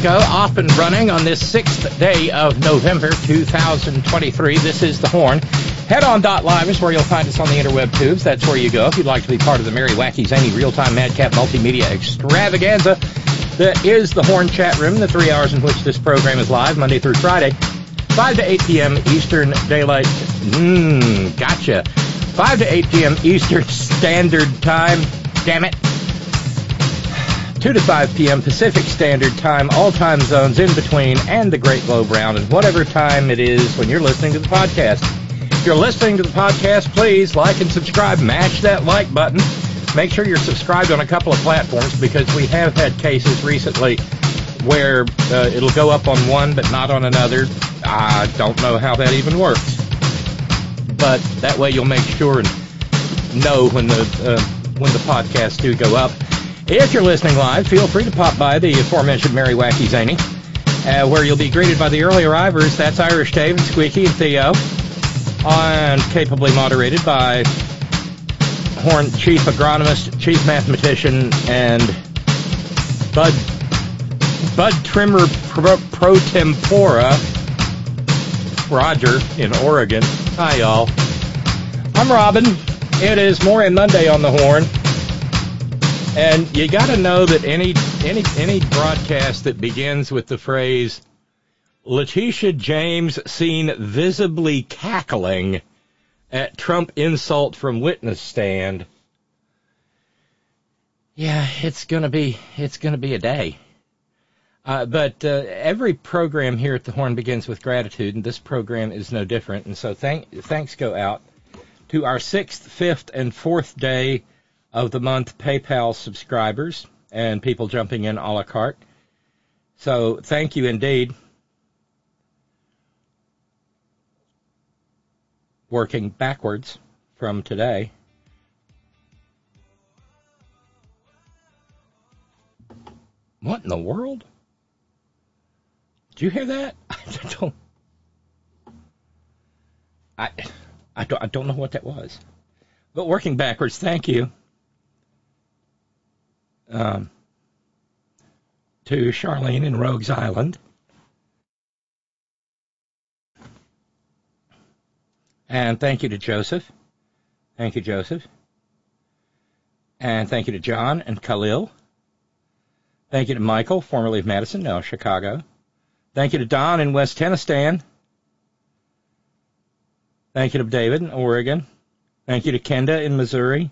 Go, off and running on this sixth day of November 2023. This is The Horn. Head on Live is where you'll find us on the interweb tubes. That's where you go if you'd like to be part of the Merry Wacky Zany Real-Time Madcap Multimedia Extravaganza that is The Horn Chat Room, the three hours in which this program is live, Monday through Friday, 5 to 8 p.m. Eastern Daylight. Mmm, gotcha. 5 to 8 p.m. Eastern Standard Time. Damn it. 2 to 5 p.m. Pacific Standard Time, all time zones in between, and the Great Globe Round, and whatever time it is when you're listening to the podcast. If you're listening to the podcast, please like and subscribe. Mash that like button. Make sure you're subscribed on a couple of platforms because we have had cases recently where uh, it'll go up on one but not on another. I don't know how that even works. But that way you'll make sure and know when the uh, when the podcasts do go up. If you're listening live, feel free to pop by the aforementioned Merry Wacky Zany, uh, where you'll be greeted by the early arrivers. That's Irish Dave Squeaky and Theo, and capably moderated by Horn Chief Agronomist, Chief Mathematician, and Bud Bud Trimmer Pro, pro Tempora, Roger in Oregon. Hi, y'all. I'm Robyn. It is Moran Monday on the Horn. And you got to know that any any any broadcast that begins with the phrase Letitia James seen visibly cackling at Trump insult from witness stand. Yeah, it's gonna be it's gonna be a day. Uh, but uh, every program here at the Horn begins with gratitude, and this program is no different. And so thank, thanks go out to our sixth, fifth, and fourth day of the month PayPal subscribers and people jumping in a la carte. So thank you indeed. Working backwards from today. What in the world? Did you hear that? I don't. I, I don't. I don't know what that was. But working backwards, thank you. Um, to Charlene in Rogues Island. And thank you to Joseph. Thank you, Joseph. And thank you to John and Khalil. Thank you to Michael, formerly of Madison, now Chicago. Thank you to Don in West Tennessee. Thank you to David in Oregon. Thank you to Kenda in Missouri.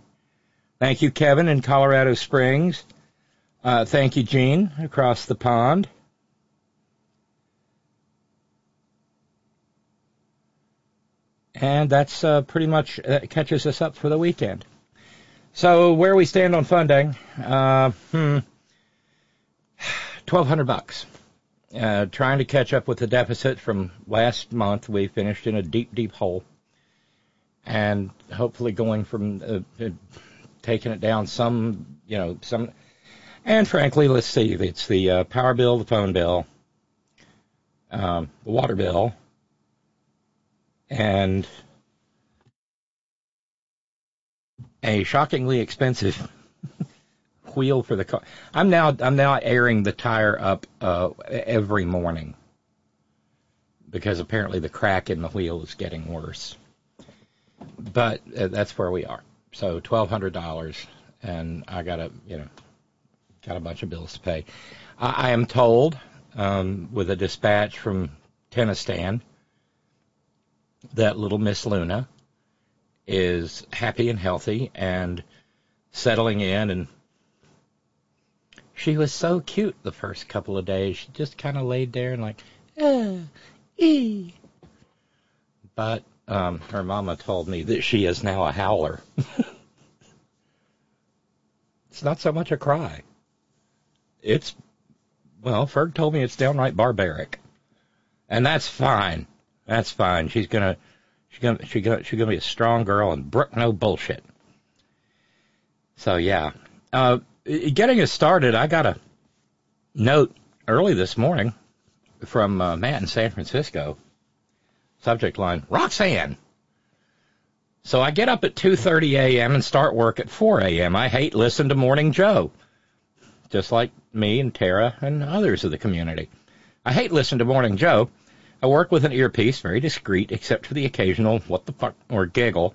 Thank you, Kevin in Colorado Springs. Uh, thank you, Gene, across the pond. And that's uh, pretty much uh, catches us up for the weekend. So where we stand on funding, uh, hmm, twelve hundred bucks. Uh, trying to catch up with the deficit from last month. We finished in a deep, deep hole, and hopefully going from uh, taking it down some, you know, some. And frankly, let's see, it's the uh, power bill, the phone bill, um, the water bill, and a shockingly expensive wheel for the car. I'm now I'm now airing the tire up uh, every morning because apparently the crack in the wheel is getting worse. But uh, that's where we are. So twelve hundred dollars, and I got a you know got a bunch of bills to pay. I, I am told um, with a dispatch from Tennistan that little Miss Luna is happy and healthy and settling in and she was so cute the first couple of days. She just kind of laid there and like, uh, ee. But um, her mama told me that she is now a howler. it's not so much a cry. It's, well, Ferg told me it's downright barbaric. And that's fine. That's fine. She's gonna, she's gonna, she's gonna, she's gonna be a strong girl and brook no bullshit. So yeah. Uh, getting us started, I got a note early this morning from uh, Matt in San Francisco. Subject line: Roxanne. So I get up at 2:30 a.m. and start work at 4 a.m. I hate listen to Morning Joe, just like me and Tara and others of the community. I hate listen to Morning Joe. I work with an earpiece, very discreet, except for the occasional what the fuck or giggle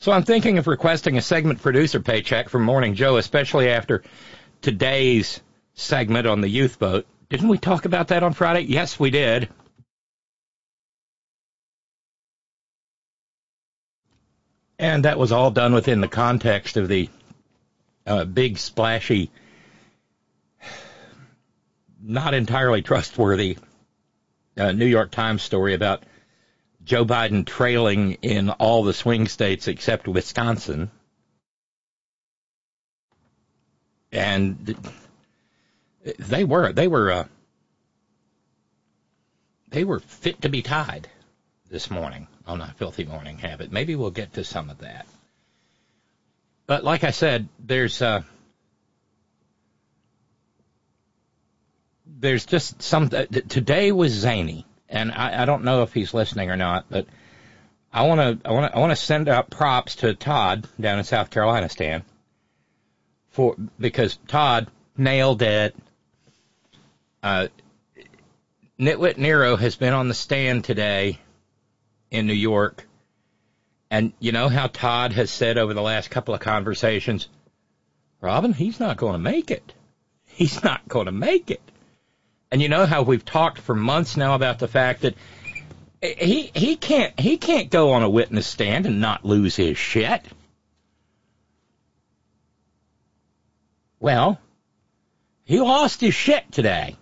so I'm thinking of requesting a segment producer paycheck from Morning Joe, especially after today's segment on the youth boat. Didn't we talk about that on Friday? Yes, we did. And that was all done within the context of the uh, big, splashy, not entirely trustworthy uh, New York Times story about Joe Biden trailing in all the swing states except Wisconsin. And they were they were uh, they were fit to be tied this morning on a filthy morning habit. Maybe we'll get to some of that. But like I said, there's uh, there's just some. Uh, today was zany and I, I don't know if he's listening or not, but I want to I want to I want to send out props to Todd down in South Carolina, Stan, for because Todd nailed it. Uh, Nitwit Nero has been on the stand today in New York, and you know how Todd has said over the last couple of conversations, Robyn, he's not going to make it. He's not going to make it. And you know how we've talked for months now about the fact that he he can't he can't go on a witness stand and not lose his shit. Well, he lost his shit today.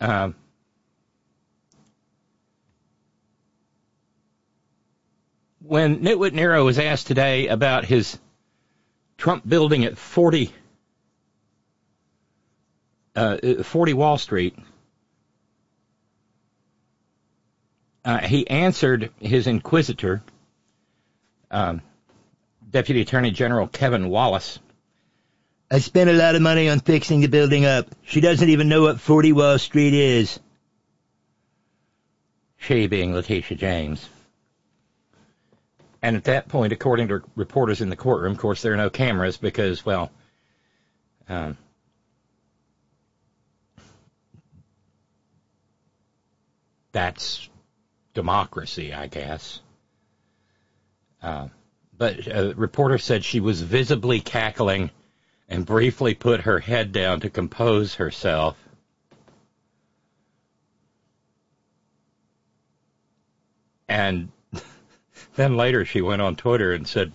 Um, when Nitwit Nero was asked today about his Trump building at 40 uh, 40 Wall Street, uh, he answered his inquisitor, um, Deputy Attorney General Kevin Wallace. I spent a lot of money on fixing the building up. She doesn't even know what 40 Wall Street is. She being Letitia James. And at that point, according to reporters in the courtroom, of course, there are no cameras because, well, um, that's democracy, I guess. Uh, but a reporter said she was visibly cackling and briefly put her head down to compose herself. And then later she went on Twitter and said,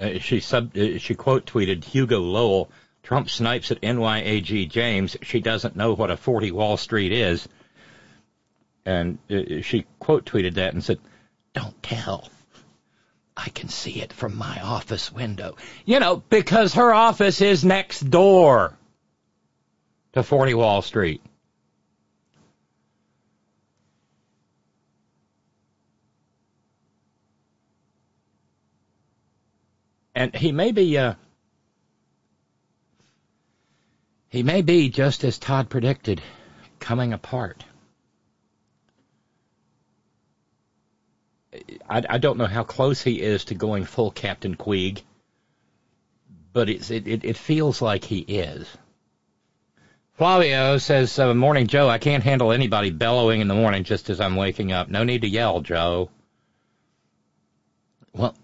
uh, she sub, uh, she quote tweeted Hugo Lowell, Trump snipes at NYAG James. She doesn't know what a 40 Wall Street is and uh, she quote tweeted that and said, "Don't tell." I can see it from my office window. You know, because her office is next door to 40 Wall Street. And he may be, uh, he may be just as Todd predicted, coming apart. I, I don't know how close he is to going full Captain Queeg, but it, it, it feels like he is. Flavio says, uh, Morning, Joe. I can't handle anybody bellowing in the morning just as I'm waking up. No need to yell, Joe. Well,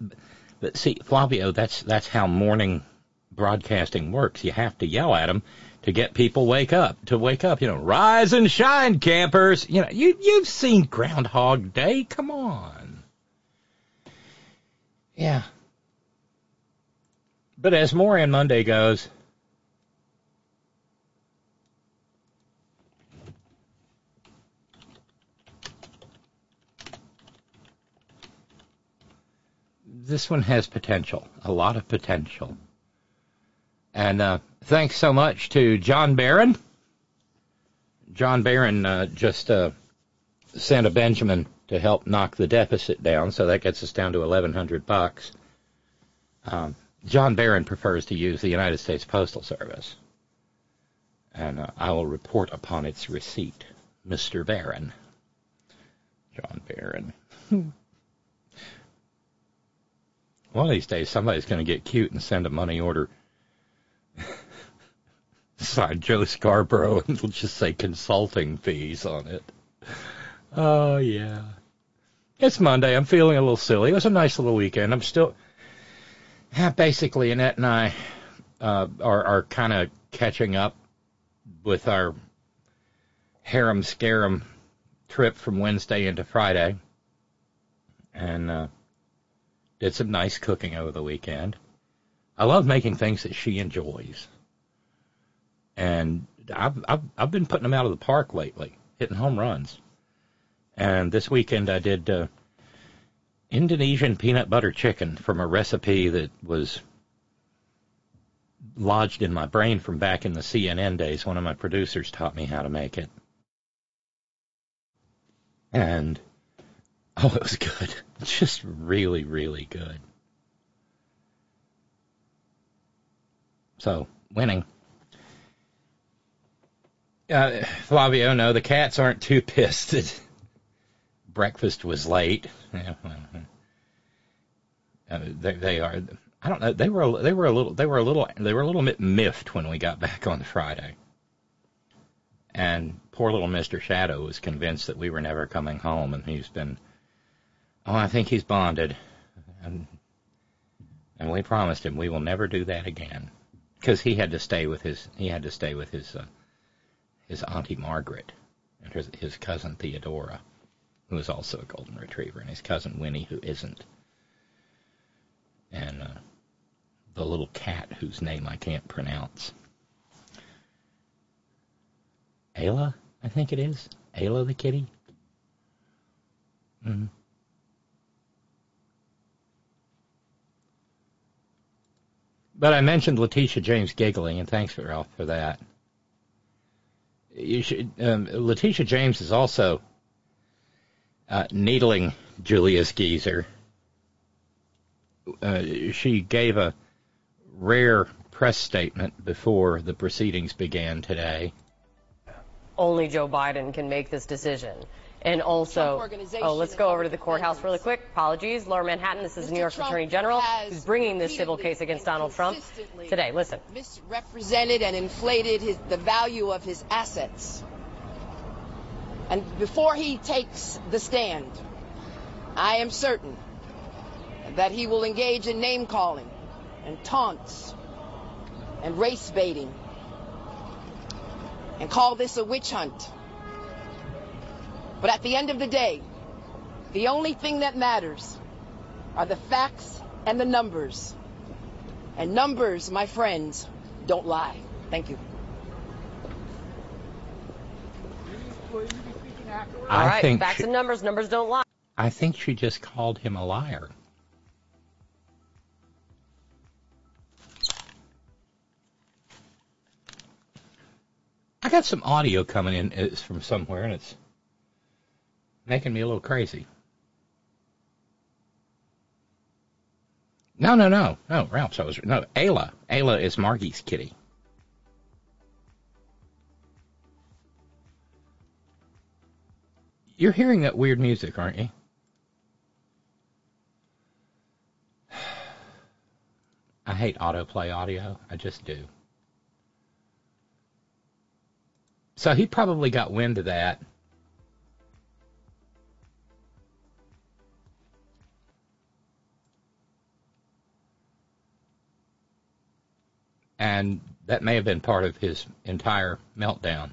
but see, Flavio, that's that's how morning broadcasting works. You have to yell at them to get people wake up to wake up. You know, rise and shine, campers. You know, you you've seen Groundhog Day. Come on. Yeah. But as more Moran Monday goes, this one has potential, a lot of potential. And uh, thanks so much to John Barron. John Barron uh, just uh, sent a Benjamin to help knock the deficit down, so that gets us down to 1,100 bucks. Um, John Barron prefers to use the United States Postal Service, and uh, I will report upon its receipt, Mr. Barron. John Barron. One of these days, somebody's going to get cute and send a money order signed Joe Scarborough, and it'll just say consulting fees on it. Oh yeah, it's Monday. I'm feeling a little silly. It was a nice little weekend. I'm still, basically, Annette and I uh, are are kind of catching up with our harem scarum trip from Wednesday into Friday, and. Uh, did some nice cooking over the weekend. I love making things that she enjoys. And I've, I've, I've been putting them out of the park lately, hitting home runs. And this weekend I did uh, Indonesian peanut butter chicken from a recipe that was lodged in my brain from back in the CNN days. One of my producers taught me how to make it. And Oh, it was good. Just really, really good. So, winning. Uh, Flavio, no, the cats aren't too pissed that breakfast was late. Uh, they, they are. I don't know. They were. They were a little. They were a little. They were a little bit miffed when we got back on Friday. And poor little Mister Shadow was convinced that we were never coming home, and he's been Oh, I think he's bonded. And, and we promised him we will never do that again. Because he had to stay with his he had to stay with his uh, his auntie Margaret and his, his cousin Theodora, who is also a golden retriever, and his cousin Winnie, who isn't, and uh, the little cat whose name I can't pronounce. Ayla, I think it is. Ayla the kitty. Mm-hmm. But I mentioned Letitia James giggling, and thanks, Ralph, for that. You should. Um, Letitia James is also uh, needling Julius Geezer. Uh, she gave a rare press statement before the proceedings began today. Only Joe Biden can make this decision. And also, oh, let's go over to the courthouse really quick. Apologies. Lower Manhattan, this is Mr. New York's Trump Attorney General who's bringing this civil case against Donald Trump today. Listen. Misrepresented and inflated his, the value of his assets. And before he takes the stand, I am certain that he will engage in name calling and taunts and race baiting and call this a witch hunt but at the end of the day, the only thing that matters are the facts and the numbers. And numbers, my friends, don't lie. Thank you. All right, think facts she, and numbers, numbers don't lie. I think she just called him a liar. I got some audio coming in it's from somewhere, and it's making me a little crazy. No, no, no, no. Ralph's always no. Ayla, Ayla is Margie's kitty. You're hearing that weird music, aren't you? I hate autoplay audio. I just do. So he probably got wind of that. And that may have been part of his entire meltdown.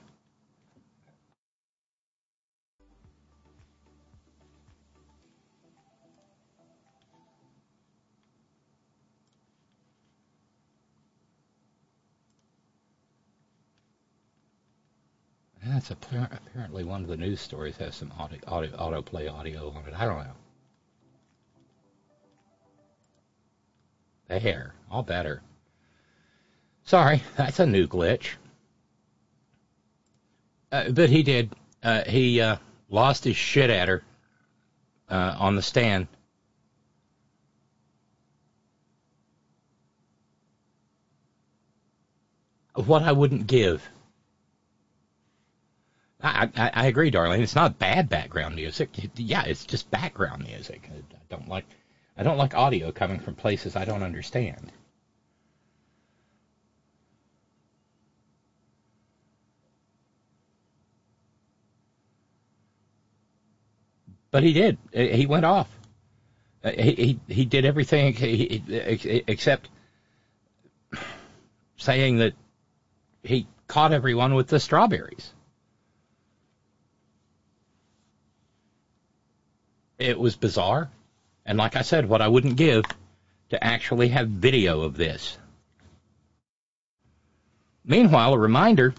That's apparently one of the news stories has some audio, audio, autoplay audio on it. I don't know. There, all better. Sorry, that's a new glitch. Uh, but he did. Uh, he uh, lost his shit at her uh, on the stand. What I wouldn't give I, I, I agree, darling. It's not bad background music. Yeah, it's just background music. I, I don't like I don't like audio coming from places I don't understand. But he did. He went off. He he, he did everything except saying that he caught everyone with the strawberries. It was bizarre. And like I said, what I wouldn't give to actually have video of this. Meanwhile, a reminder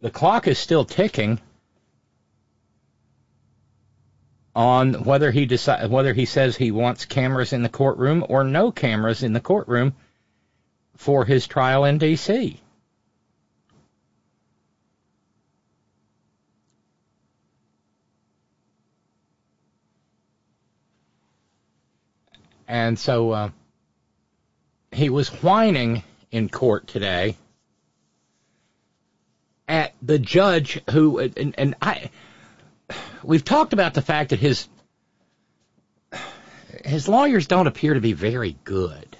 the clock is still ticking on whether he decide, whether he says he wants cameras in the courtroom or no cameras in the courtroom for his trial in D.C. And so uh, he was whining in court today at the judge who and, and I we've talked about the fact that his his lawyers don't appear to be very good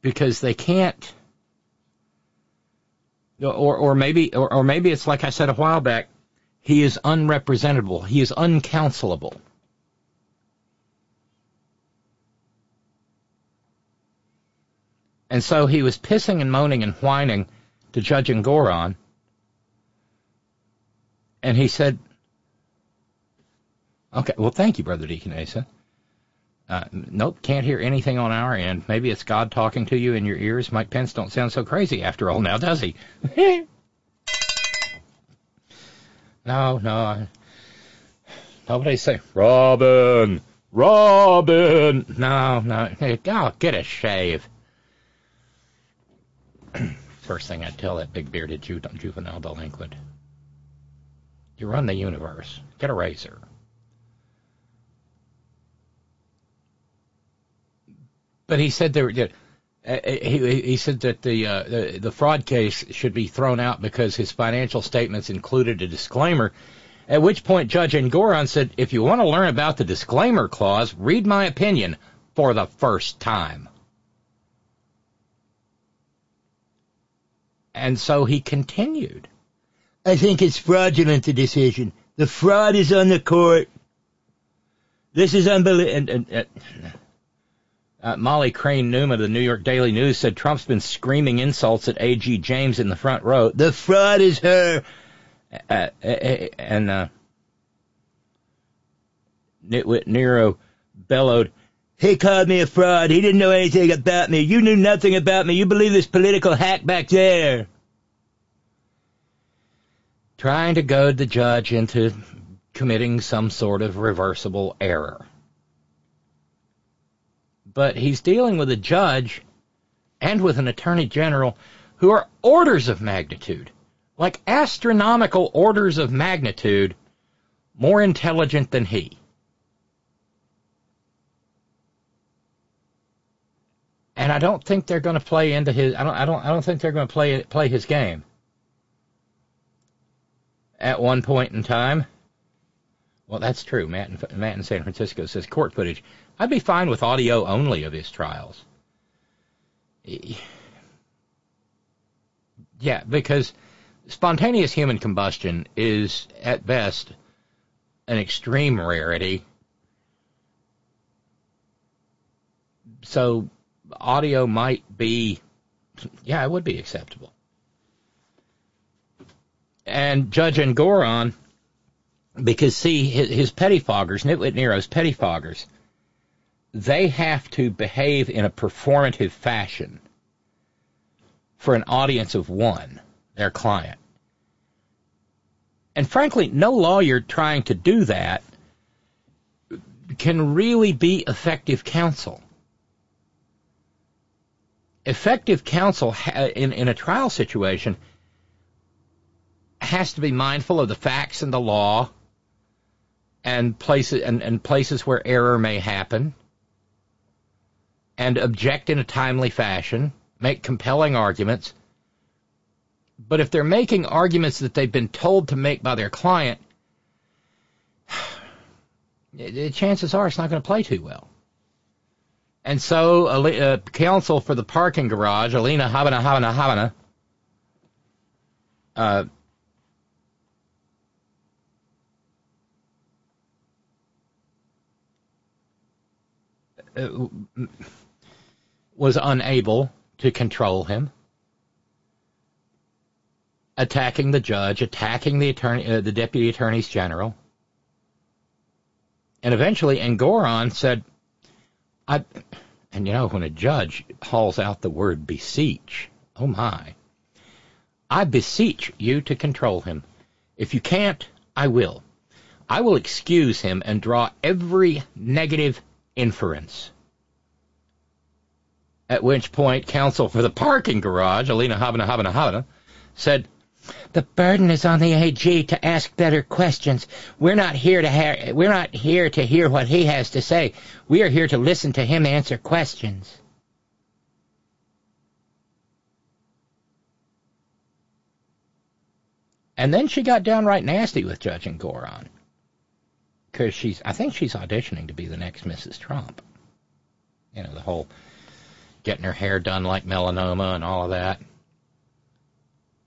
because they can't or or maybe or, or maybe it's like I said a while back he is unrepresentable. He is uncounselable. And so he was pissing and moaning and whining to Judge Engoron. And he said, Okay, well, thank you, Brother Deacon Asa. Uh, nope, can't hear anything on our end. Maybe it's God talking to you in your ears. Mike Pence don't sound so crazy after all now, does he? No, no. Nobody say, Robyn, Robyn. No, no. Hey, oh, get a shave. First thing I'd tell that big bearded ju- juvenile delinquent. You run the universe. Get a razor. But he said there, uh, he, he said that the, uh, the the fraud case should be thrown out because his financial statements included a disclaimer. At which point, Judge Engoron said, "If you want to learn about the disclaimer clause, read my opinion for the first time." And so he continued. I think it's fraudulent, the decision. The fraud is on the court. This is unbelievable. And, uh, Molly Crane Newman of the New York Daily News said Trump's been screaming insults at A.G. James in the front row. The fraud is her. Uh, uh, uh and uh, Nitwit Nero bellowed, He called me a fraud. He didn't know anything about me. You knew nothing about me. You believe this political hack back there trying to goad the judge into committing some sort of reversible error. But he's dealing with a judge and with an attorney general who are orders of magnitude, like astronomical orders of magnitude, more intelligent than he. And I don't think they're going to play into his. I don't. I don't. I don't think they're going to play play his game. At one point in time, well, that's true. Matt in, Matt in San Francisco says court footage. I'd be fine with audio only of his trials. Yeah, because spontaneous human combustion is at best an extreme rarity. So audio might be, yeah, it would be acceptable. And Judge Engoron, because see, his, his pettifoggers, Nitwit Nero's pettifoggers, they have to behave in a performative fashion for an audience of one, their client. And frankly, no lawyer trying to do that can really be effective counsel effective counsel in, in a trial situation has to be mindful of the facts and the law and places and, and places where error may happen and object in a timely fashion, make compelling arguments. But if they're making arguments that they've been told to make by their client, chances are it's not going to play too well. And so, uh, counsel for the parking garage, Alina Habba Habba Habba, uh, was unable to control him, attacking the judge, attacking the attorney, uh, the deputy attorneys general, and eventually Engoron said, I, and you know, when a judge hauls out the word beseech, oh my, I beseech you to control him. If you can't, I will. I will excuse him and draw every negative inference. At which point, counsel for the parking garage, Alina Habba Habba Habba, said, the burden is on the AG to ask better questions. We're not here to hear, we're not here to hear what he has to say. We are here to listen to him answer questions. And then she got downright nasty with Judge Engoron. Because she's, I think she's auditioning to be the next Mrs. Trump. You know, the whole getting her hair done like melanoma and all of that.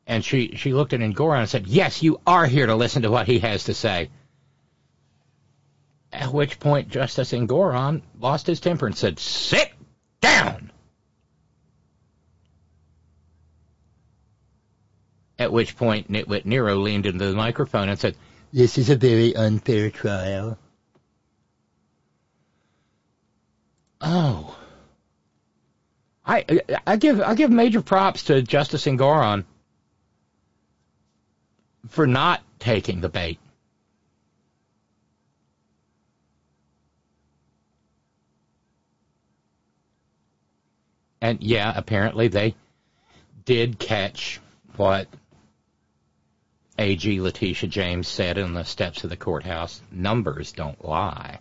And she, she looked at Engoron and said, Yes, you are here to listen to what he has to say. At which point Justice Engoron lost his temper and said, Sit down! At which point Nitwit Nero leaned into the microphone and said, This is a very unfair trial. Oh. I I give I give major props to Justice Engoron for not taking the bait. And yeah, apparently they did catch what AG Letitia James said in the steps of the courthouse. Numbers don't lie.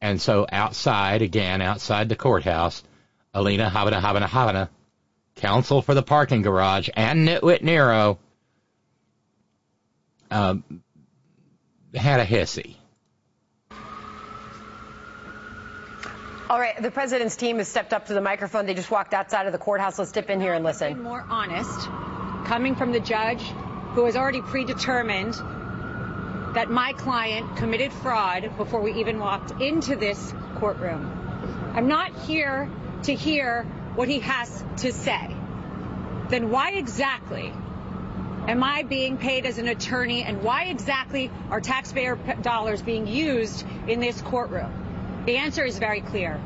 And so outside, again, outside the courthouse, Alina Habba Habba Habba, counsel for the parking garage, and Nitwit Nero um, had a hissy. All right, the president's team has stepped up to the microphone. They just walked outside of the courthouse. Let's dip in here and listen. More honest, coming from the judge who has already predetermined that my client committed fraud before we even walked into this courtroom. I'm not here to hear what he has to say. Then why exactly am I being paid as an attorney and why exactly are taxpayer dollars being used in this courtroom? The answer is very clear.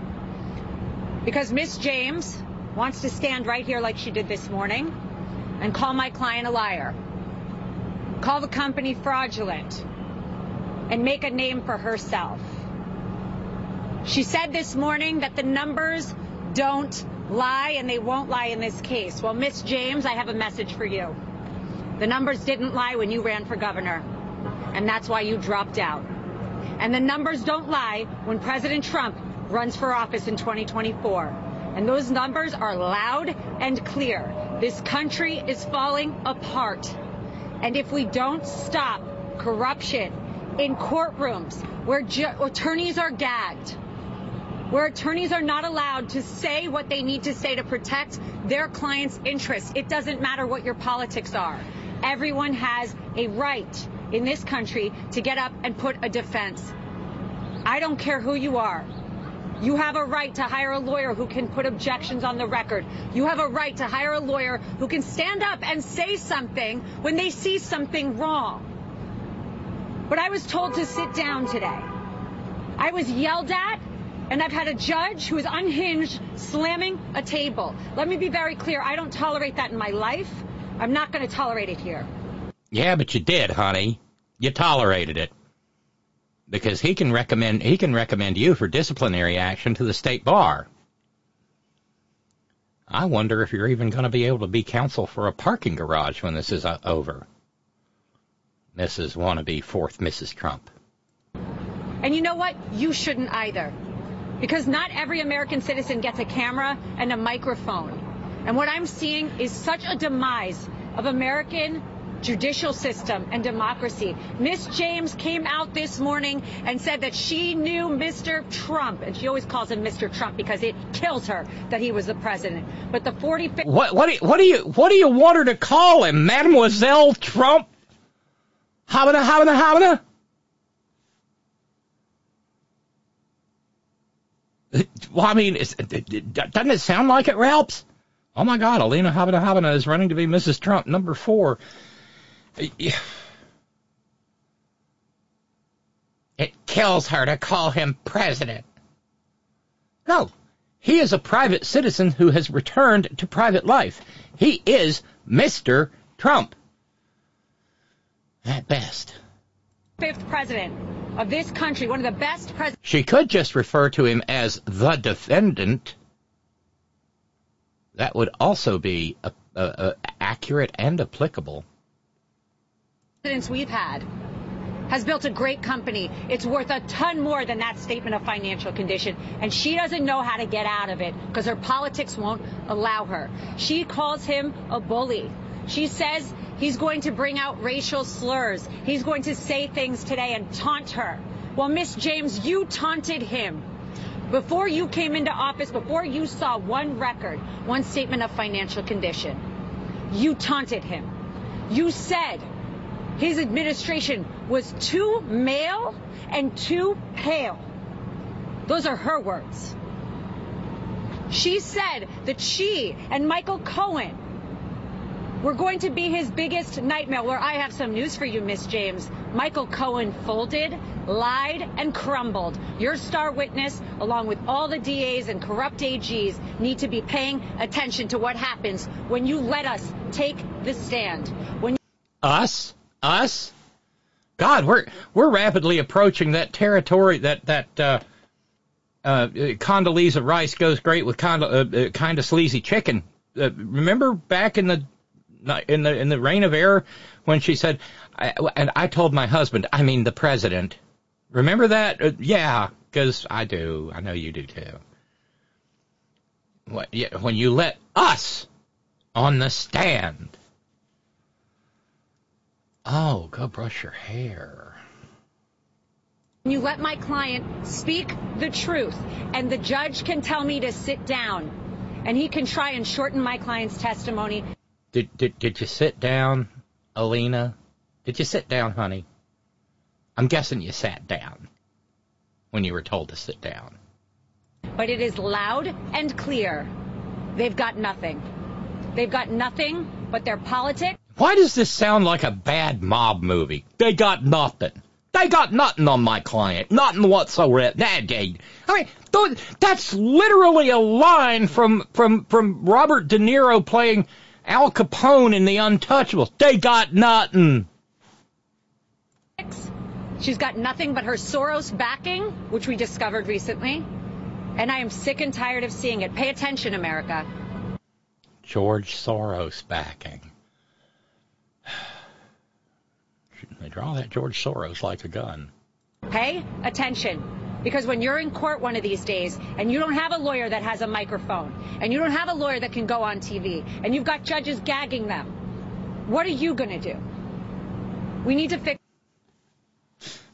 Because Miss James wants to stand right here like she did this morning and call my client a liar, call the company fraudulent, and make a name for herself. She said this morning that the numbers don't lie and they won't lie in this case. Well, Miss James, I have a message for you. The numbers didn't lie when you ran for governor, and that's why you dropped out. And the numbers don't lie when President Trump runs for office in 2024. And those numbers are loud and clear. This country is falling apart. And if we don't stop corruption in courtrooms where attorneys are gagged, where attorneys are not allowed to say what they need to say to protect their clients' interests. It doesn't matter what your politics are. Everyone has a right in this country to get up and put a defense. I don't care who you are. You have a right to hire a lawyer who can put objections on the record. You have a right to hire a lawyer who can stand up and say something when they see something wrong. But I was told to sit down today. I was yelled at, and I've had a judge who is unhinged slamming a table. Let me be very clear. I don't tolerate that in my life. I'm not going to tolerate it here. Yeah, but you did, honey. You tolerated it because he can recommend he can recommend you for disciplinary action to the state bar. I wonder if you're even going to be able to be counsel for a parking garage when this is uh, over. Mrs. Wannabe Fourth Mrs. Trump. And you know what? You shouldn't either. Because not every American citizen gets a camera and a microphone. And what I'm seeing is such a demise of American judicial system and democracy. Miss James came out this morning and said that she knew Mr. Trump, and she always calls him Mr. Trump because it kills her that he was the president. But the 45th. What what do you, what do you what do you want her to call him, Mademoiselle Trump? Habba habba habba. Well, I mean, doesn't it sound like it, Ralphs? Oh my God, Alina Habba Habba is running to be Mrs. Trump, number four. It kills her to call him president. No, he is a private citizen who has returned to private life. He is Mr. Trump. At best. Fifth president of this country, one of the best presidents. She could just refer to him as the defendant. That would also be a, a, a accurate and applicable presidents we've had has built a great company. It's worth a ton more than that statement of financial condition. And she doesn't know how to get out of it because her politics won't allow her. She calls him a bully. She says he's going to bring out racial slurs. He's going to say things today and taunt her. Well, Miss James, you taunted him. Before you came into office, before you saw one record, one statement of financial condition, you taunted him. You said his administration was too male and too pale. Those are her words. She said that she and Michael Cohen were going to be his biggest nightmare. Where I have some news for you, Miss James. Michael Cohen folded, lied, and crumbled. Your star witness, along with all the DAs and corrupt AGs, need to be paying attention to what happens when you let us take the stand. When us? Us? God, we're we're rapidly approaching that territory that that uh, uh, Condoleezza Rice goes great with kind of uh, uh, kind of sleazy chicken. Uh, remember back in the in the in the reign of error when she said, I, and I told my husband, I mean the president. Remember that? Uh, yeah, because I do. I know you do too. What, yeah, when you let us on the stand Oh, go brush your hair. You let my client speak the truth, and the judge can tell me to sit down, and he can try and shorten my client's testimony. Did did did you sit down, Alina? Did you sit down, honey? I'm guessing you sat down when you were told to sit down. But it is loud and clear. They've got nothing. They've got nothing but their politics. Why does this sound like a bad mob movie? They got nothing. They got nothing on my client. Nothing whatsoever. That day. I mean, that's literally a line from, from, from Robert De Niro playing Al Capone in The Untouchables. They got nothing. She's got nothing but her Soros backing, which we discovered recently. And I am sick and tired of seeing it. Pay attention, America. George Soros backing. They draw that George Soros like a gun. Pay attention. Because when you're in court one of these days and you don't have a lawyer that has a microphone and you don't have a lawyer that can go on TV and you've got judges gagging them, what are you going to do? We need to fix.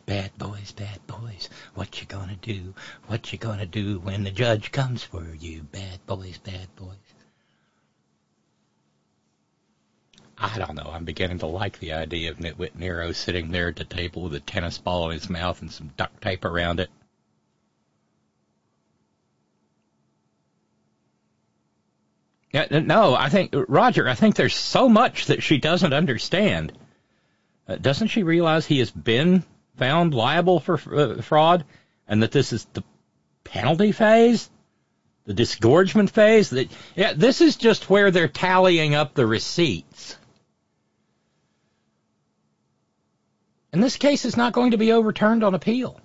Bad boys, bad boys, what you gonna do? What you gonna do when the judge comes for you? Bad boys, bad boys. I don't know. I'm beginning to like the idea of Nitwit Nero sitting there at the table with a tennis ball in his mouth and some duct tape around it. Yeah, no, I think Roger. I think there's so much that she doesn't understand. Uh, doesn't she realize he has been found liable for uh, fraud, and that this is the penalty phase, the disgorgement phase? That yeah, this is just where they're tallying up the receipts. And this case is not going to be overturned on appeal.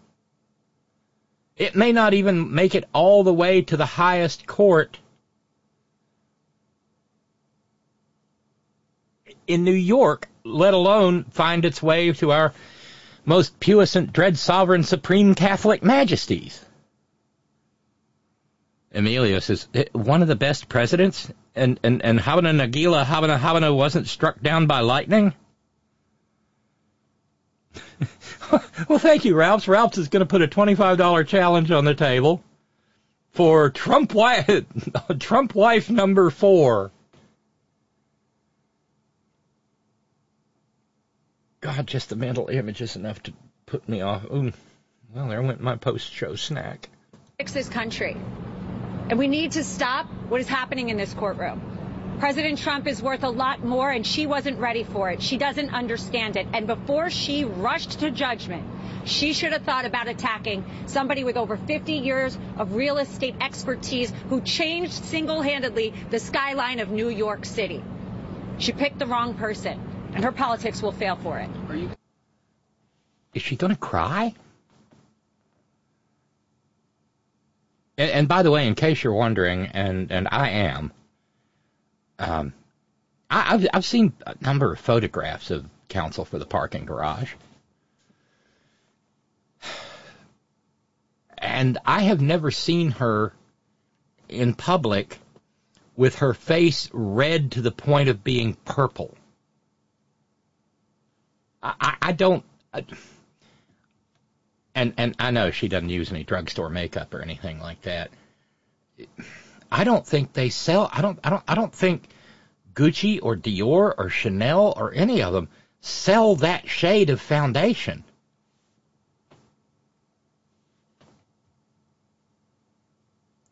It may not even make it all the way to the highest court in New York, let alone find its way to our most puissant, dread sovereign, supreme Catholic majesties. Emilio says, eh, one of the best presidents, and, and, and Habana Nagila Habana Habana wasn't struck down by lightning? well, thank you, Ralphs. Ralphs is going to put a $25 challenge on the table for Trump wife, Trump wife number four. God, just the mental image is enough to put me off. Ooh, well, there went my post-show snack. Fix this country. And we need to stop what is happening in this courtroom. President Trump is worth a lot more, and she wasn't ready for it. She doesn't understand it. And before she rushed to judgment, she should have thought about attacking somebody with over 50 years of real estate expertise who changed single handedly the skyline of New York City. She picked the wrong person and her politics will fail for it. Is she going to cry? And, and, by the way, in case you're wondering, and, and I am, um, I, I've, I've seen a number of photographs of counsel for the parking garage. And I have never seen her in public with her face red to the point of being purple. I, I don't. I, and and I know she doesn't use any drugstore makeup or anything like that. I don't think they sell. I don't. I don't. I don't think Gucci or Dior or Chanel or any of them sell that shade of foundation.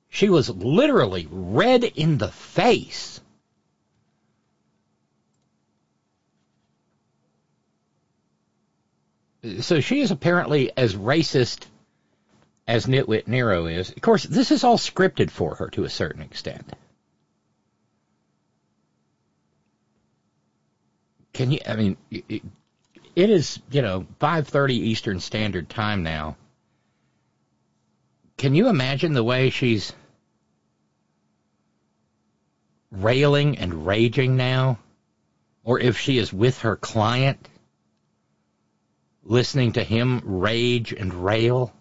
She was literally red in the face. so she is apparently as racist as Nitwit Nero is. Of course, this is all scripted for her to a certain extent. Can you? I mean, it is you know 5:30 Eastern Standard Time now. Can you imagine the way she's railing and raging now, or if she is with her client? listening to him rage and rail.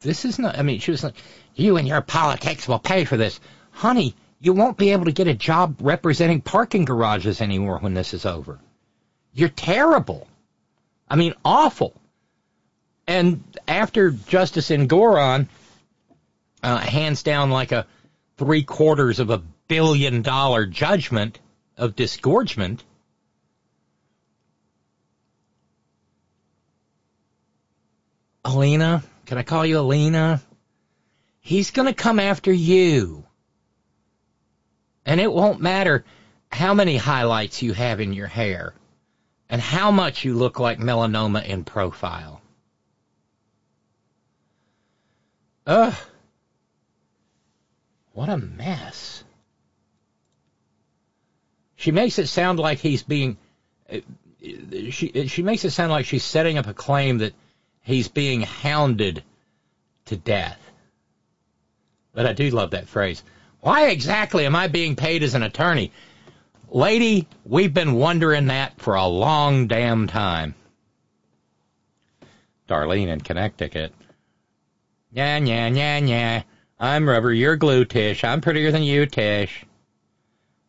This is not, I mean, she was like, you and your politics will pay for this. Honey, you won't be able to get a job representing parking garages anymore when this is over. You're terrible. I mean, awful. And after Justice Engoron uh, hands down like a three quarters of a billion dollar judgment of disgorgement, Alina, can I call you Alina? He's going to come after you. And it won't matter how many highlights you have in your hair and how much you look like melanoma in profile. Ugh. What a mess. She makes it sound like he's being. Uh, she she makes it sound like she's setting up a claim that he's being hounded to death. But I do love that phrase. Why exactly am I being paid as an attorney? Lady, we've been wondering that for a long damn time. Darlene in Connecticut. Yeah, yeah, yeah, yeah. I'm rubber, you're glue, Tish. I'm prettier than you, Tish.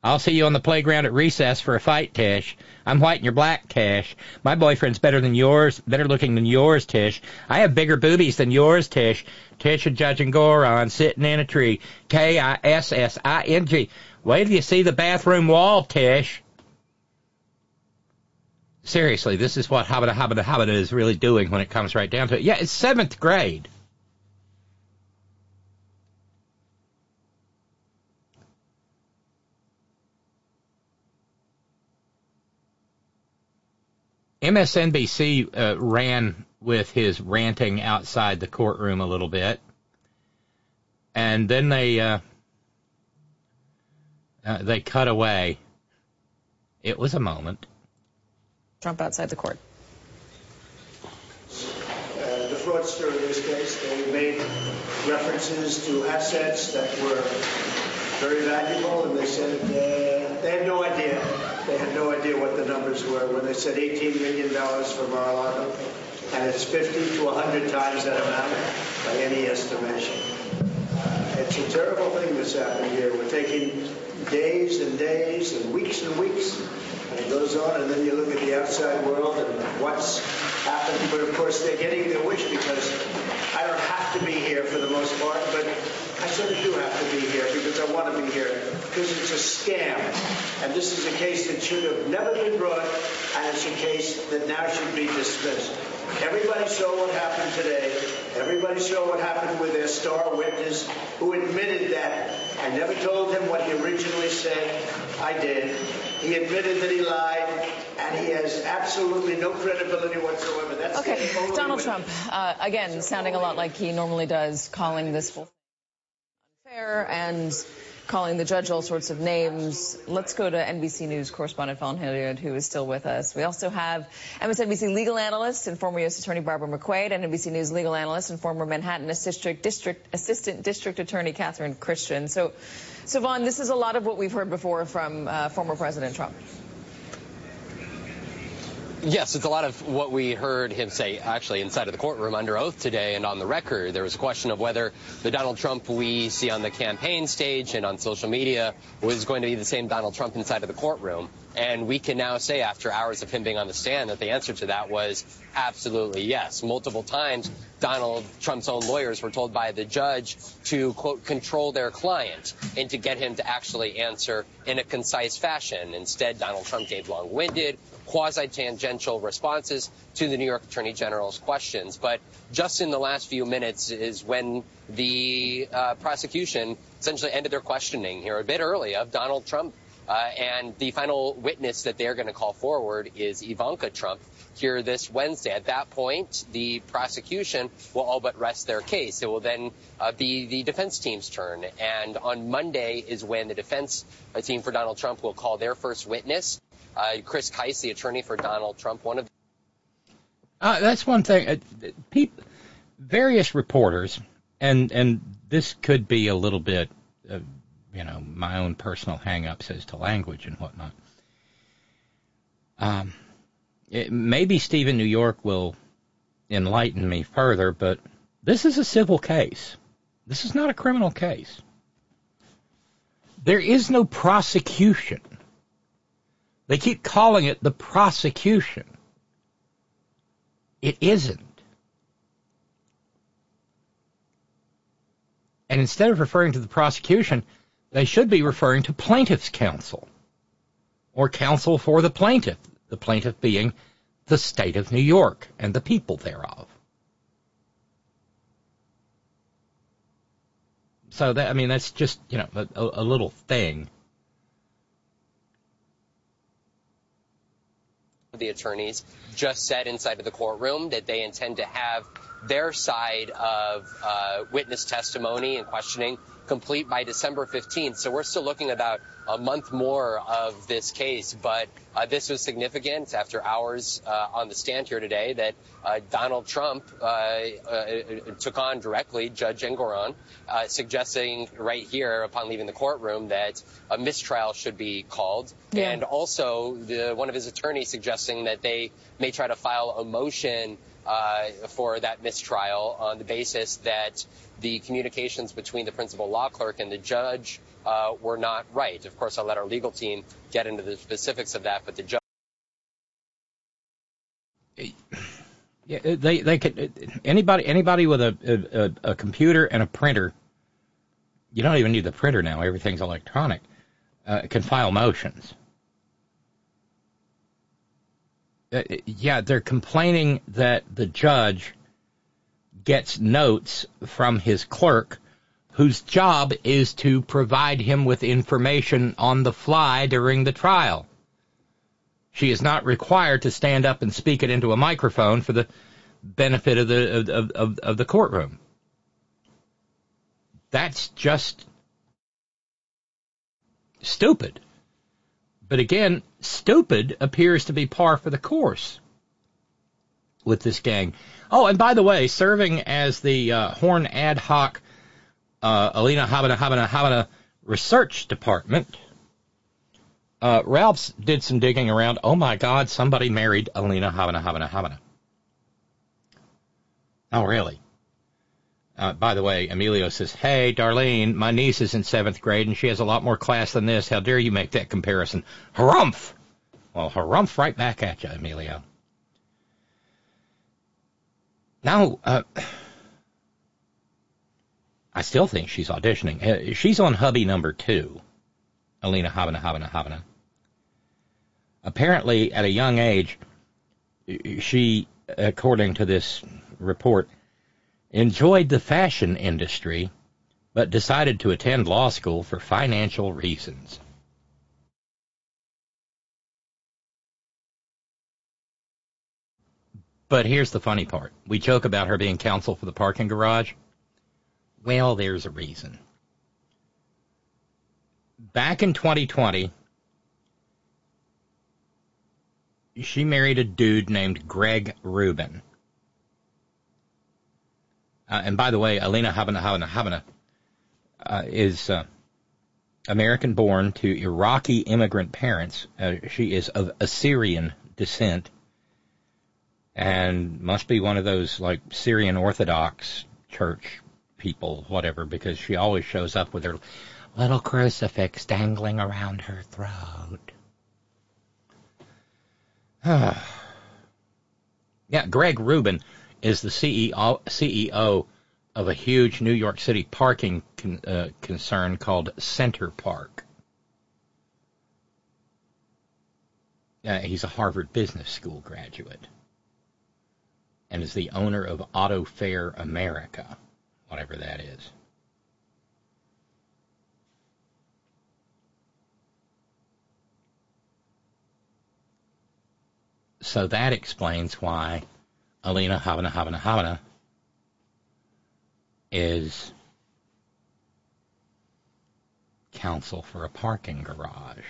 I'll see you on the playground at recess for a fight, Tish. I'm white and you're black, Tish. My boyfriend's better than yours, better looking than yours, Tish. I have bigger boobies than yours, Tish. Tish and Judge Engoron sitting in a tree. K-I-S-S-I-N-G. Wait till you see the bathroom wall, Tish. Seriously, this is what Habita Habita Habita is really doing when it comes right down to it. Yeah, it's seventh grade. MSNBC uh, ran with his ranting outside the courtroom a little bit, and then they uh, uh, they cut away. It was a moment. Trump outside the court. Uh, the fraudster in this case, they made references to assets that were very valuable, and they said uh, they had no idea. They had no idea what the numbers were when they said $18 million for Mar-a-Lago, and it's 50 to 100 times that amount by any estimation. Uh, it's a terrible thing that's happened here. We're taking days and days and weeks and weeks and it goes on, and then you look at the outside world and what's happened. But of course, they're getting their wish because I don't have to be here for the most part, but I sort of do have to be here because I want to be here because it's a scam. And this is a case that should have never been brought, and it's a case that now should be dismissed. Everybody saw what happened today. Everybody saw what happened with their star witness who admitted that. I never told him what he originally said. I did. He admitted that he lied, and he has absolutely no credibility whatsoever. That's okay. Donald Trump, uh, again, sounding a lot like he normally does, calling this unfair and calling the judge all sorts of names. Let's go to NBC News correspondent Vaughn Hillyard, who is still with us. We also have MSNBC legal analyst and former U.S. Attorney Barbara McQuade, and NBC News legal analyst and former Manhattan District, District Assistant District Attorney Catherine Christian. So, so Vaughn, this is a lot of what we've heard before from uh, former President Trump. Yes, it's a lot of what we heard him say actually inside of the courtroom under oath today and on the record. There was a question of whether the Donald Trump we see on the campaign stage and on social media was going to be the same Donald Trump inside of the courtroom. And we can now say after hours of him being on the stand that the answer to that was absolutely yes. Multiple times, Donald Trump's own lawyers were told by the judge to, quote, control their client and to get him to actually answer in a concise fashion. Instead, Donald Trump gave long-winded, quasi-tangential responses to the New York Attorney General's questions. But just in the last few minutes is when the uh, prosecution essentially ended their questioning here a bit early of Donald Trump. Uh, and the final witness that they're going to call forward is Ivanka Trump here this Wednesday. At that point, the prosecution will all but rest their case. It will then uh, be the defense team's turn. And on Monday is when the defense team for Donald Trump will call their first witness. Uh, Chris Kise, the attorney for Donald Trump, one of uh, that's one thing. Uh, various reporters, and and this could be a little bit, you know, my own personal hang-ups as to language and whatnot. Um, it, maybe Stephen New York will enlighten me further, but this is a civil case. This is not a criminal case. There is no prosecution. They keep calling it the prosecution. It isn't. And instead of referring to the prosecution, they should be referring to plaintiff's counsel or counsel for the plaintiff, the plaintiff being the state of New York and the people thereof. So that I mean that's just you know a, a little thing the attorneys just said inside of the courtroom that they intend to have their side of uh, witness testimony and questioning complete by December 15th. So we're still looking about a month more of this case. But uh, this was significant after hours uh, on the stand here today that uh, Donald Trump uh, uh, took on directly Judge Engoron, uh, suggesting right here upon leaving the courtroom that a mistrial should be called. Yeah. And also the, one of his attorneys suggesting that they may try to file a motion uh, for that mistrial on the basis that the communications between the principal law clerk and the judge uh, were not right. Of course, I'll let our legal team get into the specifics of that, but the judge. Yeah, they they could anybody anybody with a, computer and a printer. You don't even need the printer now; everything's electronic. Uh, can file motions. Uh, Uh, yeah, they're complaining that the judge gets notes from his clerk whose job is to provide him with information on the fly during the trial. She is not required to stand up and speak it into a microphone for the benefit of the of, of, of the courtroom. That's just stupid. But again, stupid appears to be par for the course with this gang. Oh, and by the way, serving as the uh, Horn Ad Hoc uh, Alina Habba Habba Habba Research Department, uh, Ralph's did some digging around. Oh my God, somebody married Alina Habba Habba Habba. Oh, really? Uh, by the way, Emilio says, Hey, Darlene, my niece is in seventh grade and she has a lot more class than this. How dare you make that comparison? Harumph! Well, harumph right back at you, Emilio. Now, uh, I still think she's auditioning. Uh, she's on hubby number two, Alina Habba Habba Habba. Apparently, at a young age, she, according to this report, enjoyed the fashion industry, but decided to attend law school for financial reasons. But here's the funny part. We joke about her being counsel for the parking garage. Well, there's a reason. Back in 2020, she married a dude named Greg Rubin. Uh, and by the way, Alina Habba Habba Habba uh, is uh, American born to Iraqi immigrant parents. Uh, she is of Assyrian descent and must be one of those like Syrian Orthodox church people, whatever, because she always shows up with her little crucifix dangling around her throat. yeah, Greg Rubin is the CEO, CEO of a huge New York City parking con, uh, concern called Center Park. Uh, he's a Harvard Business School graduate and is the owner of Auto Fair America, whatever that is. So that explains why Alina Habba Habba Habba is counsel for a parking garage.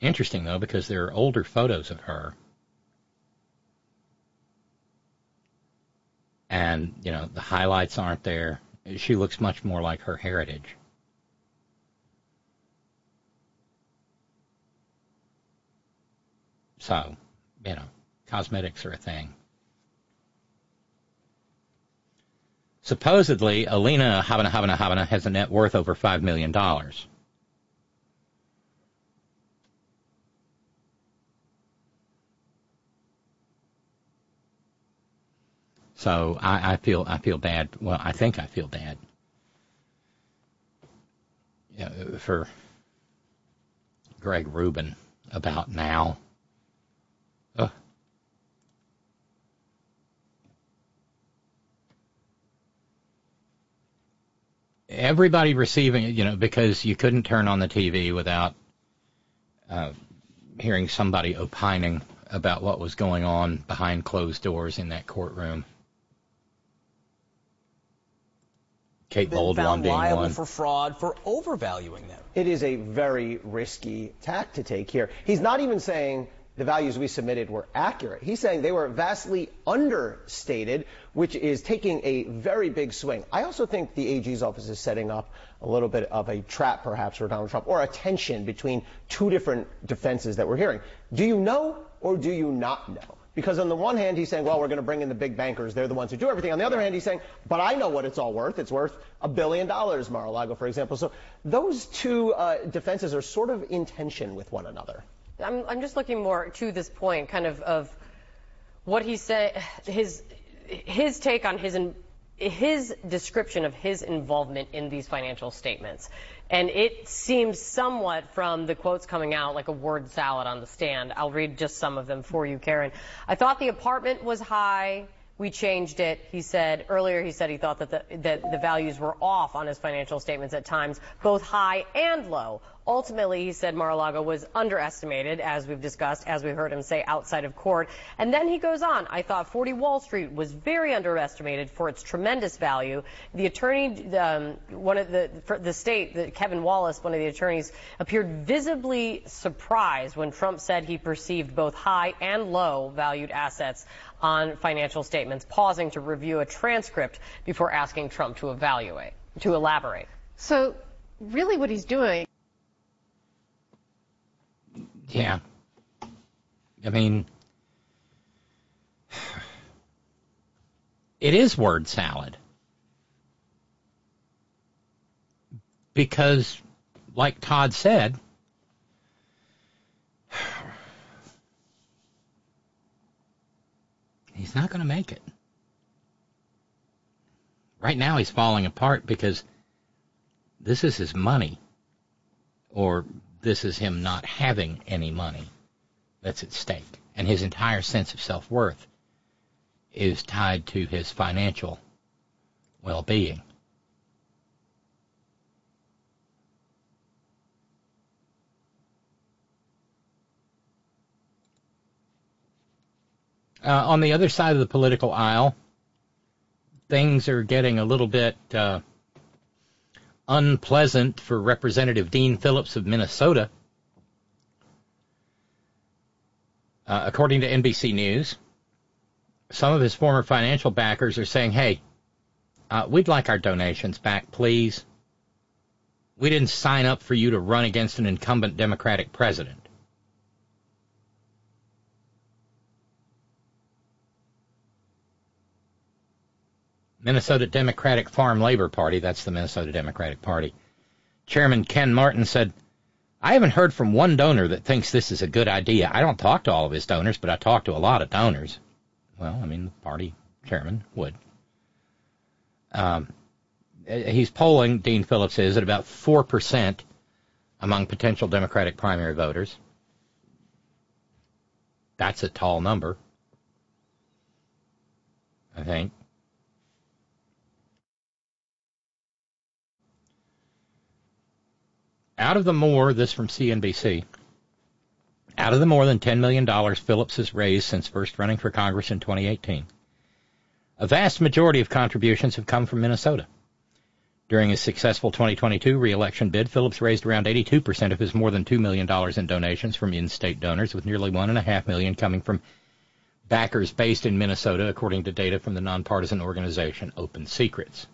Interesting though, because there are older photos of her. And, you know, the highlights aren't there. She looks much more like her heritage. So, you know, cosmetics are a thing. Supposedly, Alina Habba Habba Habba has a net worth over $5 million. So I, I feel I feel bad. Well, I think I feel bad for Greg Rubin about now. Ugh. Everybody receiving it, you know, because you couldn't turn on the TV without uh, hearing somebody opining about what was going on behind closed doors in that courtroom. Kate been found being liable one. for fraud for overvaluing them. It is a very risky tack to take here. He's not even saying the values we submitted were accurate. He's saying they were vastly understated, which is taking a very big swing. I also think the AG's office is setting up a little bit of a trap, perhaps, for Donald Trump, or a tension between two different defenses that we're hearing. Do you know or do you not know? Because on the one hand, he's saying, well, we're going to bring in the big bankers. They're the ones who do everything. On the other hand, he's saying, but I know what it's all worth. It's worth a billion dollars, Mar-a-Lago, for example. So those two uh, defenses are sort of in tension with one another. I'm, I'm just looking more to this point, kind of, of what he said, his, his take on his, his description of his involvement in these financial statements. And it seems somewhat from the quotes coming out like a word salad on the stand. I'll read just some of them for you, Karen. I thought the apartment was high. We changed it. He said earlier. He said he thought that the that the values were off on his financial statements at times, both high and low. Ultimately, he said Mar-a-Lago was underestimated, as we've discussed, as we heard him say outside of court. And then he goes on, I thought 40 Wall Street was very underestimated for its tremendous value. The attorney, um, one of the, the state, the, Kevin Wallace, one of the attorneys, appeared visibly surprised when Trump said he perceived both high and low valued assets on financial statements, pausing to review a transcript before asking Trump to evaluate, to elaborate. So really what he's doing yeah. I mean, it is word salad. Because, like Todd said, he's not going to make it. Right now, he's falling apart because this is his money, or this is him not having any money that's at stake. And his entire sense of self worth is tied to his financial well being. Uh, on the other side of the political aisle, things are getting a little bit uh, unpleasant for Representative Dean Phillips of Minnesota. Uh, according to NBC News, some of his former financial backers are saying, hey, uh, we'd like our donations back, please. We didn't sign up for you to run against an incumbent Democratic president. Minnesota Democratic Farm Labor Party, that's the Minnesota Democratic Party. Chairman Ken Martin said, I haven't heard from one donor that thinks this is a good idea. I don't talk to all of his donors, but I talk to a lot of donors. Well, I mean, the party chairman would. Um, he's polling, Dean Phillips is, at about 4% among potential Democratic primary voters. That's a tall number, I think. Out of the more, this from CNBC, out of the more than $10 million Phillips has raised since first running for Congress in 2018, a vast majority of contributions have come from Minnesota. During his successful 2022 reelection bid, Phillips raised around 82% of his more than $2 million in donations from in-state donors, with nearly 1.5 million coming from backers based in Minnesota, according to data from the nonpartisan organization Open Secrets.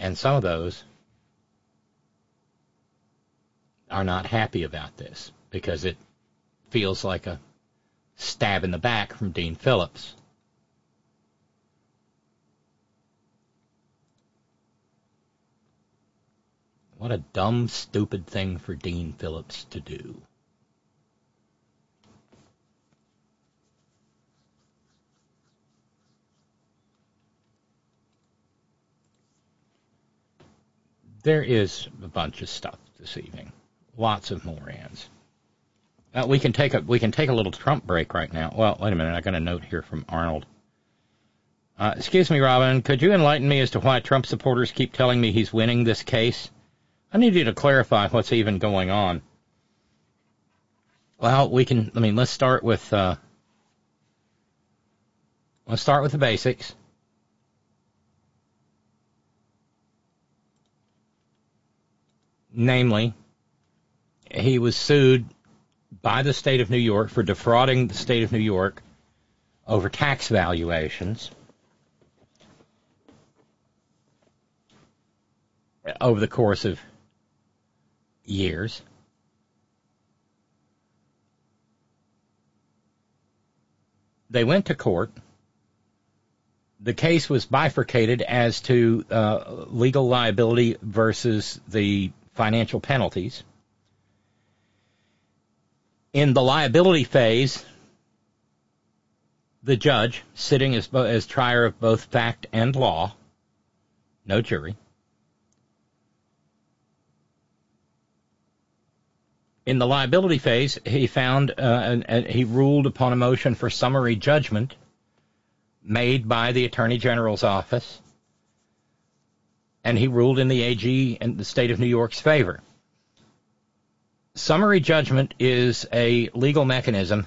And some of those are not happy about this because it feels like a stab in the back from Dean Phillips. What a dumb, stupid thing for Dean Phillips to do. There is a bunch of stuff this evening lots of morons. Uh, we can take a we can take a little Trump break right now. Well, wait a minute. I got a note here from Arnold. Uh, excuse me, Robin. Could you enlighten me as to why Trump supporters keep telling me he's winning this case? I need you to clarify what's even going on. Well, we can. I mean, let's start with uh, let's start with the basics. Namely, he was sued by the state of New York for defrauding the state of New York over tax valuations over the course of years. they went to court. The case was bifurcated as to uh, legal liability versus the financial penalties. In the liability phase, the judge, sitting as, as trier of both fact and law, no jury, In the liability phase, he found uh, and, and he ruled upon a motion for summary judgment made by the Attorney General's office, and he ruled in the AG and the state of New York's favor. Summary judgment is a legal mechanism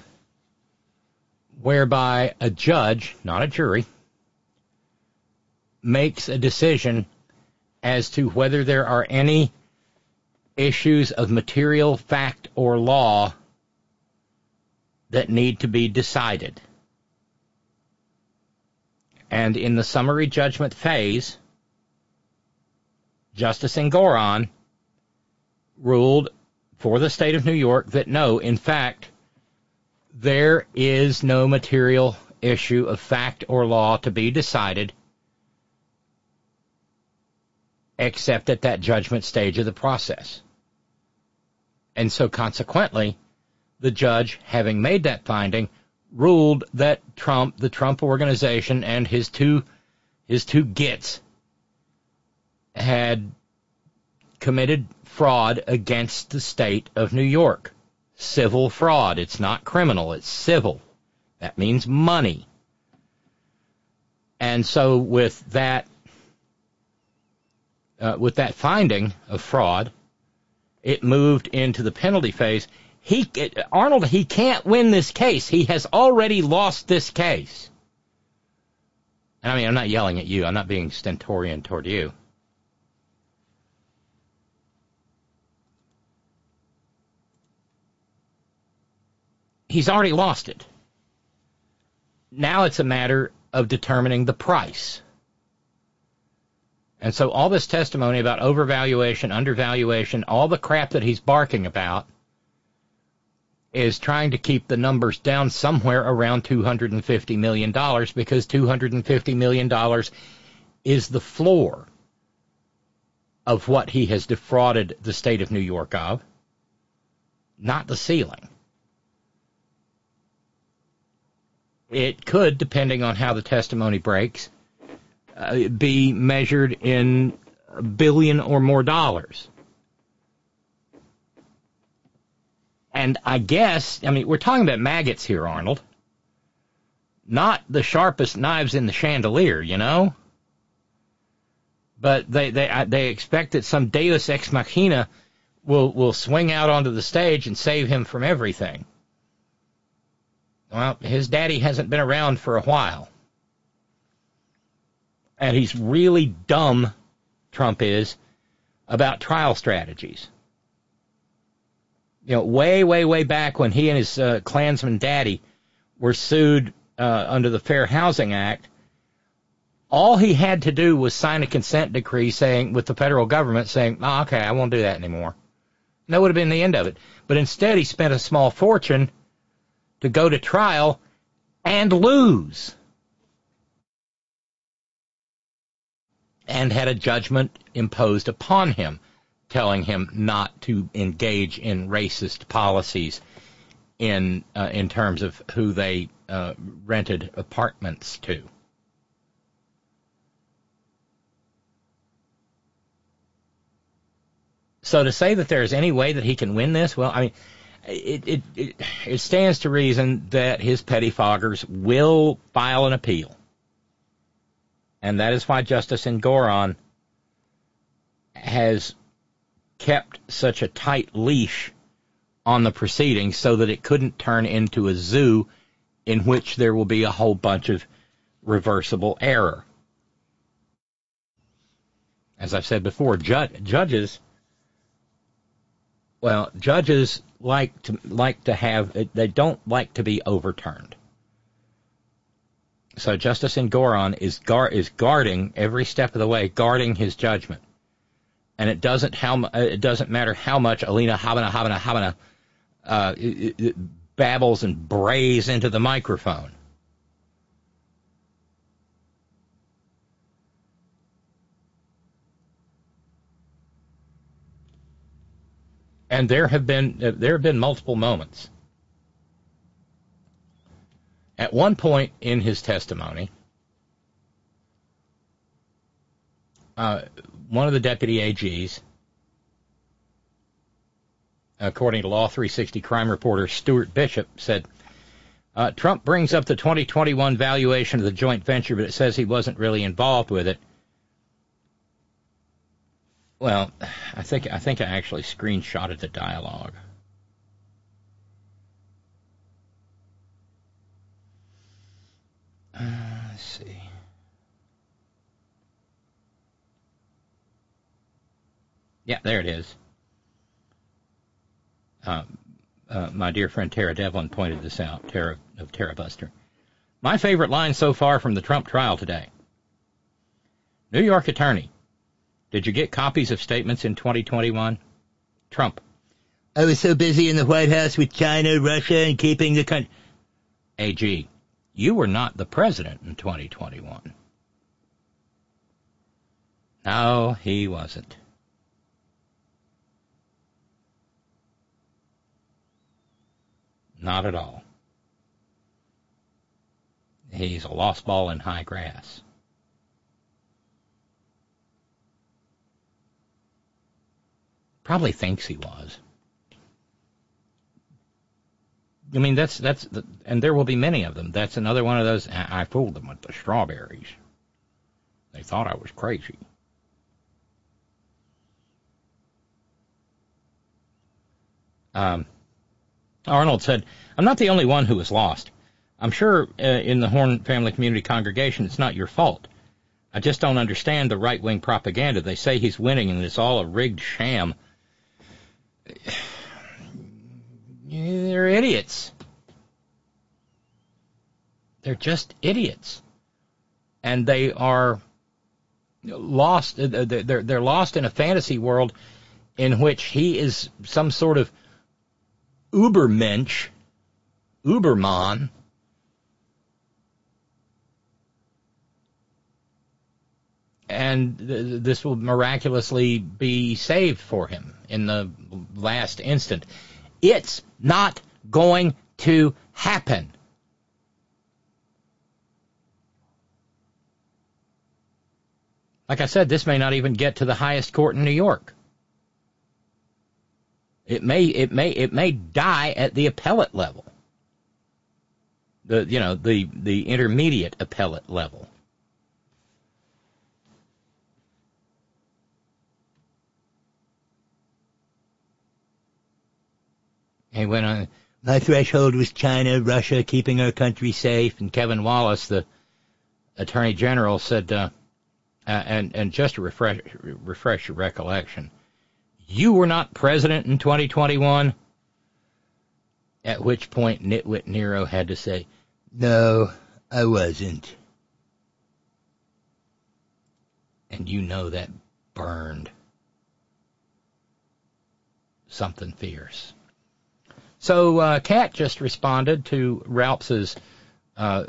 whereby a judge, not a jury, makes a decision as to whether there are any issues of material fact or law that need to be decided. And in the summary judgment phase, Justice Engoron ruled for the state of New York that no, in fact, there is no material issue of fact or law to be decided except at that judgment stage of the process. And so consequently, the judge, having made that finding, ruled that Trump, the Trump organization, and his two his two gits had committed fraud against the state of New York. Civil fraud. It's not criminal, it's civil. That means money. And so with that uh, with that finding of fraud, it moved into the penalty phase. He Arnold he can't win this case. He has already lost this case. And I mean, I'm not yelling at you. I'm not being stentorian toward you. He's already lost it. Now it's a matter of determining the price. And so all this testimony about overvaluation, undervaluation, all the crap that he's barking about is trying to keep the numbers down somewhere around $250 million because $250 million is the floor of what he has defrauded the state of New York of, not the ceiling. It could, depending on how the testimony breaks, uh, be measured in a billion or more dollars. And I guess, I mean, we're talking about maggots here, Arnold. Not the sharpest knives in the chandelier, you know? But they, they, they expect that some deus ex machina will, will swing out onto the stage and save him from everything. Well, his daddy hasn't been around for a while and he's really dumb, Trump is, about trial strategies. You know, way, way, way back when he and his uh, Klansman daddy were sued uh, under the Fair Housing Act, all he had to do was sign a consent decree saying, with the federal government saying, oh, okay, I won't do that anymore. And that would have been the end of it. But instead, he spent a small fortune to go to trial and lose. and had a judgment imposed upon him, telling him not to engage in racist policies in uh, in terms of who they uh, rented apartments to. So to say that there is any way that he can win this, well, I mean, it, it, it, stands to reason that his pettifoggers will file an appeal and that is why Justice Engoron has kept such a tight leash on the proceedings so that it couldn't turn into a zoo in which there will be a whole bunch of reversible error. As I've said before, ju- judges, well, judges like to like to have they don't like to be overturned. So Justice Engoron is gar- is guarding every step of the way, guarding his judgment. And it doesn't how it doesn't matter how much Alina Habba Habba Habba uh, babbles and brays into the microphone. And there have been there have been multiple moments. At one point in his testimony, uh, one of the deputy AGs, according to Law 360 crime reporter Stewart Bishop, said uh, Trump brings up the 2021 valuation of the joint venture, but it says he wasn't really involved with it. Well, I think I think I actually screenshotted the dialogue. Uh, let's see. Yeah, there it is. Uh, uh, my dear friend Tara Devlin pointed this out, Tara of Tara Buster. My favorite line so far from the Trump trial today. New York attorney, did you get copies of statements in 2021? Trump. I was so busy in the White House with China, Russia, and keeping the country. AG, you were not the president in 2021. No, he wasn't. Not at all. He's a lost ball in high grass. Probably thinks he was. I mean, that's that's the, and there will be many of them. That's another one of those. I, fooled them with the strawberries. They thought I was crazy. Um, Arnold said, I'm not the only one who was lost. I'm sure uh, in the Horn Family Community congregation it's not your fault. I just don't understand the right wing propaganda. They say he's winning and it's all a rigged sham. They're idiots. They're just idiots. And they are lost, uh, they're, they're lost in a fantasy world in which he is some sort of Ubermensch, Uberman, and th- this will miraculously be saved for him in the last instant. It's not going to happen. Like I said, this may not even get to the highest court in New York. It may it may it may die at the appellate level. The you know the the intermediate appellate level. He went on. My threshold was China, Russia, keeping our country safe. And Kevin Wallace, the Attorney General, said, uh, uh, and and just to refresh refresh your recollection, you were not president in 2021? At which point Nitwit Nero had to say, No, I wasn't. And you know that burned something fierce. So uh, Kat just responded to Ralph's uh,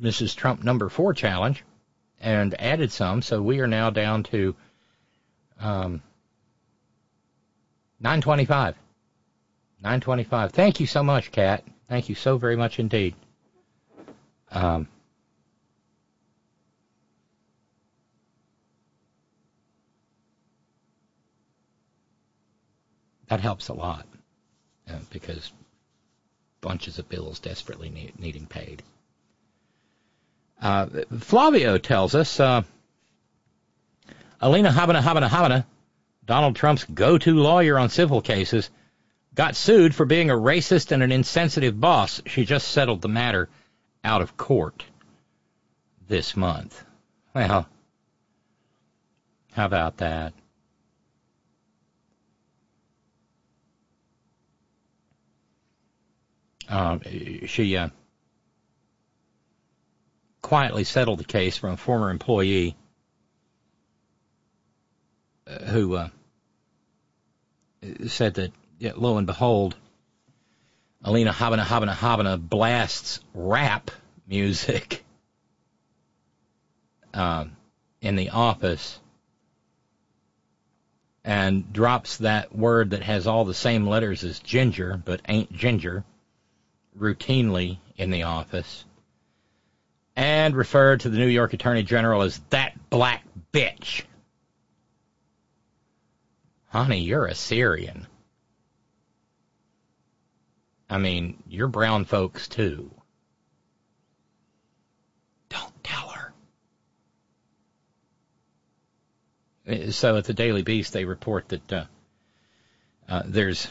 Mrs. Trump number four challenge and added some. So we are now down to um, 925. 925. Thank you so much, Kat. Thank you so very much indeed. Um, that helps a lot uh, because bunches of bills desperately need, needing paid. Uh, Flavio tells us, uh, Alina Habba Habba Habba Donald Trump's go-to lawyer on civil cases, got sued for being a racist and an insensitive boss. She just settled the matter out of court this month. Well, how about that? Um, she uh, quietly settled the case from a former employee uh, who uh, said that, yeah, lo and behold, Alina Habba Habba Habba blasts rap music um, in the office and drops that word that has all the same letters as ginger but ain't ginger routinely in the office and referred to the New York Attorney General as that black bitch. Honey, you're a Syrian. I mean, you're brown folks too. Don't tell her. So at the Daily Beast, they report that uh, uh, there's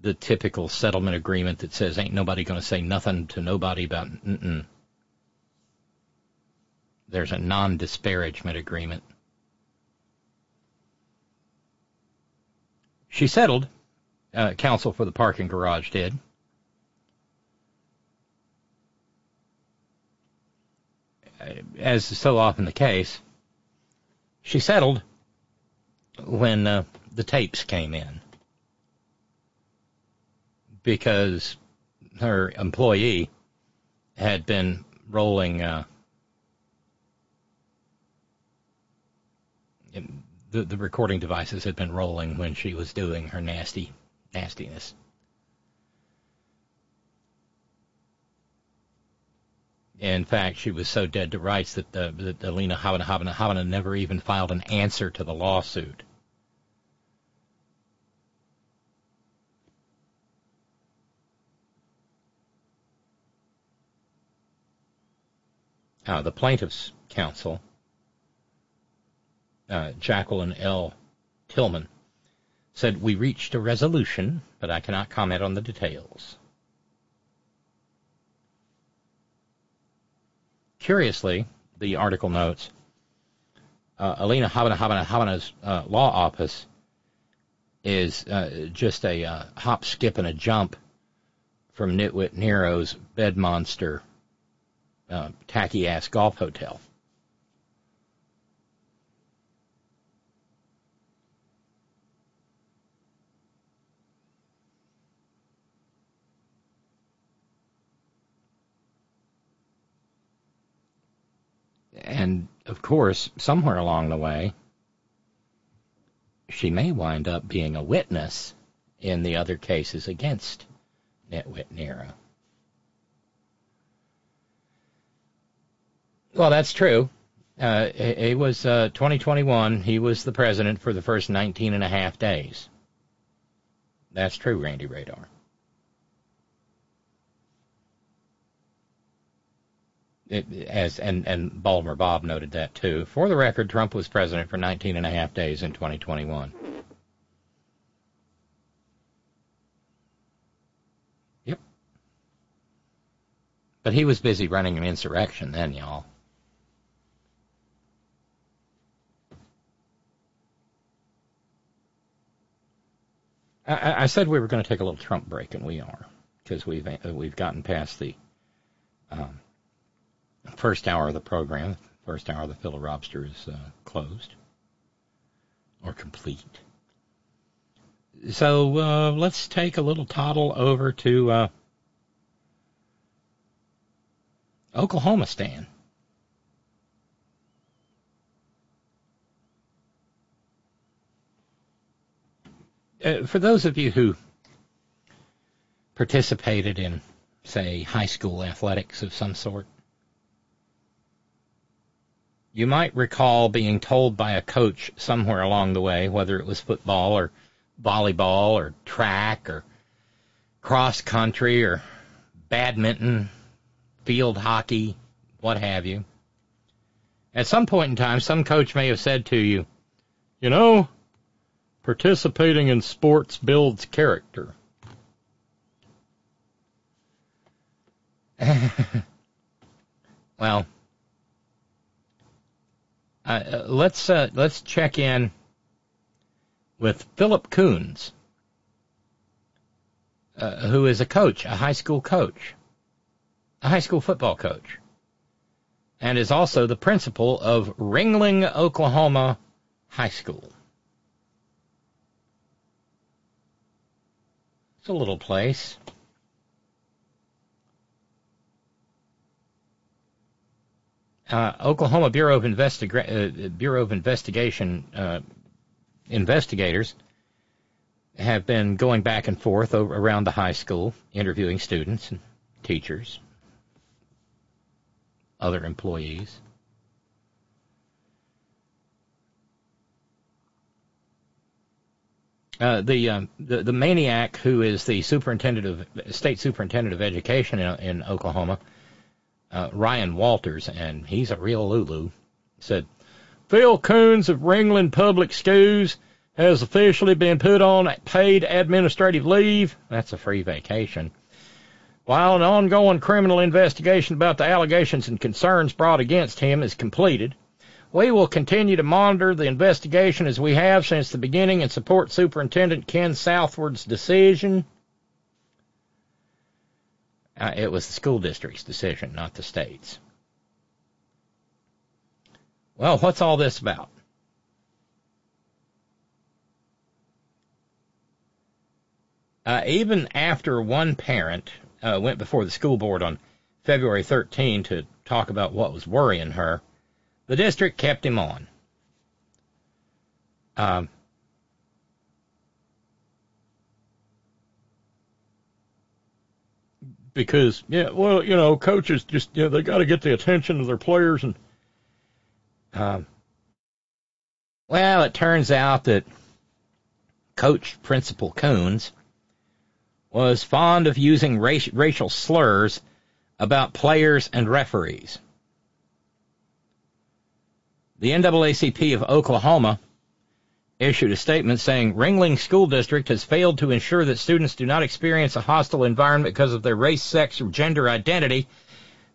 the typical settlement agreement that says ain't nobody going to say nothing to nobody about. Mm-mm. There's a non-disparagement agreement. She settled. Uh, counsel for the parking garage did. As is so often the case, she settled when uh, the tapes came in because her employee had been rolling uh, the, the recording devices had been rolling when she was doing her nasty nastiness. In fact, she was so dead to rights that, the, that Alina Habba Habba Habba never even filed an answer to the lawsuit. The plaintiff's counsel uh, Jacqueline L. Tillman, said, We reached a resolution, but I cannot comment on the details. Curiously, the article notes, uh, Alina Habba Habba Habba's uh, law office is uh, just a uh, hop, skip, and a jump from Nitwit Nero's bed monster uh, tacky ass golf hotel. And of course, somewhere along the way, she may wind up being a witness in the other cases against Nitwit Nero. Well, that's true. Uh, it was uh, 2021. He was the president for the first 19 and a half days. That's true, Randy Radar. it, as and and Balmer Bob noted that too. For the record, Trump was president for 19 and a half days in 2021. Yep. But he was busy running an insurrection then, y'all. I, I said we were going to take a little Trump break, and we are because we've we've gotten past the um, first hour of the program, first hour of the Philo Robster is uh, closed or complete. So uh, let's take a little toddle over to uh, Oklahoma, Stan. Uh, for those of you who participated in, say, high school athletics of some sort, you might recall being told by a coach somewhere along the way, whether it was football or volleyball or track or cross country or badminton, field hockey, what have you. At some point in time, some coach may have said to you, you know, participating in sports builds character. well, uh, let's uh, let's check in with Philip Coons, uh, who is a coach, a high school coach, a high school football coach, and is also the principal of Ringling, Oklahoma High School. It's a little place. uh, Oklahoma Bureau of, Investiga- uh, Bureau of Investigation uh, investigators have been going back and forth over, around the high school, interviewing students and teachers, other employees. Uh, the, um, the the maniac who is the superintendent of state superintendent of education in, in Oklahoma, uh, Ryan Walters, and he's a real lulu, said, Phil Coons of Ringling Public Schools has officially been put on paid administrative leave. That's a free vacation. While an ongoing criminal investigation about the allegations and concerns brought against him is completed, we will continue to monitor the investigation as we have since the beginning and support Superintendent Ken Southward's decision. Uh, it was the school district's decision, not the state's. Well, what's all this about? Uh, even after one parent uh, went before the school board on February 13 to talk about what was worrying her, the district kept him on. Um, because yeah, well, you know, coaches just you know, they got to get the attention of their players and um, well, it turns out that coach Principal Coons was fond of using raci- racial slurs about players and referees. The NAACP of Oklahoma issued a statement saying Ringling School District has failed to ensure that students do not experience a hostile environment because of their race, sex, or gender identity.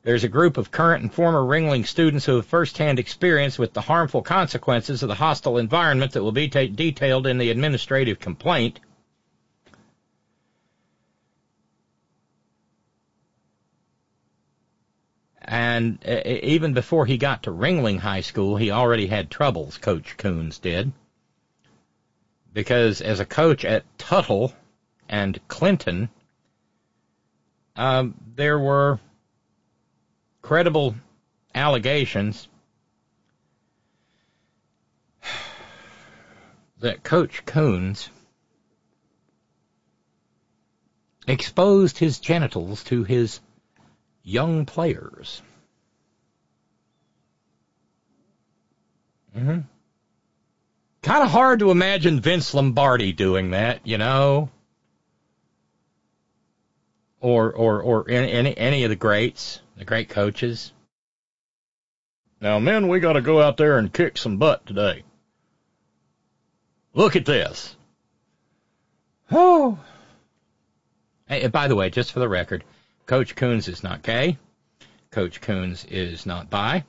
There's a group of current and former Ringling students who have firsthand experience with the harmful consequences of the hostile environment that will be ta- detailed in the administrative complaint. And even before he got to Ringling High School, he already had troubles, Coach Coons did. Because as a coach at Tuttle and Clinton, um, there were credible allegations that Coach Coons exposed his genitals to his young players. Mm-hmm. Kind of hard to imagine Vince Lombardi doing that, you know, or or or any any of the greats, the great coaches. Now, men, we got to go out there and kick some butt today. Look at this. Oh. Hey, by the way, just for the record, Coach Coons is not gay. Coach Coons is not bi.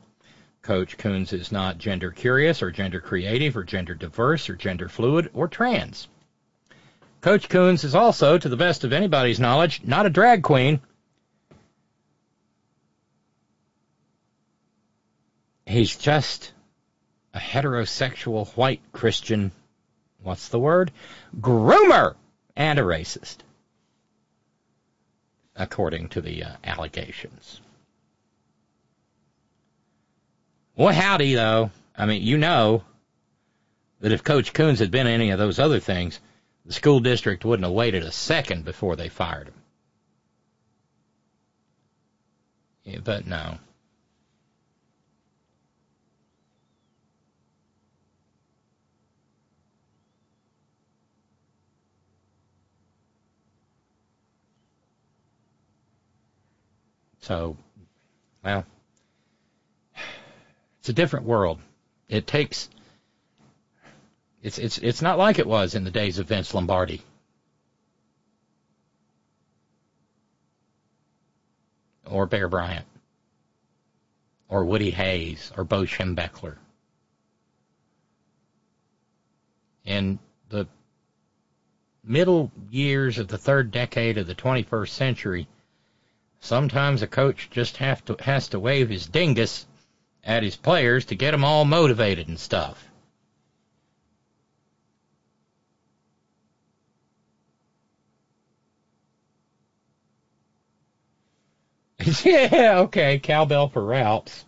Coach Coons is not gender curious or gender creative or gender diverse or gender fluid or trans. Coach Coons is also, to the best of anybody's knowledge, not a drag queen. He's just a heterosexual white Christian, what's the word? Groomer and a racist according to the uh, allegations. Well, howdy, though. I mean, you know that if Coach Coons had been any of those other things, the school district wouldn't have waited a second before they fired him. Yeah, but no. So, well, it's a different world. It takes it's it's it's not like it was in the days of Vince Lombardi. Or Bear Bryant. Or Woody Hayes or Bo Schembechler. In the middle years of the third decade of the 21st century, Sometimes a coach just have to has to wave his dingus at his players to get them all motivated and stuff. yeah, okay, cowbell for Ralphs.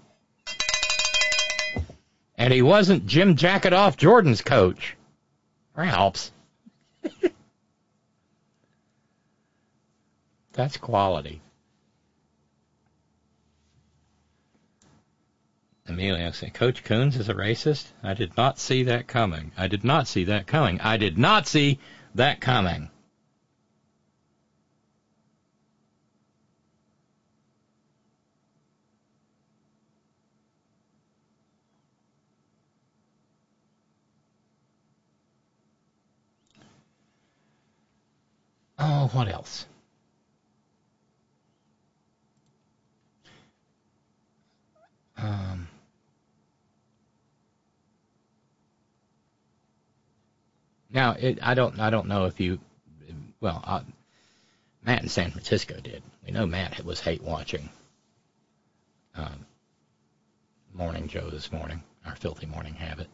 And he wasn't Jim Jacket off Jordan's coach. Ralph's. That's quality. Emilio saying, Coach Coons is a racist? I did not see that coming. I did not see that coming. I did not see that coming. Oh, what else? Um, now, it, I don't, I don't know if you, well, uh, Matt in San Francisco did. We know Matt was hate watching um, Morning Joe this morning, our filthy morning habit.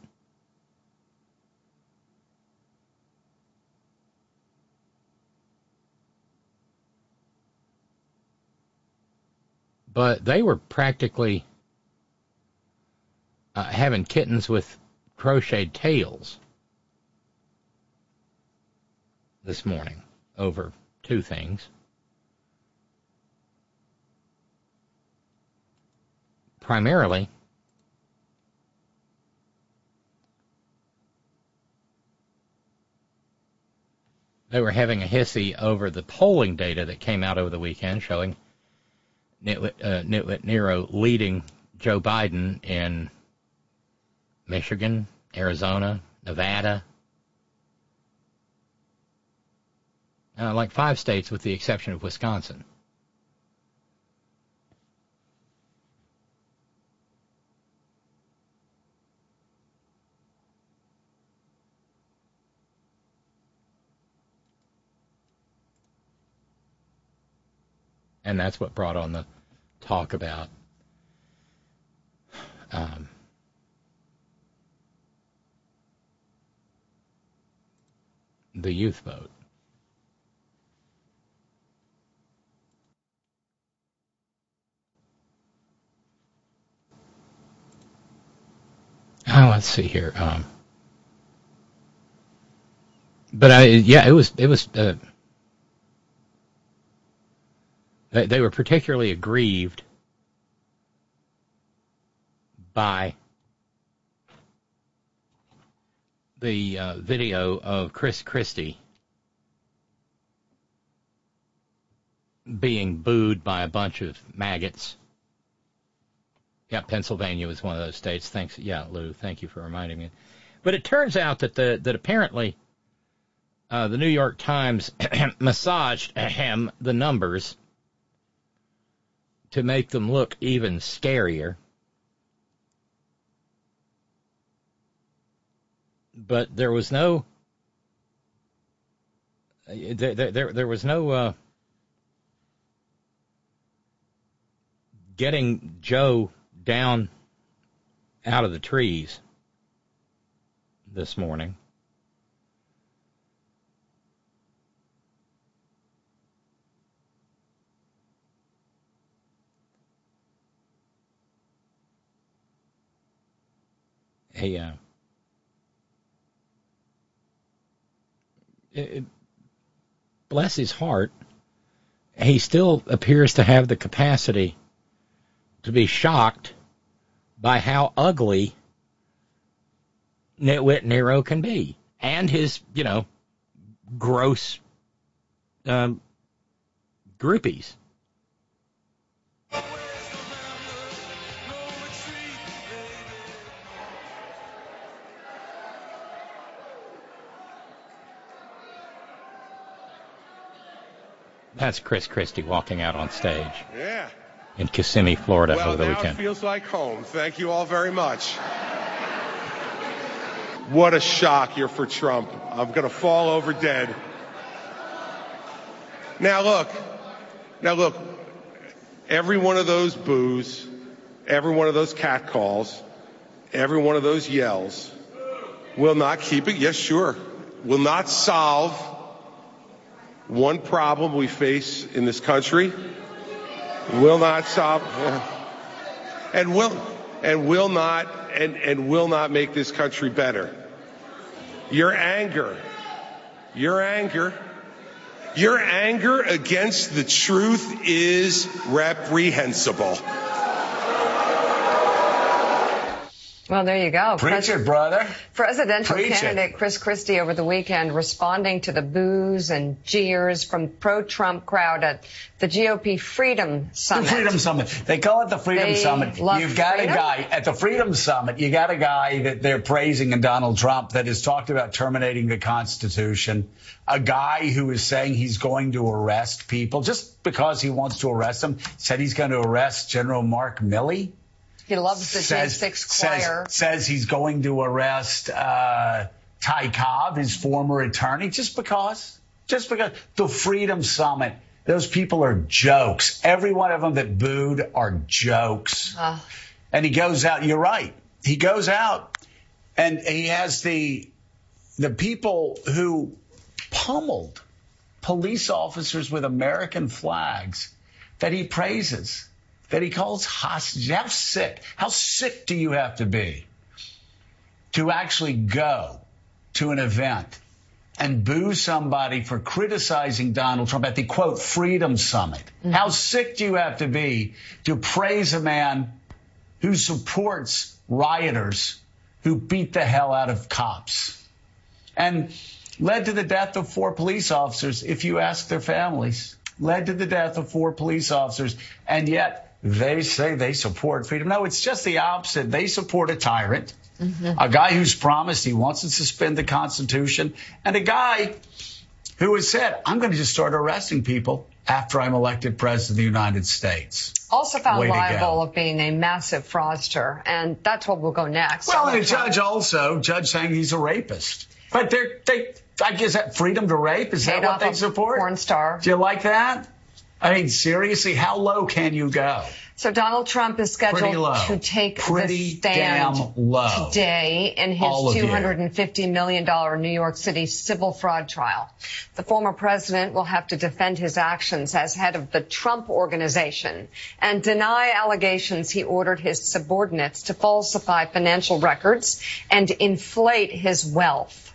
but they were practically uh, having kittens with crocheted tails this morning over two things. Primarily, they were having a hissy over the polling data that came out over the weekend showing Nitwit, uh, Nitwit Nero leading Joe Biden in Michigan, Arizona, Nevada, uh, like five states with the exception of Wisconsin. and that's what brought on the talk about um, the youth vote. Oh, let's see here. Um, but I, yeah, it was it was uh, they, they were particularly aggrieved by the uh, video of Chris Christie being booed by a bunch of maggots. Yeah, Pennsylvania was one of those states. Thanks. Yeah, Lou, thank you for reminding me. But it turns out that the that apparently uh, the New York Times massaged him the numbers to make them look even scarier. But there was no there there, there was no uh, getting Joe down out of the trees this morning. a uh, it, bless his heart, he still appears to have the capacity to be shocked by how ugly Nitwit Nero can be, and his, you know, gross um, groupies. That's Chris Christie walking out on stage. Yeah. In Kissimmee, Florida well, over the now weekend. It feels like home. Thank you all very much. What a shock you're for Trump. I'm going to fall over dead. Now look, now look, every one of those boos, every one of those catcalls, every one of those yells will not keep it. Yes, sure. Will not solve one problem we face in this country will not solve and will and will not and, and will not make this country better. your anger, your anger, your anger against the truth is reprehensible. Well, there you go. Preach it, brother. Presidential Preach candidate Chris Christie over the weekend responding to the boos and jeers from pro-Trump crowd at the GOP Freedom Summit. The Freedom Summit. They call it the Freedom They Summit. You've got freedom? a guy at the Freedom Summit. You got a guy that they're praising in Donald Trump that has talked about terminating the Constitution. A guy who is saying he's going to arrest people just because he wants to arrest them. Said he's going to arrest General Mark Milley. He loves the J6 choir. Says, says he's going to arrest uh, Ty Cobb, his former attorney, just because. Just because. The Freedom Summit. Those people are jokes. Every one of them that booed are jokes. Ah. And he goes out. You're right. He goes out, and he has the the people who pummeled police officers with American flags that he praises, that he calls hostages. How sick? How sick do you have to be to actually go to an event and boo somebody for criticizing Donald Trump at the quote Freedom Summit? Mm-hmm. How sick do you have to be to praise a man who supports rioters who beat the hell out of cops and led to the death of four police officers, if you ask their families, led to the death of four police officers, and yet they say they support freedom. No, it's just the opposite. They support a tyrant, a guy who's promised he wants to suspend the Constitution, and a guy who has said, I'm going to just start arresting people after I'm elected president of the United States. Also found Way liable of being a massive fraudster, and that's what we'll go next. Well, and a judge also, judge saying he's a rapist. But they're, they, I guess that freedom to rape, is that what they support? porn star. Do you like that? I mean, seriously, how low can you go? So Donald Trump is scheduled to take Pretty the stand today in his $250 million New York City civil fraud trial. The former president will have to defend his actions as head of the Trump organization and deny allegations he ordered his subordinates to falsify financial records and inflate his wealth.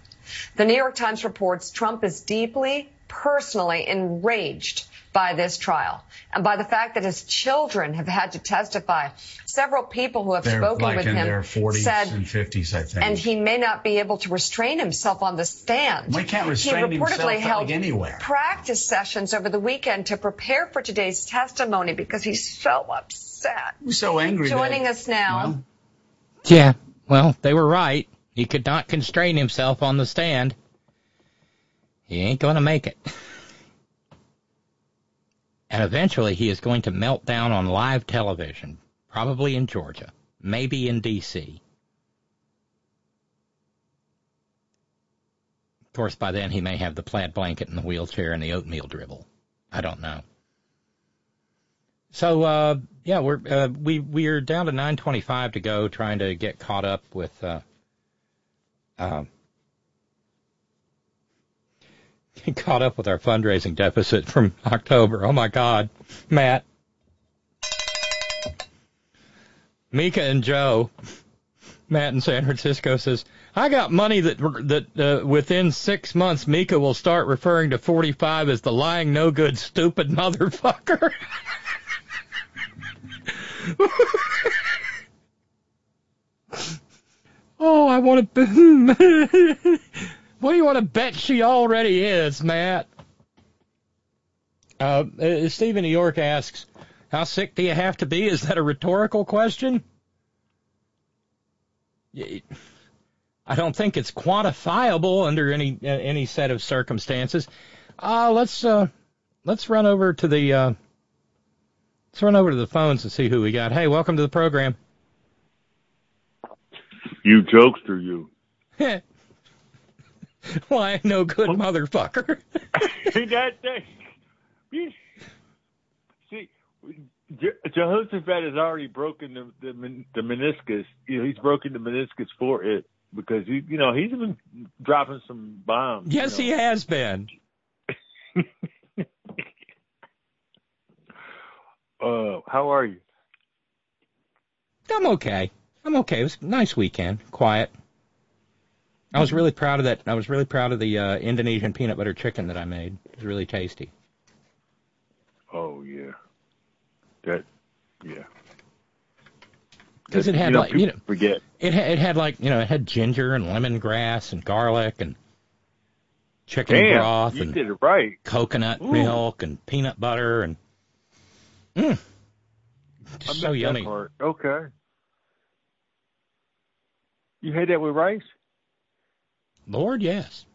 The New York Times reports Trump is deeply, personally enraged by this trial and by the fact that his children have had to testify. Several people who have They're spoken like with in him their 40s said and 50s, I think. and he may not be able to restrain himself on the stand. Well, he can't restrain he reportedly like, held anywhere. practice sessions over the weekend to prepare for today's testimony because he's so upset. He's so angry. Joining that, us now, Yeah, well, they were right. He could not constrain himself on the stand. He ain't going to make it. And eventually he is going to melt down on live television, probably in Georgia, maybe in D.C. Of course, by then he may have the plaid blanket and the wheelchair and the oatmeal dribble. I don't know. So uh, yeah, we're uh, we we're down to 9:25 to go, trying to get caught up with. Uh, uh, get caught up with our fundraising deficit from October. Oh my God, Matt, Mika and Joe, Matt in San Francisco says, I got money that that uh, within six months Mika will start referring to 45 as the lying no good stupid motherfucker. oh, I want to. what do you want to bet she already is, Matt? Uh, uh, Stephen New York asks, "How sick do you have to be?" Is that a rhetorical question? I don't think it's quantifiable under any uh, any set of circumstances. Uh, let's uh, let's run over to the uh, let's run over to the phones and see who we got. Hey, welcome to the program. You jokester, you. Why no good motherfucker? See that thing? You- See, Je- Jehoshaphat has already broken the, the the meniscus. You know, he's broken the meniscus for it because he, you know, he's been dropping some bombs. you Yes, know. he has been. Uh, how are you? I'm okay. I'm okay. It was a nice weekend. Quiet. I was really proud of that. I was really proud of the uh, Indonesian peanut butter chicken that I made. It was really tasty. Oh yeah, that yeah. Because it had you know, like you know forget. it had, it had like you know it had ginger and lemongrass and garlic and chicken Damn, broth you and did it right. coconut Ooh. milk and peanut butter and mm, so yummy. Okay. You had that with rice? Lord, yes.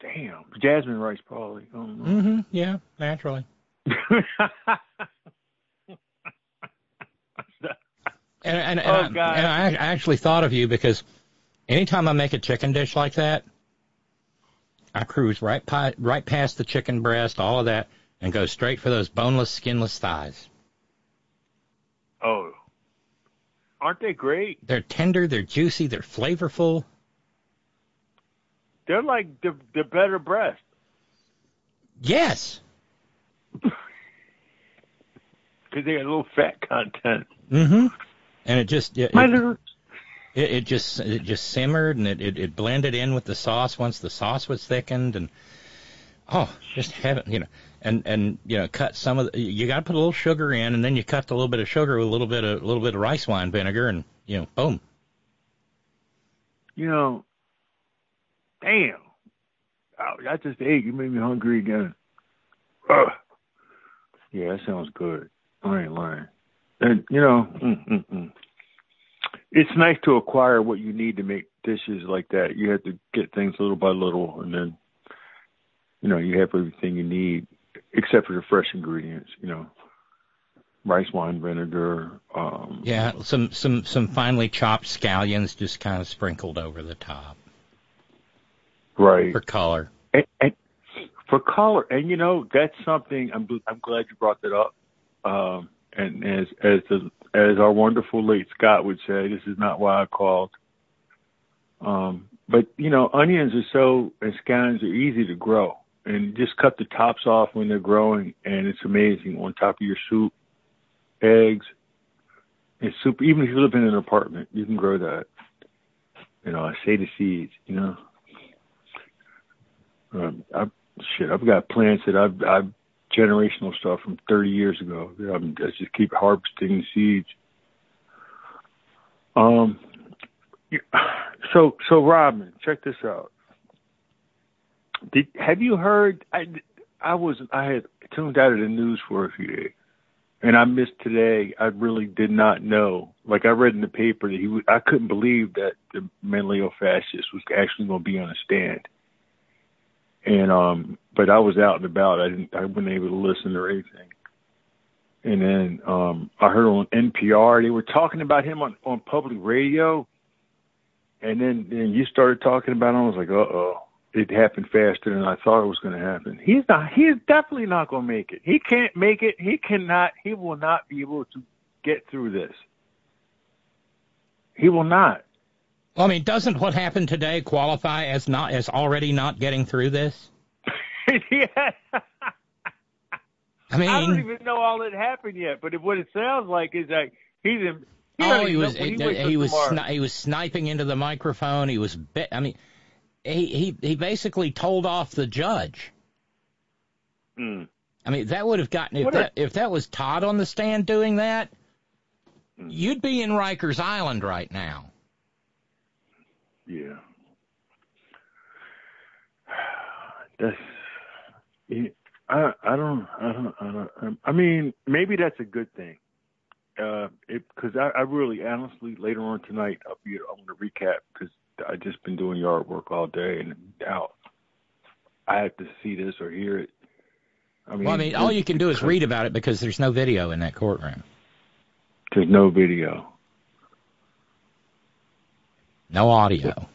Damn, jasmine rice probably. Oh, no. hmm Yeah, naturally. And and, and, Oh, I, God. and I, I actually thought of you because anytime I make a chicken dish like that, I cruise right pi- right past the chicken breast, all of that, and go straight for those boneless, skinless thighs. oh, aren't they great? They're tender, they're juicy, they're flavorful. They're like the the better breast. Yes. because they got a little fat content. Mm-hmm. And it just it, My it, little it, it just it just simmered and it, it it blended in with the sauce once the sauce was thickened and oh just heaven you know and and you know cut some of the, you got to put a little sugar in and then you cut a little bit of sugar with a little bit of a little bit of rice wine vinegar and you know boom you know, damn. I, I just ate. You made me hungry again. Ugh. Yeah, that sounds good. I ain't lying. And you know, mm, mm, mm. it's nice to acquire what you need to make dishes like that. You have to get things little by little, and then you know you have everything you need, except for the fresh ingredients. You know, rice wine vinegar. Um, yeah some some some finely chopped scallions just kind of sprinkled over the top right. for color and, and for color, and you know that's something. I'm I'm glad you brought that up. Um, and as as the as our wonderful late Scott would say, this is not why I called. Um, but you know, onions are so and scallions are easy to grow, and just cut the tops off when they're growing, and it's amazing on top of your soup, eggs, and soup. Even if you live in an apartment, you can grow that. You know, I say the seeds. You know. Um, I, shit, I've got plants that I've, I've generational stuff from 30 years ago. I'm, I just keep harvesting seeds. Um, so so Robin, check this out. Did have you heard? I I was I had tuned out of the news for a few days, and I missed today. I really did not know. Like I read in the paper that he. I couldn't believe that the Manlio fascist was actually going to be on a stand and um but I was out and about. I didn't I wasn't able to listen or anything. And then um I heard on NPR they were talking about him on on public radio. And then then you started talking about him. I was like, uh oh, it happened faster than I thought it was going to happen. He's not. He's definitely not going to make it. He can't make it. He cannot. He will not be able to get through this. He will not. Well i mean doesn't what happened today qualify as not as already not getting through this yeah. i mean I don't even know all that happened yet, but what it sounds like is that he's in. He oh, he was he, wakes he was sni- he was sniping into the microphone. He was be- I mean, he he he basically told off the judge. Mm. I mean, that would have gotten if What a- if that was Todd on the stand doing that, you'd be in Rikers Island right now. Yeah. That's. yeah, I I don't I don't I don't. I mean, maybe that's a good thing. Uh, because I, I really honestly later on tonight I'll be I'm going to recap because I just been doing yard work all day and now I have to see this or hear it. I mean, well, I mean, all you can do is read about it because there's no video in that courtroom. There's no video. No audio.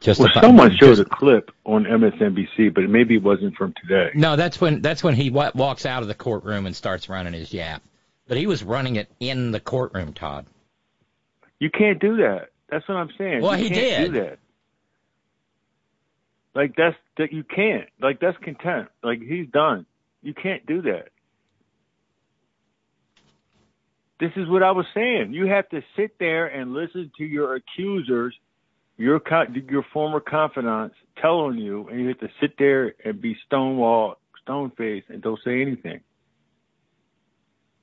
Just well, someone showed just- a clip on MSNBC, but maybe it wasn't from today. No, that's when that's when he wa- walks out of the courtroom and starts running his yap. But he was running it in the courtroom, Todd. You can't do that. That's what I'm saying. Well, you he can't did. do that. Like that's that you can't. Like that's contempt. Like he's done. You can't do that. This is what I was saying. You have to sit there and listen to your accusers, your your former confidants telling you, and you have to sit there and be stonewall, stone faced, and don't say anything.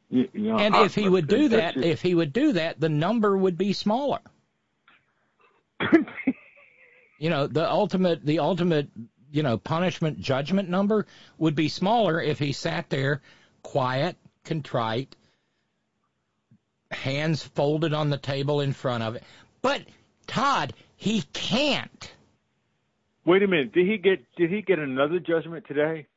You, you know, and I- if he would do that, just- if he would do that, the number would be smaller. you know, the ultimate, the ultimate, you know, punishment judgment number would be smaller if he sat there, quiet, contrite, hands folded on the table in front of it. But Todd, he can't. Wait a minute. Did he get did he get another judgment today?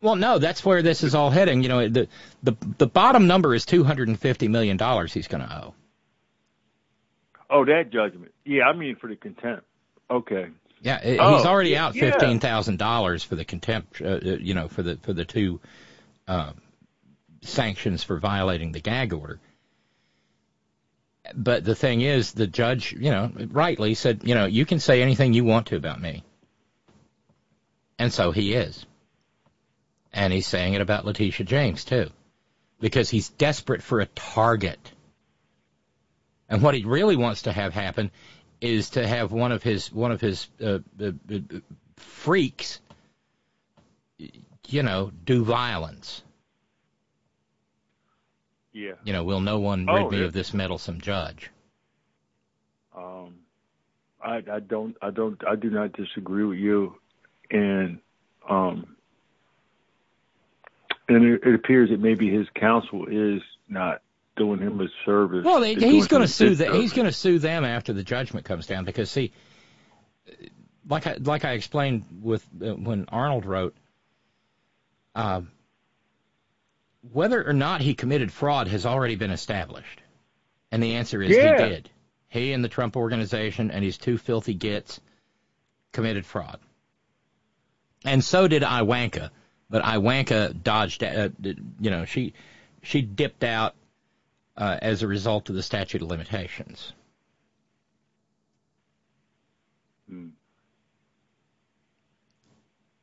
Well, no, that's where this is all heading. You know, the the the bottom number is two hundred and fifty million dollars he's going to owe. Oh, that judgment. Yeah, I mean for the contempt. Okay. Yeah, he's Oh, already yeah, out yeah. fifteen thousand dollars for the contempt. Uh, uh, you know, for the for the two uh, sanctions for violating the gag order. But the thing is, the judge, you know, rightly said, you know, you can say anything you want to about me, and so he is, and he's saying it about Letitia James too, because he's desperate for a target. And what he really wants to have happen is to have one of his one of his uh, uh, uh, freaks, you know, do violence. Yeah. You know, will no one rid Oh, me yeah. of this meddlesome judge? Um, I, I don't, I don't, I do not disagree with you, and um, and it, it appears that maybe his counsel is not doing him a service. Well, they, he's going to sue. The, he's going to sue them after the judgment comes down because see, like I like I explained with uh, when Arnold wrote, um, whether or not he committed fraud has already been established, and the answer is Yeah. he did. He and the Trump organization and his two filthy gits committed fraud, and so did Ivanka. But Ivanka dodged. Uh, you know, she she dipped out uh, as a result of the statute of limitations. Hmm.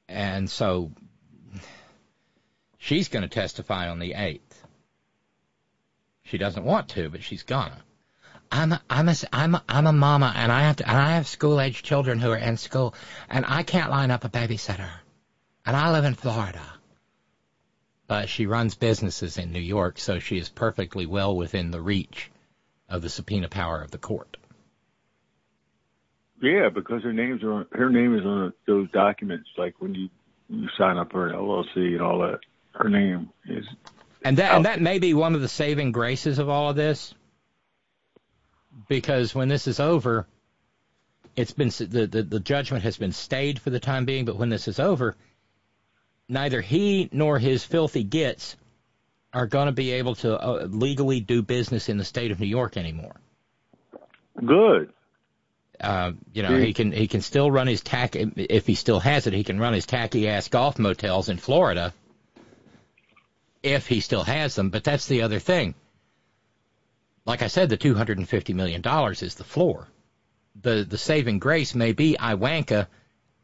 And so she's going to testify on the 8th. She doesn't want to, but she's gonna. I'm a, I'm a, I'm a, I'm a mama and I have to, and I have school age children who are in school and I can't line up a babysitter. And I live in Florida. But she runs businesses in New York, so she is perfectly well within the reach of the subpoena power of the court. Yeah, because her name's her name is on those documents. Like when you you sign up for an LLC and all that, her name is. And that and that may be one of the saving graces of all of this, because when this is over, it's been the the, the judgment has been stayed for the time being. But when this is over, neither he nor his filthy gits are going to be able to uh, legally do business in the state of New York anymore. Good. Uh, you know, he can he can still run his tacky if he still has it. He can run his tacky ass golf motels in Florida if he still has them. But that's the other thing. Like I said, the two hundred and fifty million dollars is the floor. The the saving grace may be Ivanka,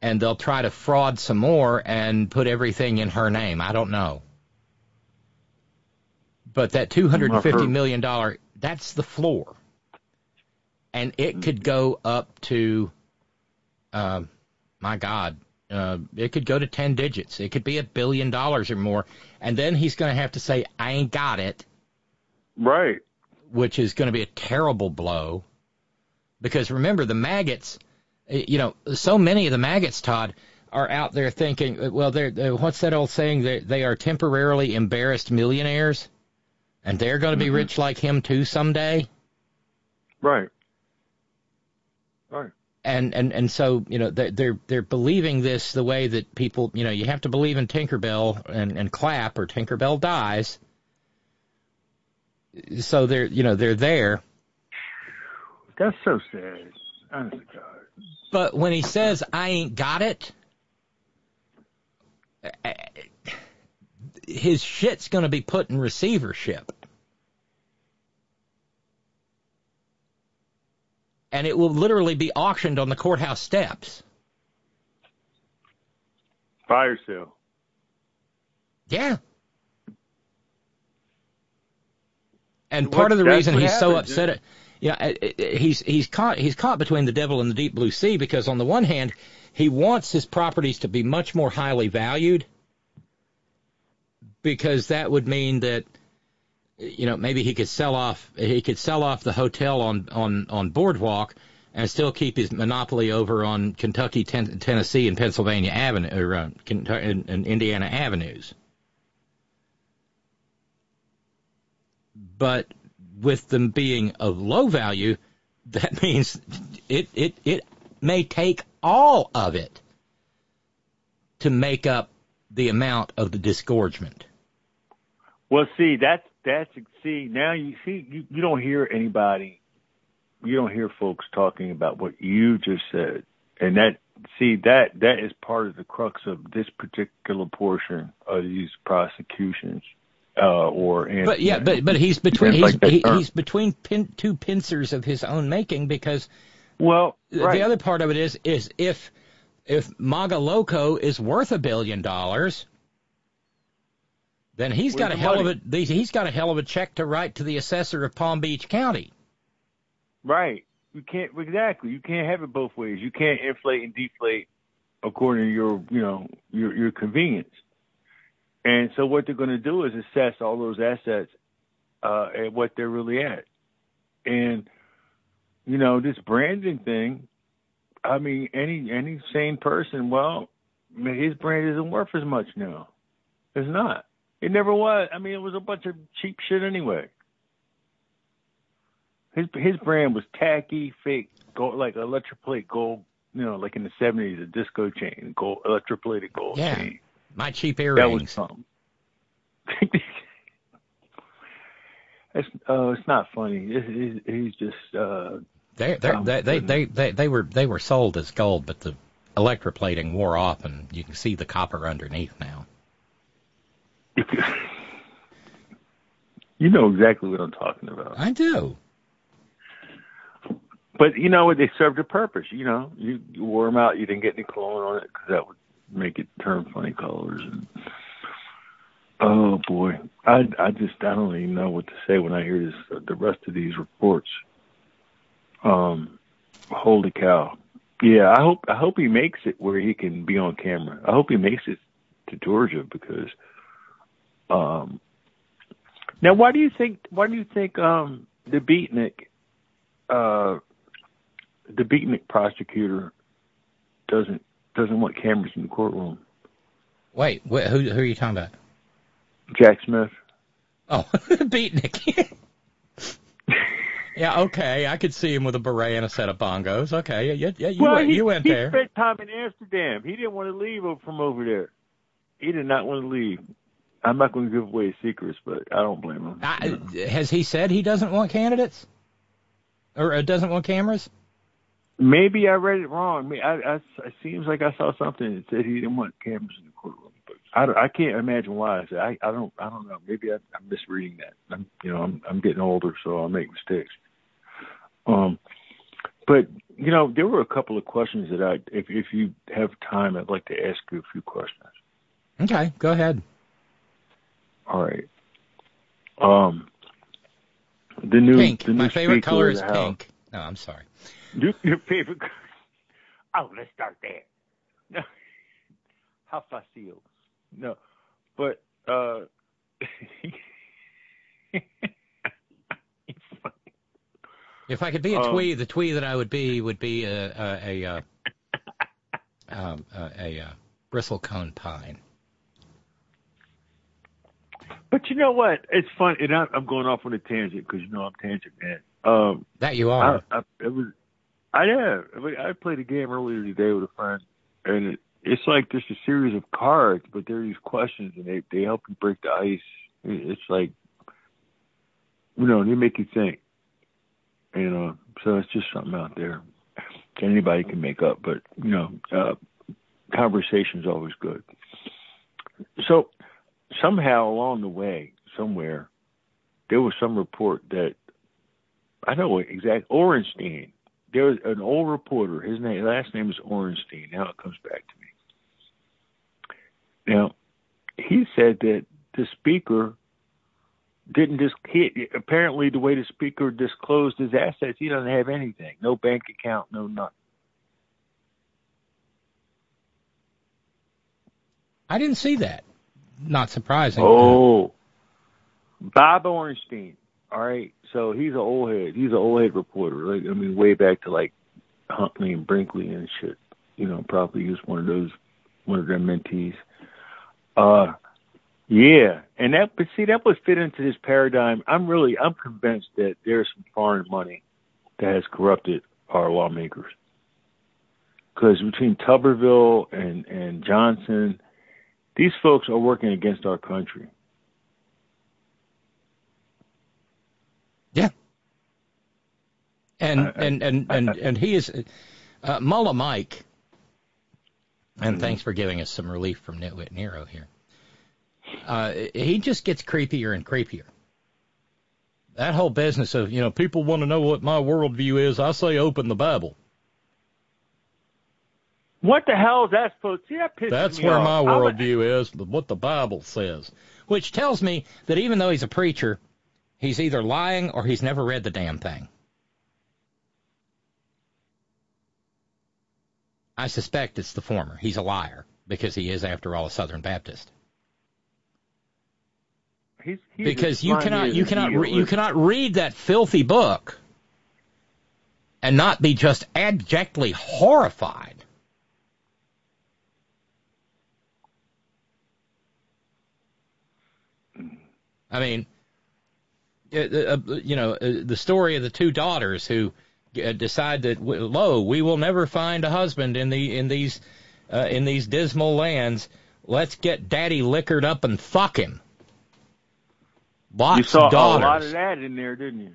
and they'll try to fraud some more and put everything in her name. I don't know. But that two hundred and fifty million dollar that's the floor and it could go up to, uh, my God, uh, it could go to 10 digits. It could be a billion dollars or more. And then he's going to have to say, I ain't got it. Right. Which is going to be a terrible blow. Because remember, the maggots, eh, you know, so many of the maggots, Todd, are out there thinking, eh, well, they're, they're what's that old saying? They, they are temporarily embarrassed millionaires. And they're going to be mm-hmm. rich like him too someday. Right. Right. And and and so you know they're they're they're believing this the way that people you know you have to believe in Tinkerbell and and clap or Tinkerbell dies. So they're you know they're there, That's so sad. Honest to God. but when he says I ain't got it, eh, his shit's going to be put in receivership. And it will literally be auctioned on the courthouse steps. Fire sale. Yeah. and part what- of the reason he's so upset, at, yeah, uh, uh, he's he's caught he's caught between the devil and the deep blue sea because on the one hand, he wants his properties to be much more highly valued because that would mean that you know maybe he could sell off he could sell off the hotel on on on Boardwalk and still keep his monopoly over on Kentucky, ten, Tennessee, and Pennsylvania Avenue or uh, Kentucky, and, and Indiana avenues. But with them being of low value, that means it it it may take all of it to make up the amount of the disgorgement. Well, see, that's that's see now you see you, you don't hear anybody, you don't hear folks talking about what you just said, and that see that that is part of the crux of this particular portion of these prosecutions, uh, or and, But yeah, but but he's between he's like he, he's between pin, two pincers of his own making because well the other part of it is is if if Maga Loco is worth a billion dollars, then he's got a hell money? of a he's got a hell of a check to write to the assessor of Palm Beach County. Right. You can't exactly. You can't have it both ways. You can't inflate and deflate according to your, you know, your your convenience. And so what they're going to do is assess all those assets uh, at what they're really at. And you know, this branding thing. I mean, any any sane person, well, his brand isn't worth as much now. It's not. It never was. I mean, it was a bunch of cheap shit anyway. His his brand was tacky, fake, gold, like electroplate gold. You know, like in the seventies, a disco chain, gold, electroplated gold Yeah, chain. my cheap earrings. That was something. it's uh, it's not funny. It, it, he's just uh, They they Oh, they, they they they they were they were sold as gold, but the electroplating wore off, and you can see the copper underneath now. You know exactly what I'm talking about. I do. But you know what? They served a purpose. You know, you, you wore them out. You didn't get any cologne on it because that would make it turn funny colors. And oh boy, I I just I don't even know what to say when I hear this. The rest of these reports. Um, holy cow! Yeah, I hope I hope he makes it where he can be on camera. I hope he makes it to Georgia because. Um, now, why do you think? Why do you think um, the beatnik, uh, the beatnik prosecutor, doesn't doesn't want cameras in the courtroom? Wait, wh- who who are you talking about? Jack Smith. Oh, beatnik. yeah, okay, I could see him with a beret and a set of bongos. Okay, yeah, yeah, yeah you well, went, he, you went he there. spent time in Amsterdam. He didn't want to leave from over there. He did not want to leave. I'm not going to give away secrets, but I don't blame him. I, has he said he doesn't want candidates, or uh, doesn't want cameras? Maybe I read it wrong. I mean, I, I, it seems like I saw something that said he didn't want cameras in the courtroom, but I, I can't imagine why. I, said, I, I don't, I don't know. Maybe I, I'm misreading that. I'm, you know, I'm, I'm getting older, so I make mistakes. Um, but you know, there were a couple of questions that I, if if you have time, I'd like to ask you a few questions. Okay, go ahead. All right. Um, the new, Pink. the new My favorite color is the House. pink. No, I'm sorry. Your, your favorite? Oh, let's start there. No, how facile? No, but uh, If I could be a Um, the twee that I would be would be a a, a, uh um, a, a, uh bristlecone pine. But you know what? It's fun, and I, I'm going off on a tangent because you know I'm tangent man. Um, That you are. I, I, it was, I have. I, mean, I played a game earlier today with a friend, and it, it's like just a series of cards, but there are these questions, and they they help you break the ice. It's like, you know, they make you think. You know, so it's just something out there that anybody can make up, but you know, uh, conversation's always good. So somehow along the way, somewhere, there was some report that I know exact Orenstein. There was an old reporter. His name, last name is Orenstein. Now it comes back to me. Now, he said that the speaker didn't just apparently the way the speaker disclosed his assets, he doesn't have anything, no bank account, no nothing. I didn't see that. Not surprising. Oh, Bob Ornstein. All right, so he's an old head. He's an old head reporter. Like I mean, way back to like Huntley and Brinkley and shit. You know, probably was one of those, one of their mentees. Uh, yeah, and that but see that would fit into this paradigm. I'm really I'm convinced that there's some foreign money that has corrupted our lawmakers. Because between Tuberville and and Johnson, these folks are working against our country. Yeah. And I, and, and, and, and he is uh, Mullah Mike. And mm-hmm. thanks for giving us some relief from Nitwit Nero here. Uh, he just gets creepier and creepier. That whole business of, you know, people want to know what my worldview is. I say open the Bible. What the hell is that supposed to? That That's where off. my worldview is, what the Bible says. Which tells me that even though he's a preacher, he's either lying or he's never read the damn thing. I suspect it's the former. He's a liar because he is, after all, a Southern Baptist. He's, he's because you cannot you cannot re- you cannot read that filthy book and not be just abjectly horrified. I mean, uh, uh, you know, uh, the story of the two daughters who decide that, lo, we will never find a husband in the in these uh, in these dismal lands. Let's get daddy liquored up and fuck him. Lots you saw of daughters. a lot of that in there, didn't you?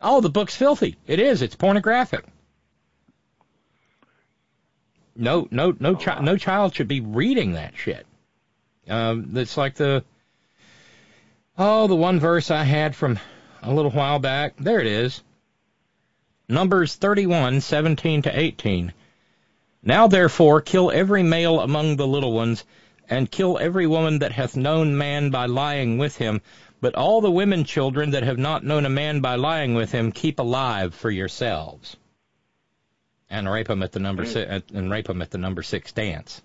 Oh, the book's filthy. It is. It's pornographic. No, no, no, chi- no child should be reading that shit. Um, it's like the oh, the one verse I had from a little while back. There it is. Numbers 31, 17 to 18. Now therefore kill every male among the little ones, and kill every woman that hath known man by lying with him, but all the women children that have not known a man by lying with him, keep alive for yourselves. And rape them at the number and rape them at the number six dance.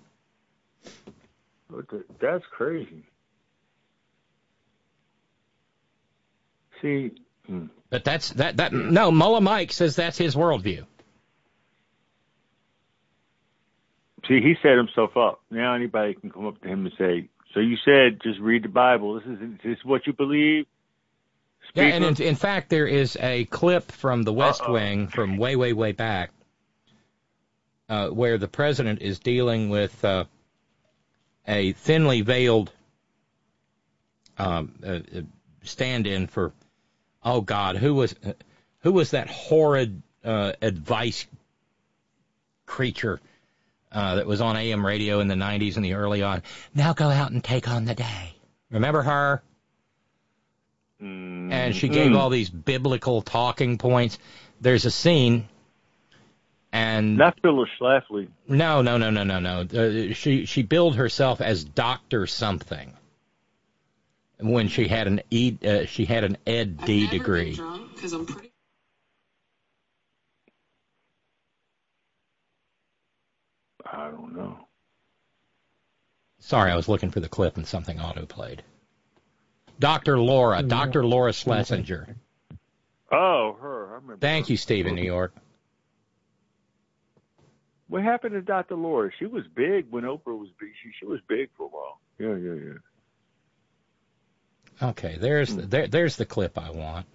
That's crazy. See. Hmm. But that's that that no. Mullah Mike says that's his worldview. See, he set himself up. Now anybody can come up to him and say, so you said just read the Bible. This is this is what you believe. Yeah, and in, in, fact, there is a clip from The West Uh-oh. Wing from way, way, way back, uh, where the president is dealing with uh, a thinly veiled um, uh, uh stand-in for, oh God, who was who was that horrid uh, advice creature? uh, that was on AM radio in the 90s and the early on. Now go out and take on the day. Remember her? Mm. And she gave mm. all these biblical talking points. There's a scene, and not Phyllis Schlafly. No, no, no, no, no, no. Uh, she she billed herself as Doctor something when she had an E uh, she had an Ed D degree. Drunk, I'm pretty I don't know. Sorry, I was looking for the clip and something auto played. Dr. Laura, mm-hmm. Dr. Laura Schlesinger. Oh, her. I remember. Thank her. you, Steve in New York. What happened to Dr. Laura? She was big when Oprah was big. She she was big for a while. Yeah, yeah, yeah. Okay, there's the, there, there's the clip I want.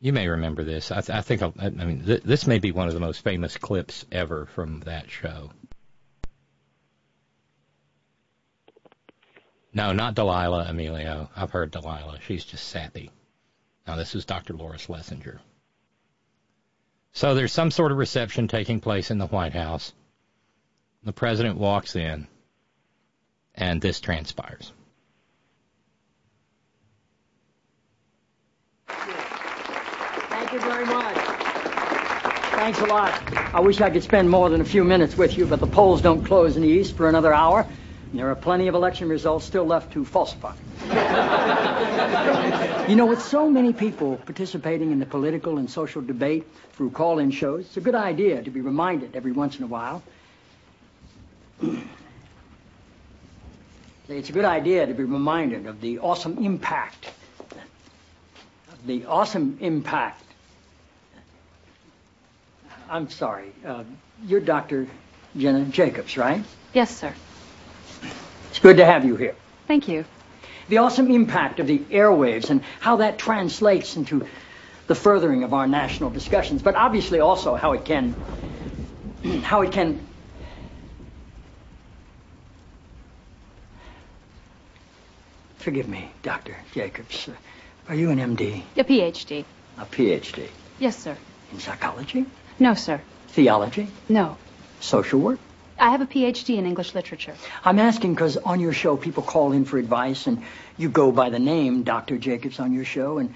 You may remember this. I, th- I think I'll, I mean th- this may be one of the most famous clips ever from that show. No, not Delilah Emilio. I've heard Delilah. She's just sappy. Now this is Dr. Laura Schlesinger. So there's some sort of reception taking place in the White House. The president walks in, and this transpires. Thank you very much. Thanks a lot. I wish I could spend more than a few minutes with you, but the polls don't close in the East for another hour. And there are plenty of election results still left to falsify. you know, with so many people participating in the political and social debate through call-in shows, it's a good idea to be reminded every once in a while. it's a good idea to be reminded of the awesome impact, the awesome impact. I'm sorry, uh, you're Dr. Jenna Jacobs, right? Yes, sir. It's good to have you here. Thank you. The awesome impact of the airwaves and how that translates into the furthering of our national discussions, but obviously also how it can how it can Forgive me, Dr. Jacobs. Are you an MD? A PhD. A PhD. Yes, sir. In psychology? No, sir. Theology? No. Social work? I have a PhD in English literature. I'm asking because on your show people call in for advice and you go by the name Dr. Jacobs on your show and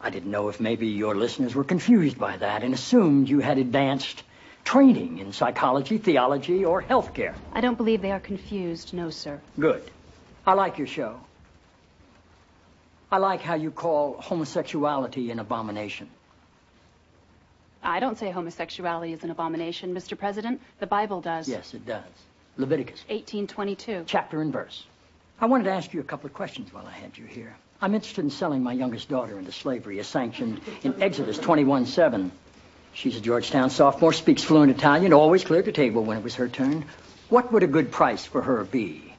I didn't know if maybe your listeners were confused by that and assumed you had advanced training in psychology, theology, or healthcare. I don't believe they are confused, no, sir. Good. I like your show. I like how you call homosexuality an abomination. I don't say homosexuality is an abomination, Mr. President. The Bible does. Yes, it does. Leviticus. 1822. Chapter and verse. I wanted to ask you a couple of questions while I had you here. I'm interested in selling my youngest daughter into slavery, as sanctioned in Exodus 21:7. She's a Georgetown sophomore, speaks fluent Italian, always cleared the table when it was her turn. What would a good price for her be?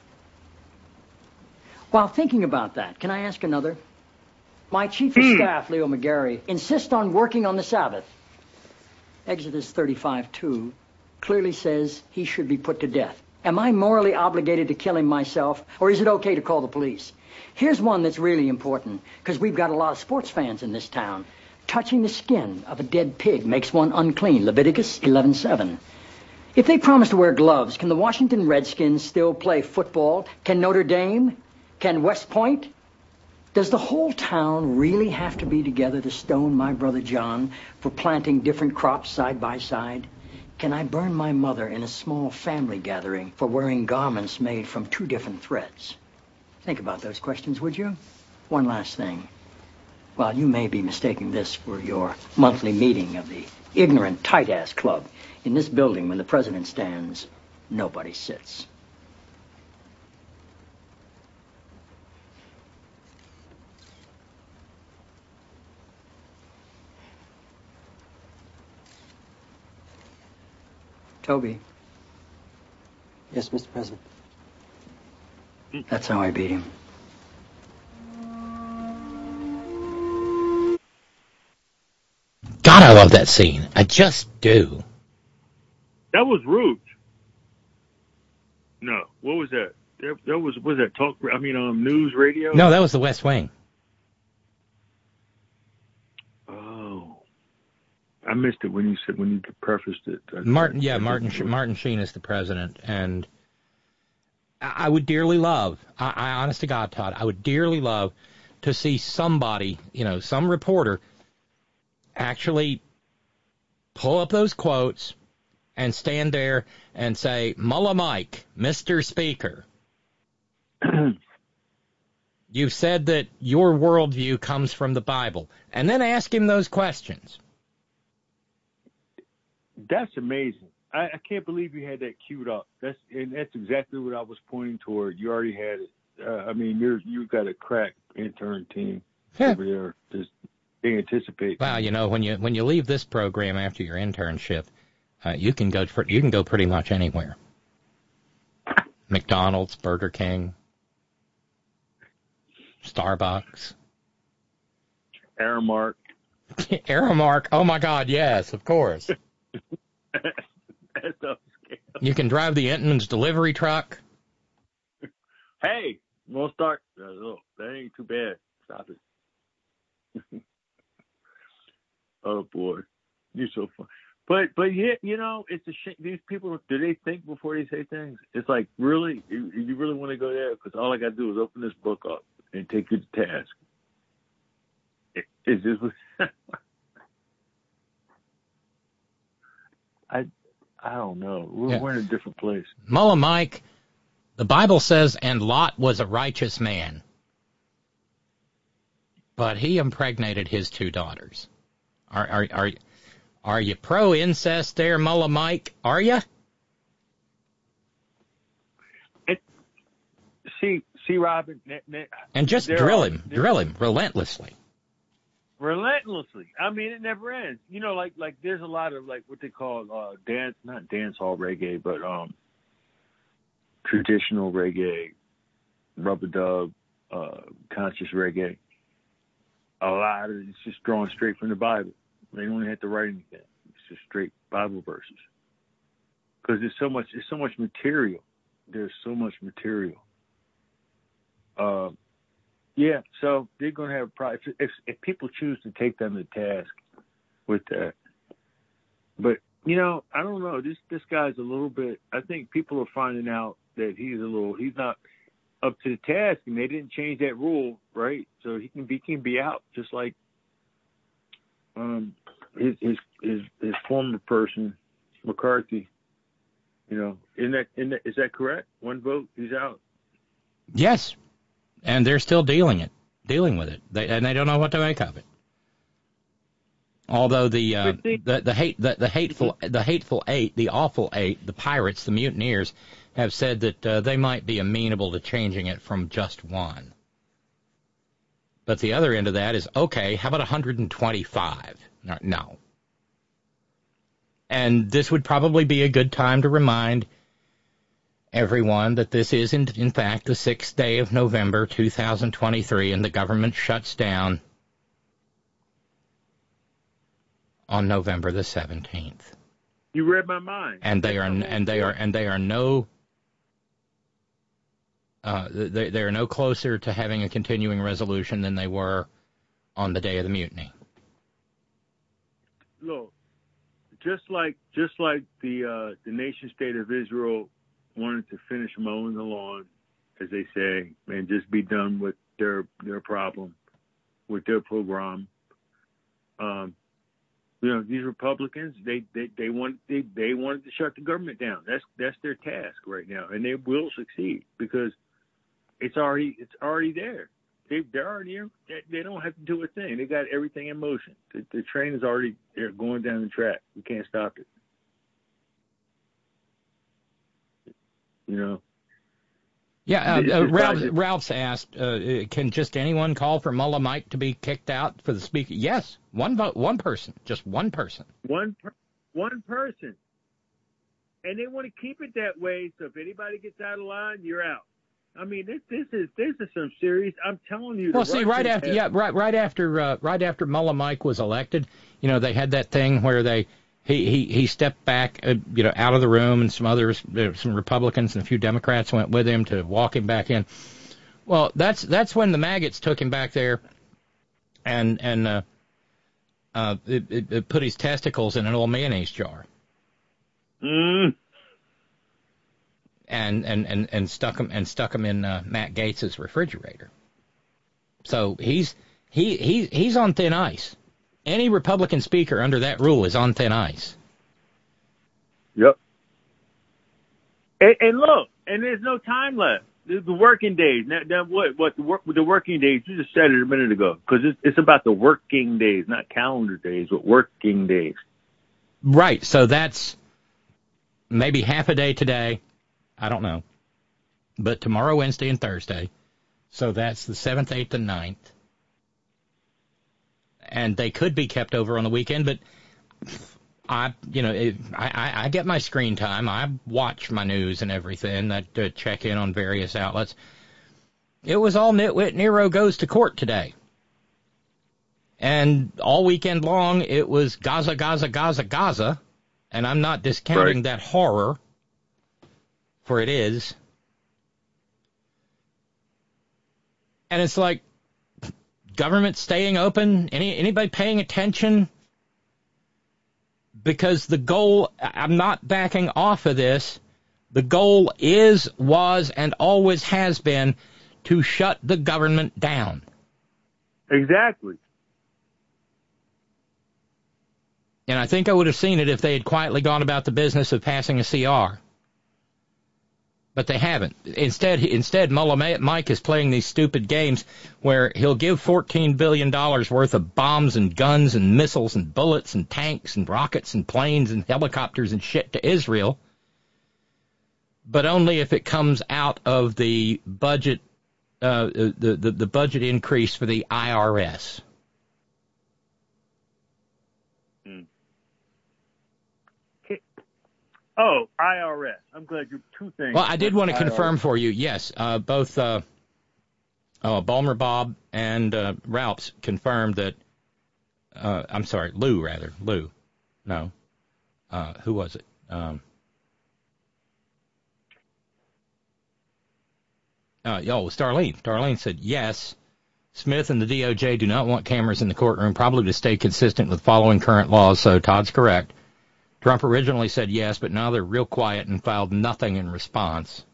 While thinking about that, can I ask another? My chief of hmm. staff, Leo McGarry, insists on working on the Sabbath. Exodus 35:2 clearly says he should be put to death. Am I morally obligated to kill him myself, or is it okay to call the police? Here's one that's really important, because we've got a lot of sports fans in this town. Touching the skin of a dead pig makes one unclean. Leviticus 11:7. If they promise to wear gloves, can the Washington Redskins still play football? Can Notre Dame? Can West Point? Does the whole town really have to be together to stone my brother John for planting different crops side by side? Can I burn my mother in a small family gathering for wearing garments made from two different threads? Think about those questions, would you? One last thing. While you may be mistaking this for your monthly meeting of the ignorant tight-ass club, in this building when the president stands, nobody sits. Toby. Yes, Mr. President. That's how I beat him. God, I love that scene. I just do. That was Rouge. No, what was that? That, that was was that talk? I mean, um, news radio. No, that was the West Wing. Oh, I missed it when you said when you prefaced it. Martin, yeah, Martin, Sh- Martin Sheen is the president, and I I would dearly love, I, I honest to God, Todd, I would dearly love to see somebody, you know, some reporter, actually pull up those quotes and stand there and say, Mullah Mike, Mr. Speaker, you've said that your worldview comes from the Bible, and then ask him those questions. That's amazing. I, I can't believe you had that queued up. That's and that's exactly what I was pointing toward. You already had it. Uh, I mean, you're you got a crack intern team over there. Just they anticipate. Well, you know, when you when you leave this program after your internship, uh, you can go for, you can go pretty much anywhere. McDonald's, Burger King, Starbucks, Aramark. Aramark. Oh my God, yes, of course. You can drive the Entenmann's delivery truck. Hey, we'll start. Uh, oh, that ain't too bad. Stop it. oh boy, you're so fun. But but yeah, you know, it's a shame. These people do they think before they say things? It's like really, you, you really want to go there? Because all I got to do is open this book up and take you to task. It, it's just. I I don't know. We're, Yeah. we're in a different place. Mullah Mike, The Bible says, and Lot was a righteous man, but he impregnated his two daughters. Are are are are you pro incest there, Mullah Mike? Are you? See, see, Robyn, and just drill him, drill him relentlessly. Relentlessly. I mean, it never ends. You know, like like there's a lot of like what they call uh dance, not dance hall reggae, but um traditional reggae, rub-a-dub, uh, conscious reggae. A lot of it's just drawn straight from the Bible. They don't even have to write anything. It's just straight Bible verses. Because there's so much, there's so much material. There's so much material. Uh, yeah, so they're going to have a problem. If, if, people choose to take them to task with that. But, you know, I don't know. This this guy's a little bit, I think people are finding out that he's a little, he's not up to the task, and they didn't change that rule, right? So he can be he can be out just like um, his his his his former person McCarthy. You know, in that in that is that correct? One vote, he's out. Yes, and they're still dealing it, dealing with it, they, and they don't know what to make of it. Although the uh, the the hate the, the hateful the hateful eight, the awful eight, the pirates, the mutineers, have said that uh, they might be amenable to changing it from just one. But the other end of that is okay. How about 125? No. And this would probably be a good time to remind everyone that this is, in, in fact, the sixth day of November 2023, and the government shuts down on November the 17th. You read my mind. And they are and they are and they are no uh, they, they are no closer to having a continuing resolution than they were on the day of the mutiny. Look, just like just like the uh, the nation state of Israel wanted to finish mowing the lawn, as they say, and just be done with their their problem, with their program. Um, you know, these Republicans, they they they want they they wanted to shut the government down. That's that's their task right now, and they will succeed because it's already it's already there. They they're already they don't have to do a thing. They got everything in motion. The, the train is already they're going down the track. We can't stop it. You know. Yeah, uh, uh, Ralph, Ralph's asked, uh, can just anyone call for Mullah Mike to be kicked out for the speaker? Yes, one vote, one person, just one person. One, per- one person, and they want to keep it that way. So if anybody gets out of line, you're out. I mean, this this is this is some serious. I'm telling you. Well, see, right after have, yeah, right right after uh, right after Mullah Mike was elected, you know, they had that thing where they he he he stepped back, uh, you know, out of the room, and some others, some Republicans and a few Democrats went with him to walk him back in. Well, that's that's when the maggots took him back there, and and uh, uh, it, it, it put his testicles in an old mayonnaise jar. Mm and and and, and stuck him and stuck him in uh, Matt Gaetz's refrigerator. So he's he he he's on thin ice. Any Republican speaker under that rule is on thin ice. Yep. And, and look, and there's no time left. The, the working days. Now, now what? What the work? The working days. You just said it a minute ago because it's, it's about the working days, not calendar days, but working days. Right. So that's maybe half a day today, I don't know. But tomorrow, Wednesday, and Thursday. So that's the 7th, 8th, and 9th. And they could be kept over on the weekend, but I, you know, it, I, I get my screen time. I watch my news and everything. I uh, check in on various outlets. It was all nitwit Nero goes to court today. And all weekend long, it was Gaza, Gaza, Gaza, Gaza. And I'm not discounting right. that horror for it is. And it's like government staying open, any anybody paying attention because the goal I'm not backing off of this. The goal is was and always has been to shut the government down. Exactly. And I think I would have seen it if they had quietly gone about the business of passing a CR. But they haven't. Instead, instead, Mullah Mike is playing these stupid games where he'll give $14 billion worth of bombs and guns and missiles and bullets and tanks and rockets and planes and helicopters and shit to Israel, but only if it comes out of the budget, uh, the, the, the budget increase for the IRS. Oh, IRS. I'm glad you two things. Well, I did want to IRS. confirm for you. Yes, uh, both uh, uh, Balmer Bob and uh, Ralphs confirmed that. Uh, I'm sorry, Lou rather. Lou, no. Uh, who was it? Um, uh, oh, Starlene. Starlene said yes. Smith and the DOJ do not want cameras in the courtroom, probably to stay consistent with following current laws. So Todd's correct. Trump originally said yes, but now they're real quiet and filed nothing in response.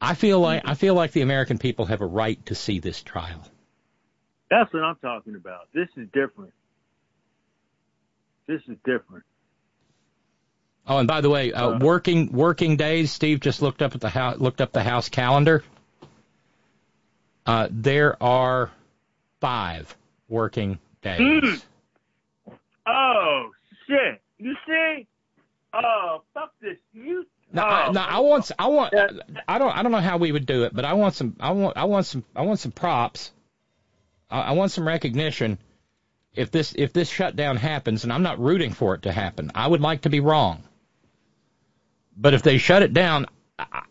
I feel like I feel like the American people have a right to see this trial. That's what I'm talking about. This is different. This is different. Oh, and by the way, uh, working working days. Steve just looked up at the house looked up the house calendar. Uh, there are five working days. Mm. Oh shit! You see? Oh fuck this! You. No, oh. I, no, I want, I want, I don't, I don't know how we would do it, but I want some, I want, I want some, I want some props. I, I want some recognition. If this, if this shutdown happens, and I'm not rooting for it to happen, I would like to be wrong. But if they shut it down, I,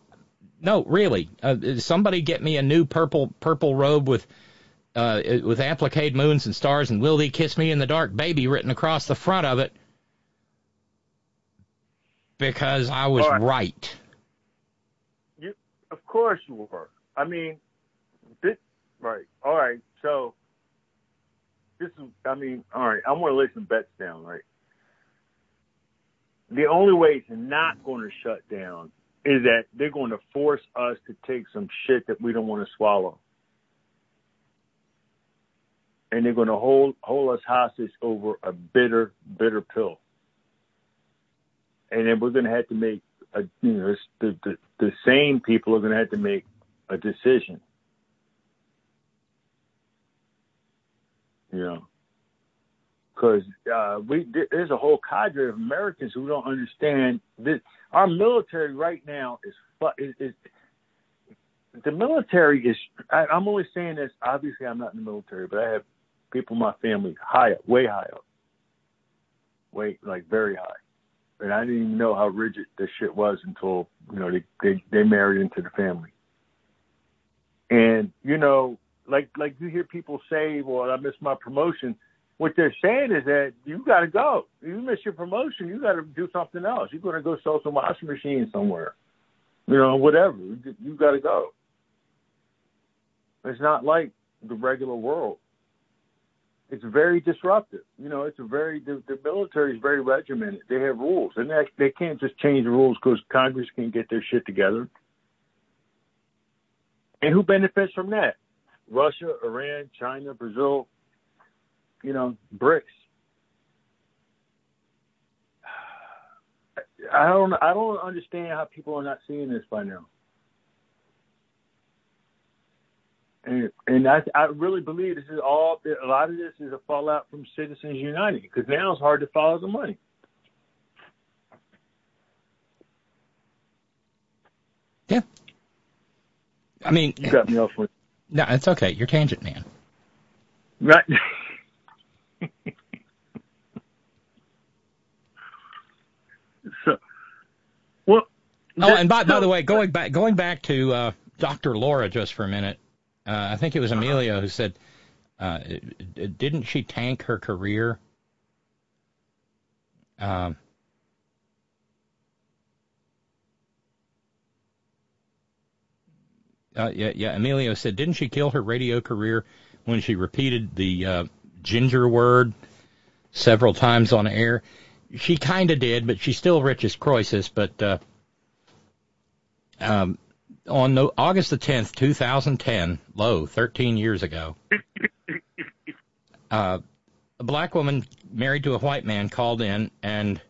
no, really, uh, somebody get me a new purple, purple robe with, uh, with applique moons and stars and will thee kiss me in the dark, baby, written across the front of it because I was right. right. You, of course you were. I mean, this, right. All right. So this is. I mean, all right. I'm going to lay some bets down. Right. The only way it's not going to shut down is that they're going to force us to take some shit that we don't want to swallow. And they're going to hold hold us hostage over a bitter, bitter pill. And then we're going to have to make a, you know, the, the, the sane people are going to have to make a decision. You know, because uh, we there's a whole cadre of Americans who don't understand this. Our military right now is is, is the military is. I, I'm only saying this. Obviously, I'm not in the military, but I have people in my family high up, way high up, way like very high and I didn't even know how rigid this shit was until you know they they, they married into the family. And you know, like like you hear people say, "Well, I missed my promotion." What they're saying is that you got to go. You miss your promotion, you got to do something else. You're going to go sell some washing machines somewhere, you know, whatever. You, got to go. It's not like the regular world it's very disruptive. You know, it's a very the, the military is very regimented. They have rules, and they, they can't just change the rules because Congress can't get their shit together. And who benefits from that? Russia, Iran, China, Brazil. You know, BRICS. I don't. I don't understand how people are not seeing this by now. And, and I, I really believe this is all, a lot of this is a fallout from Citizens United because now it's hard to follow the money. Yeah. I mean, you got me off with. No, it's okay. You're tangent man. Right. so, well. Oh, and by, by the way, going back going back to uh, Dr. Laura just for a minute, uh, I think it was Amelia who said, uh, didn't she tank her career? Um, uh, yeah, yeah. Emilio said, didn't she kill her radio career when she repeated the uh, ginger word several times on air? She kind of did, but she's still rich as Croesus. But uh, um, on no, August the 10th, 2010, low, 13 years ago, uh, a black woman married to a white man called in and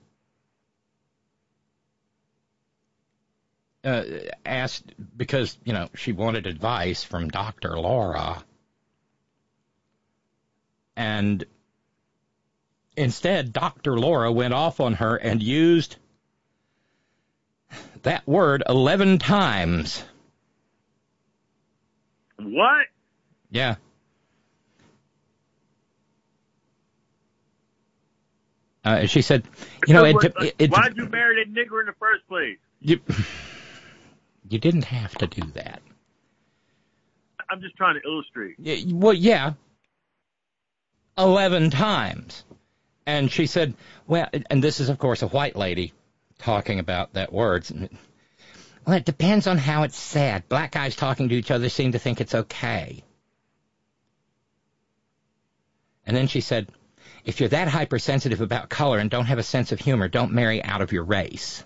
uh, asked because you know she wanted advice from Dr. Laura, and instead Dr. Laura went off on her and used that word eleven times. What? Yeah. Uh, she said, "You know, it, it, it, why'd you marry that nigger in the first place? you, you didn't have to do that." I'm just trying to illustrate. Y- Well, yeah, eleven times, and she said, "Well," and this is of course a white lady talking about that word. Well, it depends on how it's said. Black guys talking to each other seem to think it's okay. And then she said, if you're that hypersensitive about color and don't have a sense of humor, don't marry out of your race.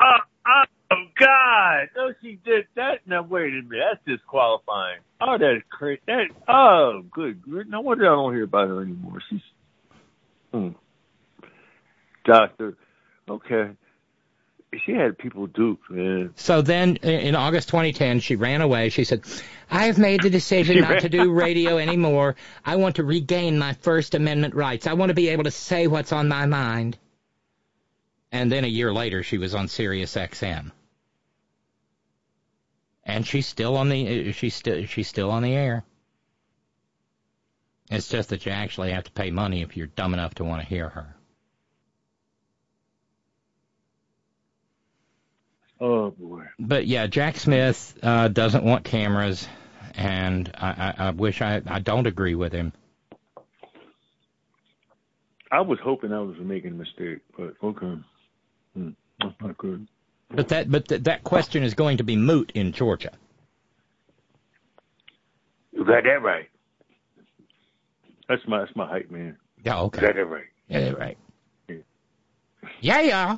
Oh, oh God! No, she did that. Now wait a minute, that's disqualifying. Oh, that's crazy. That oh, good. No wonder I don't hear about her anymore. She's hmm. doctor. Okay, she had people duped, man. So then in August 2010, she ran away. She said, I have made the decision not to do radio anymore. I want to regain my First Amendment rights. I want to be able to say what's on my mind. And then a year later, she was on Sirius XM. And she's still on the uh, she's still she's still on the air. It's just that you actually have to pay money if you're dumb enough to want to hear her. Oh boy. But yeah, Jack Smith uh, doesn't want cameras, and I, I, I wish I I don't agree with him. I was hoping I was making a mistake, but okay. Hmm. That's not good. But that but th- that question is going to be moot in Georgia. You got that right. That's my that's my hype man. Yeah, okay. You got that right. Yeah, right. Yeah, yeah.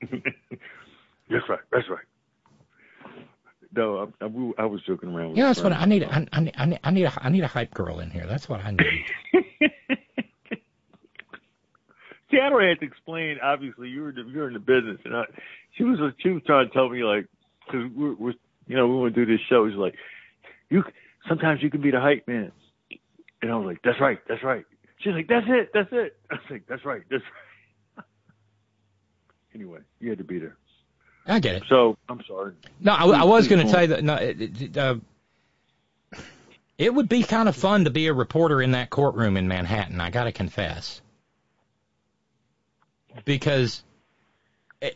That's right. That's right. No, I, I, I was joking around. Yeah, that's Brian. what I need. I, I, need- I need. I need a I need a hype girl in here. That's what I need. See, I don't have to explain. Obviously, you were in the, you're in the business, and I, she was she was trying to tell me like, because we're, we're you know we want to do this show. She's like, you sometimes you can be the hype man, and I was like, that's right, that's right. She's like, that's it, that's it. I was like, that's right, that's right. anyway, you had to be there. I get it. So I'm sorry. No, I, I was going to tell you that. No, it, it, uh, it would be kind of fun to be a reporter in that courtroom in Manhattan. I got to confess, because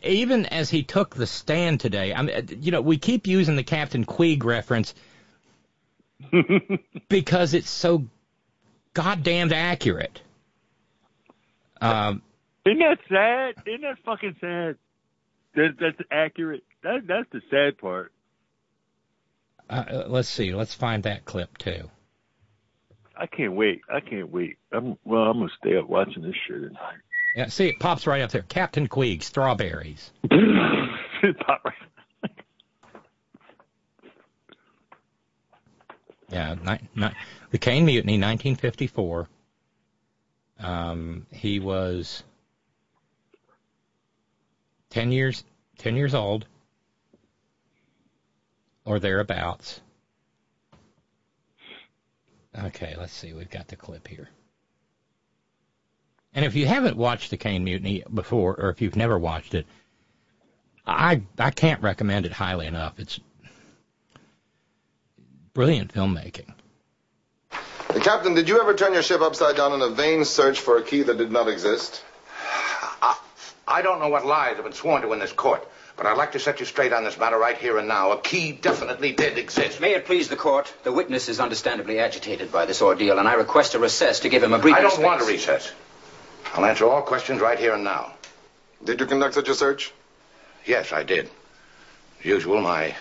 even as he took the stand today, I mean, you know, we keep using the Captain Queeg reference because it's so goddamn accurate. Um, Isn't that sad? Isn't that fucking sad? That, that's accurate. That that's the sad part. uh, let's see. Let's find that clip too. I can't wait. I can't wait. I'm well. I'm gonna stay up watching this shit tonight. Yeah, see, it pops right up there. Captain Queeg, strawberries. Pop right. Yeah, ni- ni- the Caine Mutiny, 1954. Um, he was 10 years 10 years old or thereabouts. Okay, let's see. We've got the clip here. And if you haven't watched the Caine Mutiny before, or if you've never watched it, I I can't recommend it highly enough. It's brilliant filmmaking. Captain, did you ever turn your ship upside down in a vain search for a key that did not exist? I don't know what lies have been sworn to in this court, but I'd like to set you straight on this matter right here and now. A key definitely did exist. May it please the court, the witness is understandably agitated by this ordeal, and I request a recess to give him a breathing I don't space. want a recess. I'll answer all questions right here and now. Did you conduct such a search? Yes, I did. As usual, my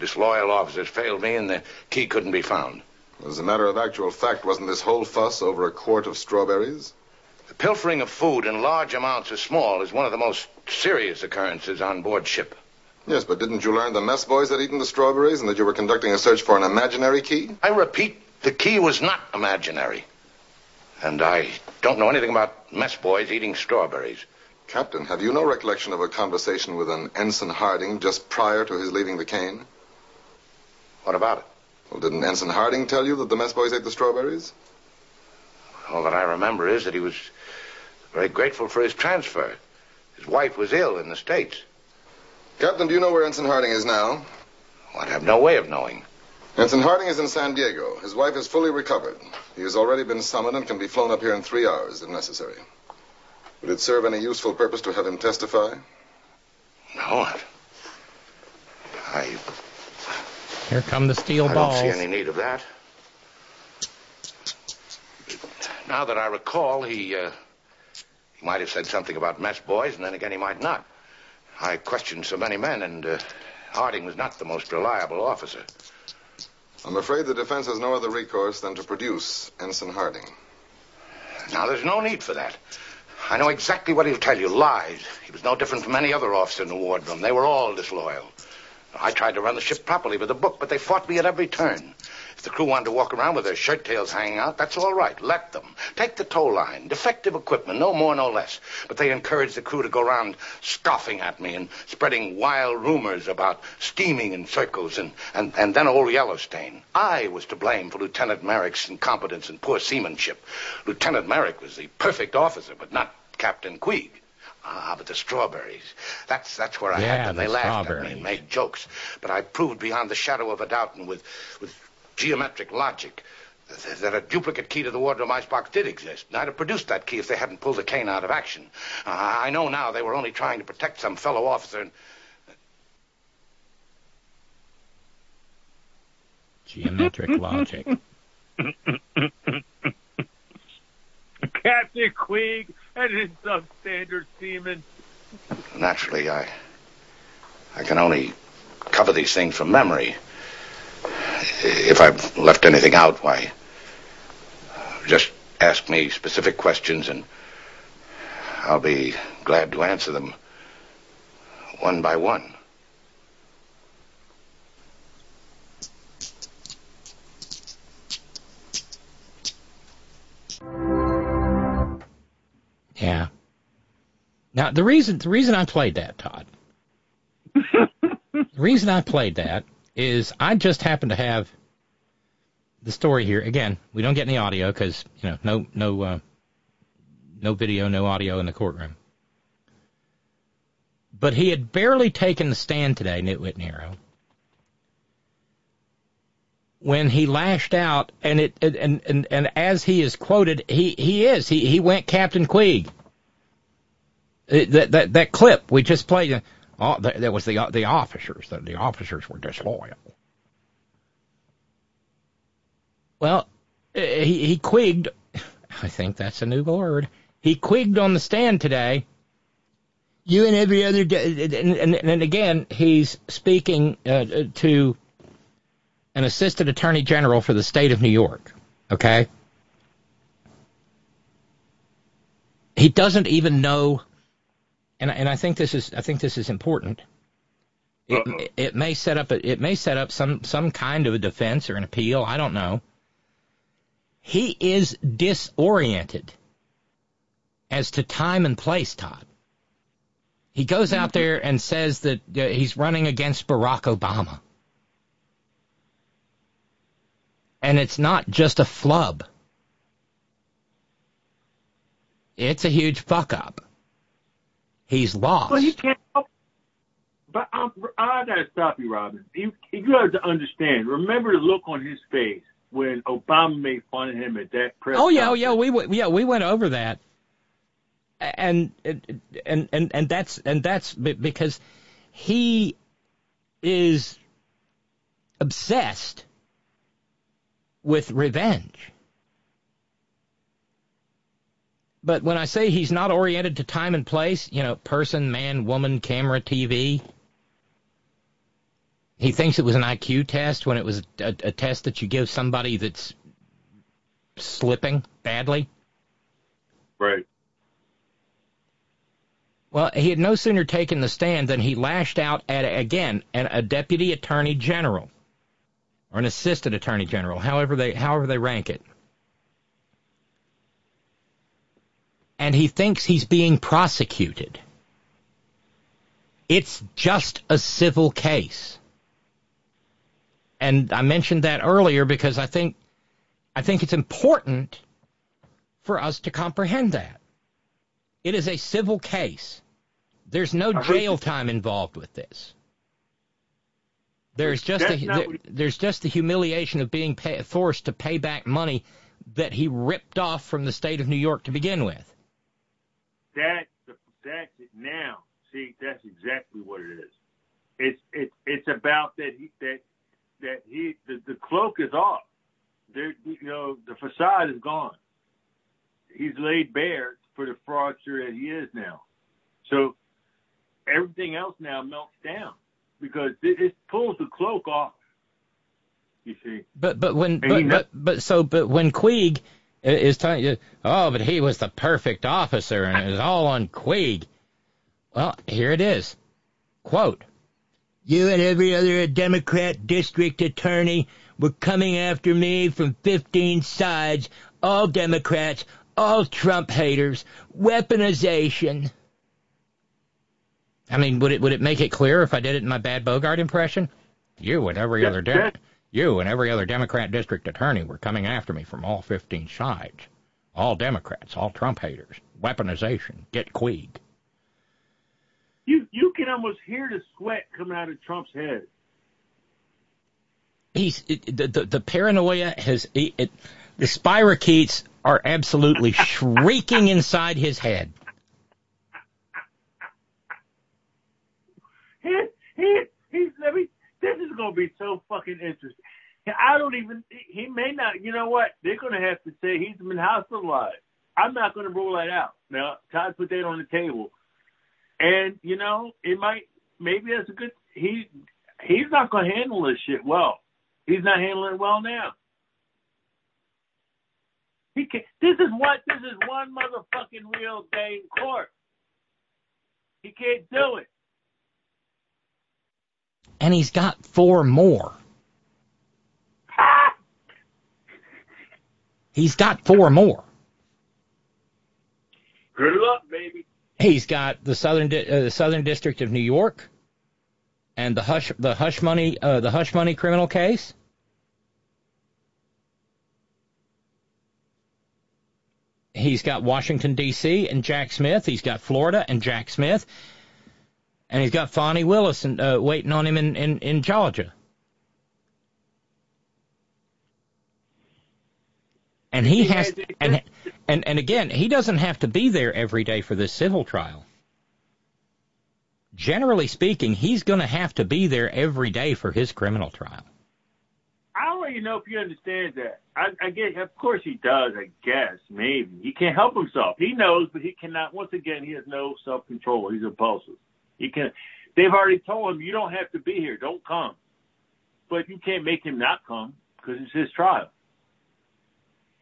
disloyal officers failed me and the key couldn't be found. As a matter of actual fact, wasn't this whole fuss over a quart of strawberries? The pilfering of food in large amounts or small is one of the most serious occurrences on board ship. Yes, but didn't you learn the mess boys had eaten the strawberries and that you were conducting a search for an imaginary key? I repeat, the key was not imaginary. And I don't know anything about mess boys eating strawberries. Captain, have you no recollection of a conversation with an Ensign Harding just prior to his leaving the Caine? What about it? Well, didn't Ensign Harding tell you that the mess boys ate the strawberries? All that I remember is that he was very grateful for his transfer. His wife was ill in the States. Captain, do you know where Ensign Harding is now? Well, I have no way of knowing. Ensign Harding is in San Diego. His wife is fully recovered. He has already been summoned and can be flown up here in three hours if necessary. Would it serve any useful purpose to have him testify? No. I. Here come the steel I balls. don't see any need of that. Now that I recall, he, uh, he might have said something about mess boys, and then again he might not. I questioned so many men, and uh, Harding was not the most reliable officer. I'm afraid the defense has no other recourse than to produce Ensign Harding. Now, there's no need for that. I know exactly what he'll tell you. Lies. He was no different from any other officer in the wardroom. They were all disloyal. I tried to run the ship properly with a book, but they fought me at every turn. If the crew wanted to walk around with their shirt tails hanging out, that's all right. Let them. Take the tow line. Defective equipment, no more, no less. But they encouraged the crew to go around scoffing at me and spreading wild rumors about steaming in circles and, and, and then old Yellowstain. I was to blame for Lieutenant Merrick's incompetence and poor seamanship. Lieutenant Merrick was the perfect officer, but not Captain Queeg. Ah, but the strawberries. That's that's where I Yeah, had them. They the laughed at me and made jokes. But I proved beyond the shadow of a doubt and with with geometric logic th- that a duplicate key to the wardroom icebox did exist. And I'd have produced that key if they hadn't pulled the Caine out of action. Uh, I know now they were only trying to protect some fellow officer. And Geometric logic. Captain Queeg and his substandard seaman. naturally, I I can only cover these things from memory. If I've left anything out, why, just ask me specific questions and I'll be glad to answer them one by one. Yeah. Now the reason the reason I played that, Todd. the reason I played that is I just happen to have the story here. Again, we don't get any audio because you know no no uh, no video, no audio in the courtroom. But he had barely taken the stand today, Nitwit Nero, when he lashed out, and it and and and, as he is quoted, he he is he he went Captain Queeg. That that that clip we just played, uh, oh, that, that was the the officers. The, the officers were disloyal. Well, uh, he he quigged. I think that's a new word. He quigged on the stand today. You and every other day, and, and, and again, he's speaking uh, to an assistant attorney general for the state of New York. Okay, he doesn't even know, and and I think this is I think this is important. It, it may set up a, it may set up some some kind of a defense or an appeal. I don't know. He is disoriented as to time and place, Todd. He goes out there and says that uh, he's running against Barack Obama. And it's not just a flub. It's a huge fuck up. He's lost. Well, he can't. help- But um, I gotta stop you, Robyn. You, you have to understand. Remember the look on his face when Obama made fun of him at that press. Oh yeah, oh yeah, we went- yeah we went over that, and and and and that's and that's because he is obsessed with revenge. But when I say he's not oriented to time and place, you know, person, man, woman, camera, TV, he thinks it was an IQ test when it was a, a test that you give somebody that's slipping badly. Right. Well, he had no sooner taken the stand than he lashed out at, again, an, a deputy attorney general or an assistant attorney general, however they, however they rank it. And he thinks he's being prosecuted. It's just a civil case. And I mentioned that earlier because I think I think it's important for us to comprehend that. It is a civil case. There's no jail time involved with this. There's just a, there, there's just the humiliation of being pay, forced to pay back money that he ripped off from the state of New York to begin with. That's that's it now. See, that's exactly what it is. It's it's it's about that he that that he the, the cloak is off. There, you know, the facade is gone. He's laid bare for the fraudster that he is now. So everything else now melts down because it, it pulls the cloak off. You see. But but when but, but but so but when Queeg is telling you, oh, but he was the perfect officer and it was all on Queeg. Well, here it is. Quote. You and every other Democrat district attorney were coming after me from 15 sides, all Democrats, all Trump haters, weaponization. I mean, would it would it make it clear if I did it in my bad Bogart impression? You and every other Dem- you and every other Democrat district attorney were coming after me from all 15 sides. All Democrats, all Trump haters. Weaponization. Get Queeg. You you can almost hear the sweat coming out of Trump's head. He's it, the, the the paranoia has it, it, the spirochetes are absolutely shrieking inside his head. He, he, he's, let me, this is to be so fucking interesting. I don't even, he may not, you know what? They're to have to say he's been hospitalized. I'm not to rule that out. Now, Todd put that on the table. And, you know, it might, maybe that's a good, he, he's not to handle this shit well. He's not handling it well now. He can this is what, this is one motherfucking real day in court. He can't do it and he's got four more. He's got four more. Good luck, baby. He's got the southern uh, the Southern District of New York, and the hush the hush money uh, the hush money criminal case. He's got Washington D.C. and Jack Smith. He's got Florida and Jack Smith and he's got Fani Willis and, uh, waiting on him in, in, in Georgia. And he has, and, and, and again, he doesn't have to be there every day for this civil trial. Generally speaking, he's going to have to be there every day for his criminal trial. I don't even know if you understand that. I, I guess, of course he does. I guess maybe he can't help himself. He knows, but he cannot. Once again, he has no self control. He's impulsive. You can. They've already told him you don't have to be here. Don't come. But you can't make him not come because it's his trial.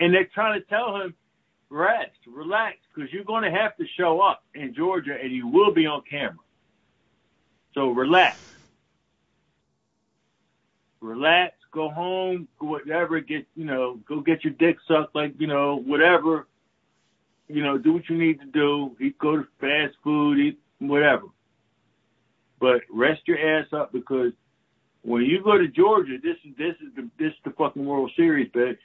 And they're trying to tell him, rest, relax, because you're going to have to show up in Georgia and you will be on camera. So relax. Relax, go home, whatever, get, you know, go get your dick sucked, like, you know, whatever. You know, do what you need to do. Eat, go to fast food, eat whatever. But rest your ass up because when you go to Georgia, this is this is the this is the fucking World Series, bitch.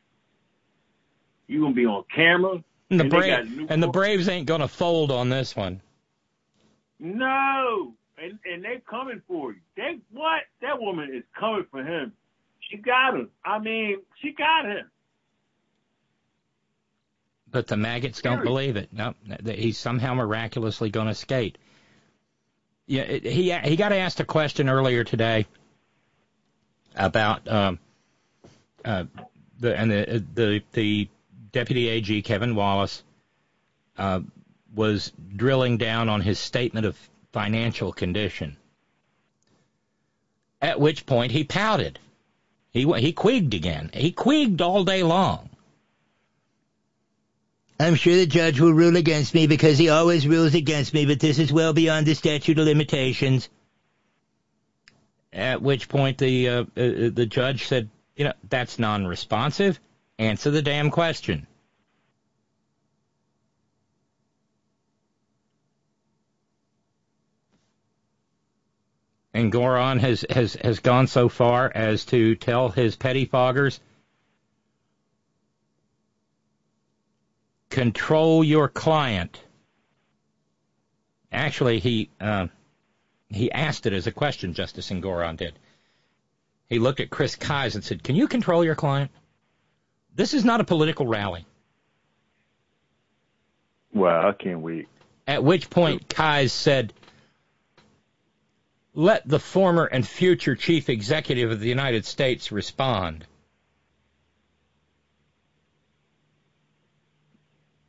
You gonna be on camera. And the Braves and the Braves ain't gonna fold on this one. No, and and they're coming for you. They what? That woman is coming for him. She got him. I mean, she got him. But the maggots don't believe it. No, he's somehow miraculously going to skate. Yeah, he he got asked a question earlier today about um, uh, the and the the the deputy AG Kevin Wallace uh, was drilling down on his statement of financial condition. At which point he pouted. He he queeged again. He quigged all day long. I'm sure the judge will rule against me because he always rules against me, but this is well beyond the statute of limitations. At which point the uh, uh, the judge said, "You know, that's non-responsive. Answer the damn question." Engoron has, has, has gone so far as to tell his pettifoggers – control your client. Actually, he uh, he asked it as a question. Justice Engoron did. He looked at Chris Kise and said, "Can you control your client? This is not a political rally." Well, I can't wait. At which point, Kise said, "Let the former and future chief executive of the United States respond."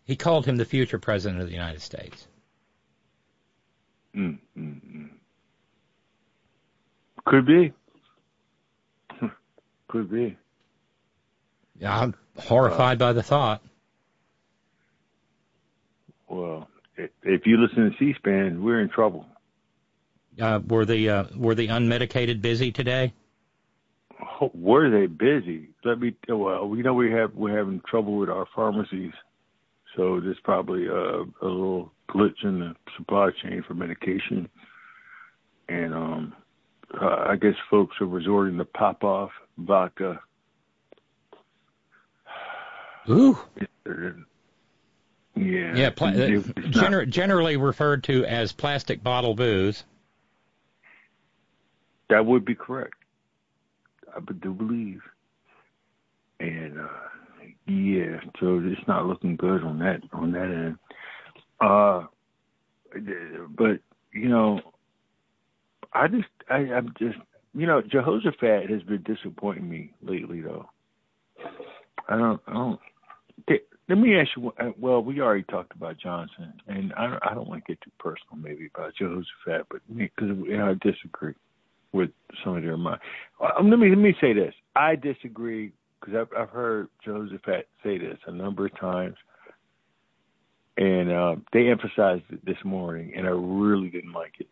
He called him the future president of the United States. Mm, mm, mm. Could be. Could be. Yeah, I'm horrified uh, by the thought. Well, if you listen to C-SPAN, we're in trouble. Uh, were the uh, were the unmedicated busy today? Oh, were they busy? Let me. Well, we know we have we're having trouble with our pharmacies. So there's probably a, a little glitch in the supply chain for medication, and um, uh, I guess folks are resorting to Popov vodka. Ooh. Yeah. Yeah. Pla- gener- generally referred to as plastic bottle booze. That would be correct. I do believe. And uh, yeah, so it's not looking good on that on that end. Uh, but you know, I just I, I'm just you know Jehoshaphat has been disappointing me lately though. I don't I don't. Let me ask you. Uh, well, we already talked about Johnson, and I don't, I don't want to get too personal maybe about Jehoshaphat, but because you know, I disagree with some of their mind. Um, let me let me say this. I disagree because I've, I've heard Jehoshaphat say this a number of times, and uh, they emphasized it this morning, and I really didn't like it.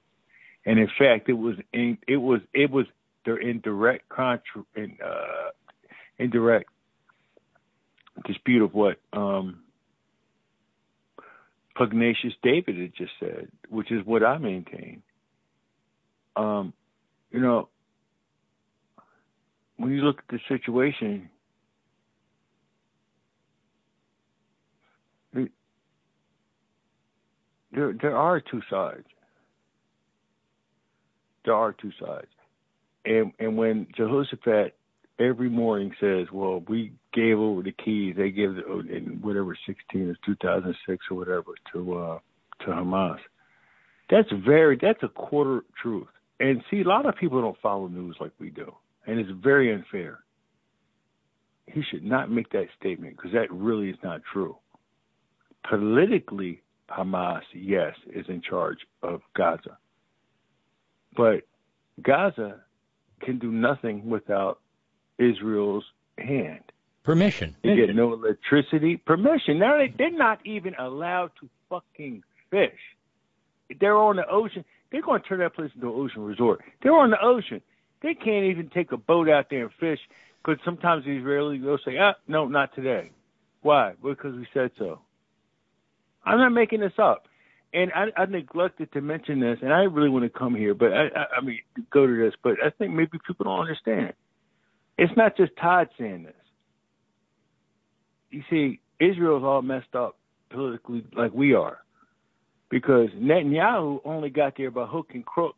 And in fact, it was in, it was it was they're in direct contra in uh, indirect dispute of what um, Pugnacious David had just said, which is what I maintain. Um, you know, when you look at the situation, there there are two sides. There are two sides, and and when Jehoshaphat every morning says, "Well, we gave over the keys. They gave in whatever 16 or 2006 or whatever to uh, to Hamas." That's very that's a quarter truth. And see, a lot of people don't follow news like we do, and it's very unfair. He should not make that statement because that really is not true. Politically, Hamas, yes, is in charge of Gaza. But Gaza can do nothing without Israel's hand. Permission. They get no electricity. Permission. Now they, they're not even allowed to fucking fish. They're on the ocean. They're going to turn that place into an ocean resort. They're on the ocean. They can't even take a boat out there and fish because sometimes the Israelis will say, ah, no, not today. Why? Because we said so. I'm not making this up. And I, I neglected to mention this, and I really want to come here, but I, I, I mean, go to this, but I think maybe people don't understand. It's not just Todd saying this. You see, Israel's all messed up politically like we are because Netanyahu only got there by hook and crook.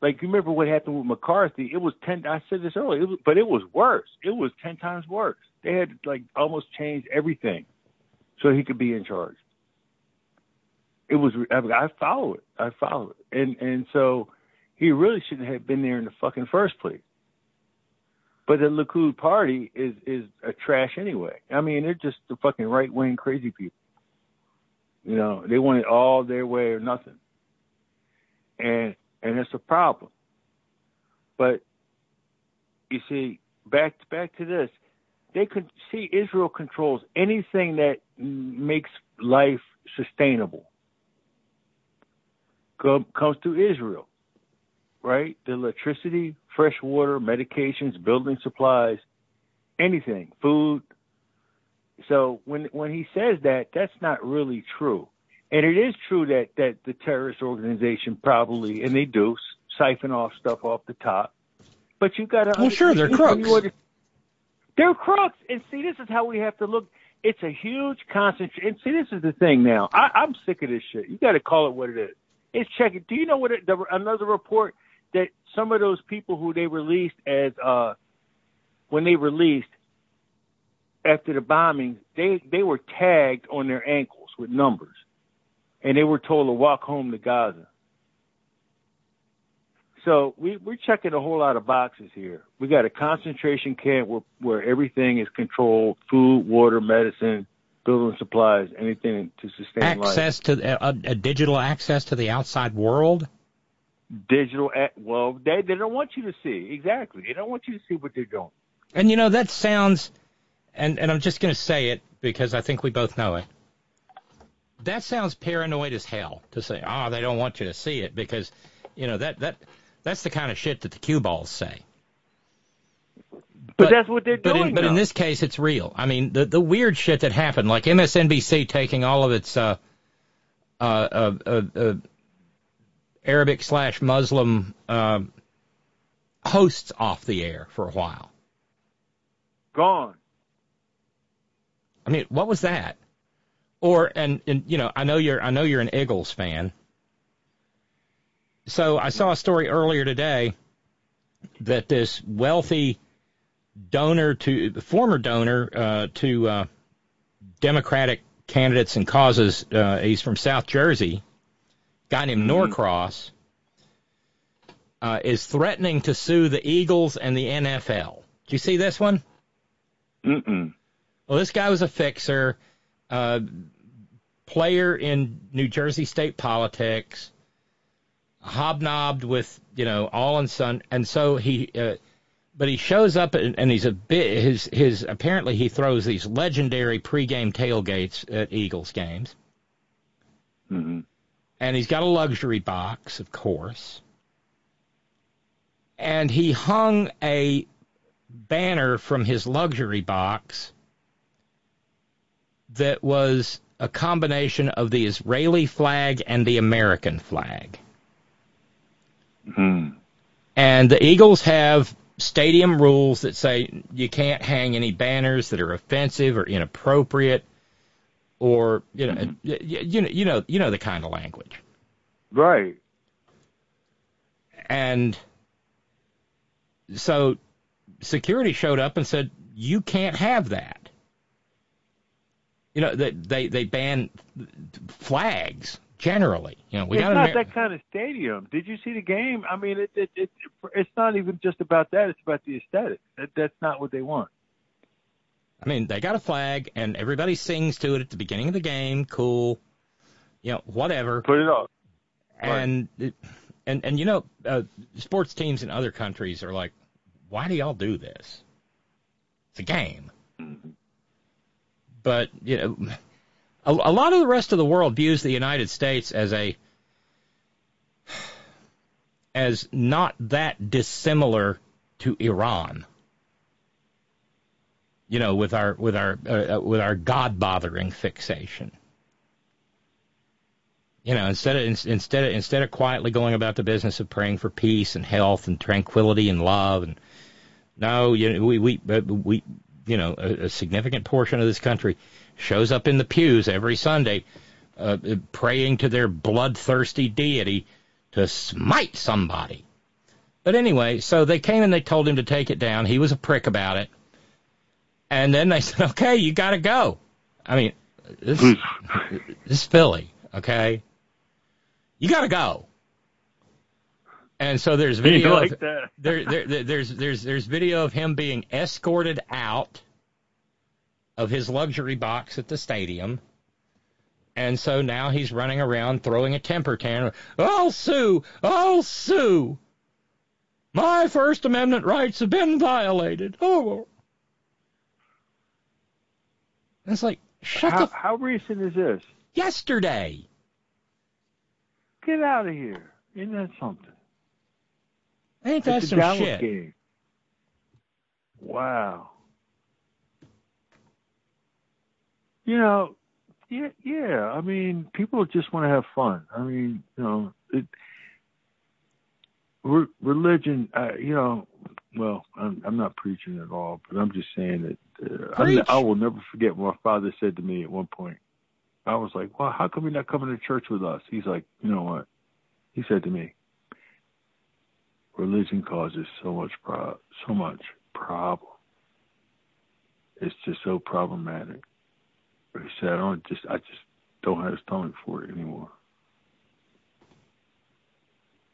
Like you remember what happened with McCarthy? It was ten. I said this earlier, it was, but it was worse. It was ten times worse. They had like almost changed everything so he could be in charge it was I follow it. I follow it. And and so he really shouldn't have been there in the fucking first place. But the Likud party is is a trash anyway. I mean, they're just the fucking right wing crazy people. You know, they want it all their way or nothing. And and it's a problem. But you see, back back to this, they could see Israel controls anything that makes life sustainable comes to Israel, right? The electricity, fresh water, medications, building supplies, anything, food. So when when he says that, that's not really true. And it is true that that the terrorist organization probably, and they do, siphon off stuff off the top. But you got to. Well, sure, they're crooks. They're crooks. And see, this is how we have to look. It's a huge concentration. And see, this is the thing now. I, I'm sick of this shit. You got to call it what it is. It's checking. Do you know what it, the, another report that some of those people who they released as uh when they released after the bombings, they they were tagged on their ankles with numbers, and they were told to walk home to Gaza. So we, we're checking a whole lot of boxes here. We got a concentration camp where, where everything is controlled: food, water, medicine, building supplies, anything to sustain access life. to a, uh, a digital access to the outside world. Digital, well, they they don't want you to see exactly. They don't want you to see what they're doing. And you know that sounds, and and I'm just going to say it because I think we both know it. That sounds paranoid as hell to say, oh, they don't want you to see it because, you know that that that's the kind of shit that the cue balls say. But, but that's what they're but doing. In, but in this case, it's real. I mean, the the weird shit that happened, like MSNBC taking all of its uh, uh, uh, uh, uh Arabic slash Muslim uh, hosts off the air for a while. Gone. I mean, what was that? Or and and you know, I know you're I know you're an Eagles fan. So I saw a story earlier today that this wealthy donor to former donor uh, to uh, Democratic candidates and causes, uh, he's from South Jersey, guy named mm-hmm. Norcross, uh, is threatening to sue the Eagles and the NFL. Do you see this one? Mm-mm. Well, this guy was a fixer, uh, player in New Jersey state politics, hobnobbed with you know all and son, and so he. But he shows up and, and he's a bit his his apparently he throws these legendary pregame tailgates at Eagles games. Mm-hmm. And he's got a luxury box, of course. And he hung a banner from his luxury box that was a combination of the Israeli flag and the American flag. Mm. And the Eagles have stadium rules that say you can't hang any banners that are offensive or inappropriate or you know mm-hmm. you, you know you know you know the kind of language. Right. And so security showed up and said you can't have that. You know, they they, they ban flags generally. You know, we it's got not Amer- that kind of stadium. Did you see the game? I mean, it, it, it it's not even just about that. It's about the aesthetic. That, that's not what they want. I mean, they got a flag, and everybody sings to it at the beginning of the game. Cool, you know, whatever. Put it up. And right. and and you know, uh, sports teams in other countries are like, why do y'all do this? It's a game. Mm-hmm but you know, a, a lot of the rest of the world views the United States as a as not that dissimilar to Iran. You know, with our with our uh, uh with our God bothering fixation. You know, instead of instead of instead of quietly going about the business of praying for peace and health and tranquility and love and no, you know, we we uh, we you know, a, a significant portion of this country shows up in the pews every Sunday uh, praying to their bloodthirsty deity to smite somebody. But anyway, so they came and they told him to take it down. He was a prick about it. And then they said, okay, you got to go. I mean, this, this is Philly, okay? You got to go. And so there's video. Like of, there, there, there's there's there's video of him being escorted out of his luxury box at the stadium. And so now he's running around throwing a temper tantrum. I'll sue! I'll sue! My First Amendment rights have been violated. Oh. It's like, shut how, the. How recent is this? Yesterday. Get out of here. Isn't that something? Ain't that it's some shit? Game. Wow. You know, yeah, yeah. I mean, people just want to have fun. I mean, you know, it, re- religion, uh, you know, well, I'm, I'm not preaching at all, but I'm just saying that uh, I, I will never forget what my father said to me at one point. I was like, well, how come you're not coming to church with us? He's like, you know what? He said to me, religion causes so much pro- so much problem. It's just so problematic. He said, I don't just, I just don't have a stomach for it anymore.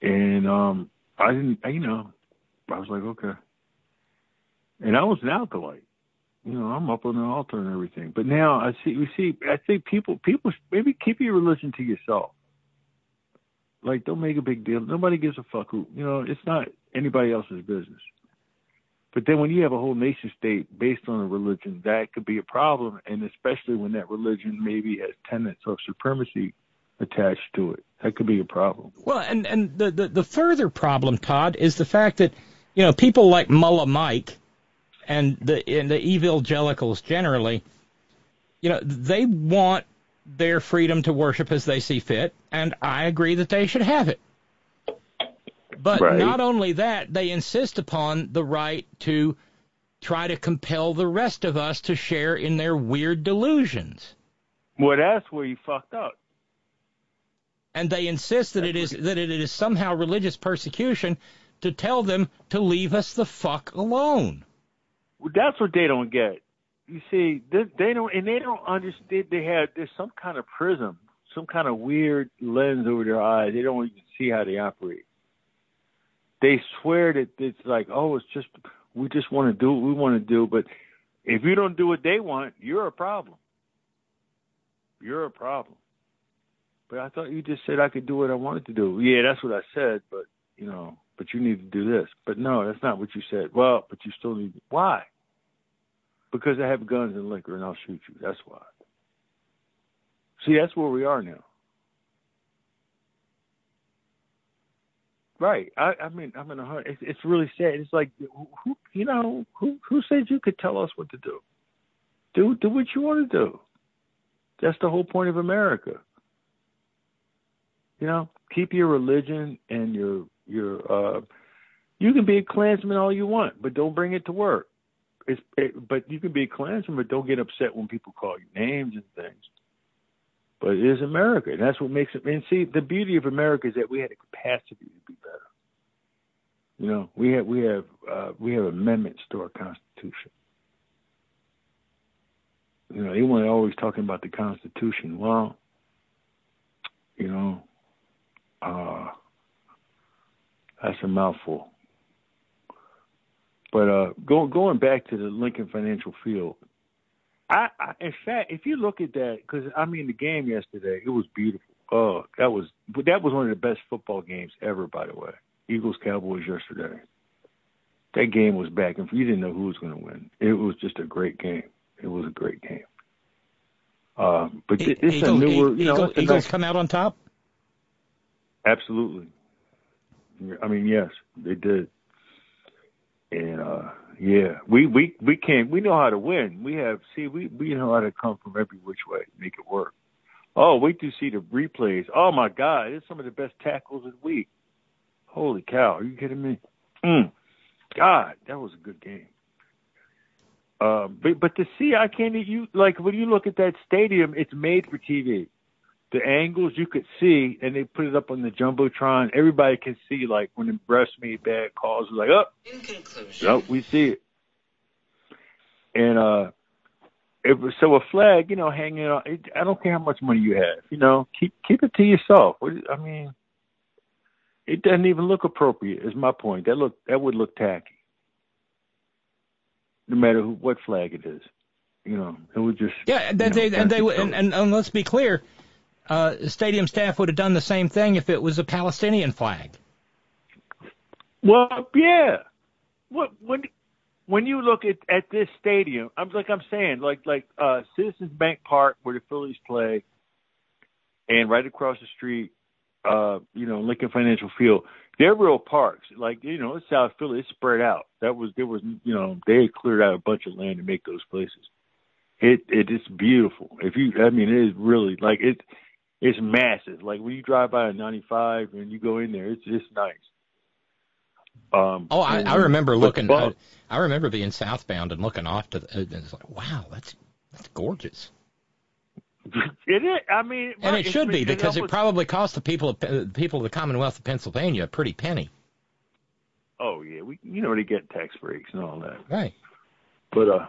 And um, I didn't, you know, I was like, okay. And I was an acolyte. You know, I'm up on the altar and everything. But now I see, we see, I think people, people maybe keep your religion to yourself. Like, don't make a big deal. Nobody gives a fuck who, you know, it's not anybody else's business. But then when you have a whole nation state based on a religion, that could be a problem. And especially when that religion maybe has tenets of supremacy attached to it, that could be a problem. Well, and, and the, the, the further problem, Todd, is the fact that, you know, people like Mullah Mike and the, and the evangelicals generally, you know, they want their freedom to worship as they see fit, and I agree that they should have it. But Right. not only that, they insist upon the right to try to compel the rest of us to share in their weird delusions. Well, that's where you fucked up. And they insist that it is that it is somehow religious persecution to tell them to leave us the fuck alone. Well, that's what they don't get. You see, they, they don't, and they don't understand. They have there's some kind of prism, some kind of weird lens over their eyes. They don't even see how they operate. They swear that it's like, oh, it's just we just want to do what we want to do, but if you don't do what they want, you're a problem. You're a problem. But I thought you just said I could do what I wanted to do. Yeah, that's what I said, but you know, but you need to do this. But no, that's not what you said. Well, but you still need why? Because I have guns and liquor and I'll shoot you. That's why. See, that's where we are now. Right. I, I mean, I'm in a. It's, it's really sad. It's like, who, you know, who who said you could tell us what to do? Do do what you want to do. That's the whole point of America. You know, keep your religion and your your. uh You can be a Klansman all you want, but don't bring it to work. It's it, but you can be a Klansman, but don't get upset when people call you names and things. But it is America, and that's what makes it. And see, the beauty of America is that we had a capacity to be better. You know, we have we have uh, we have amendments to our Constitution. You know, everyone always talking about the Constitution. Well, you know, uh, that's a mouthful. But uh, go, going back to the Lincoln Financial Field, I, I in fact, if you look at that, because I mean, the game yesterday, it was beautiful. Oh, that was that was one of the best football games ever. By the way, Eagles Cowboys yesterday. That game was back and you didn't know who was going to win. It was just a great game. It was a great game. Um, but is a Eagles, newer, you know, Eagles, Eagles nice- come out on top. Absolutely. I mean, yes, they did. And uh yeah, we we we can we know how to win. We have see we we know how to come from every which way, make it work. Oh, wait to see the replays. Oh my God, it's some of the best tackles of the week. Holy cow, are you kidding me? Mm. God, that was a good game. Um, but but to see, I can't. You like when you look at that stadium, it's made for TV the angles you could see, and they put it up on the jumbotron. Everybody can see, like when the breast made bad calls, it was like, oh, In conclusion, nope, we see it. And uh, it was so a flag, you know, hanging on. It, I don't care how much money you have, you know, keep keep it to yourself. What, I mean, it doesn't even look appropriate. Is my point. That look that would look tacky, no matter who, what flag it is. You know, it would just Yeah, and they, you know, and they and, and, and let's be clear, uh, stadium staff would have done the same thing if it was a Palestinian flag. Well, yeah. What when when you look at at this stadium, I'm like I'm saying, like like uh Citizens Bank Park where the Phillies play, and right across the street, uh, you know, Lincoln Financial Field. They're real parks. Like you know, it's South Philly. It's spread out. That was there was you know they cleared out a bunch of land to make those places. It it is beautiful. If you, I mean, it is really like it. It's massive. Like when you drive by a 95 and you go in there, it's it's nice. Um, oh, I, I remember looking. Buck- I, I remember being southbound and looking off to. The, and it's like, wow, that's that's gorgeous. it is. I mean, And it should be because it was- probably cost the people of the people of the Commonwealth of Pennsylvania a pretty penny. Oh yeah, we you know they get tax breaks and all that. Right. But uh,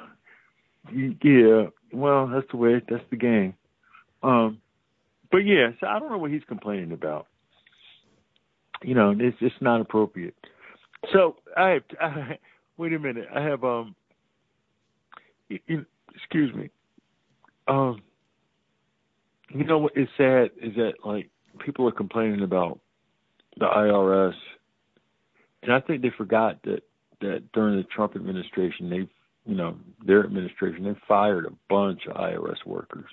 yeah, well that's the way that's the game. Um, but yeah, so I don't know what he's complaining about. You know, it's it's not appropriate. So I, I wait a minute. I have um, excuse me. Um, you know what is sad is that like people are complaining about the IRS, and I think they forgot that that during the Trump administration, they, you know, their administration, they fired a bunch of IRS workers.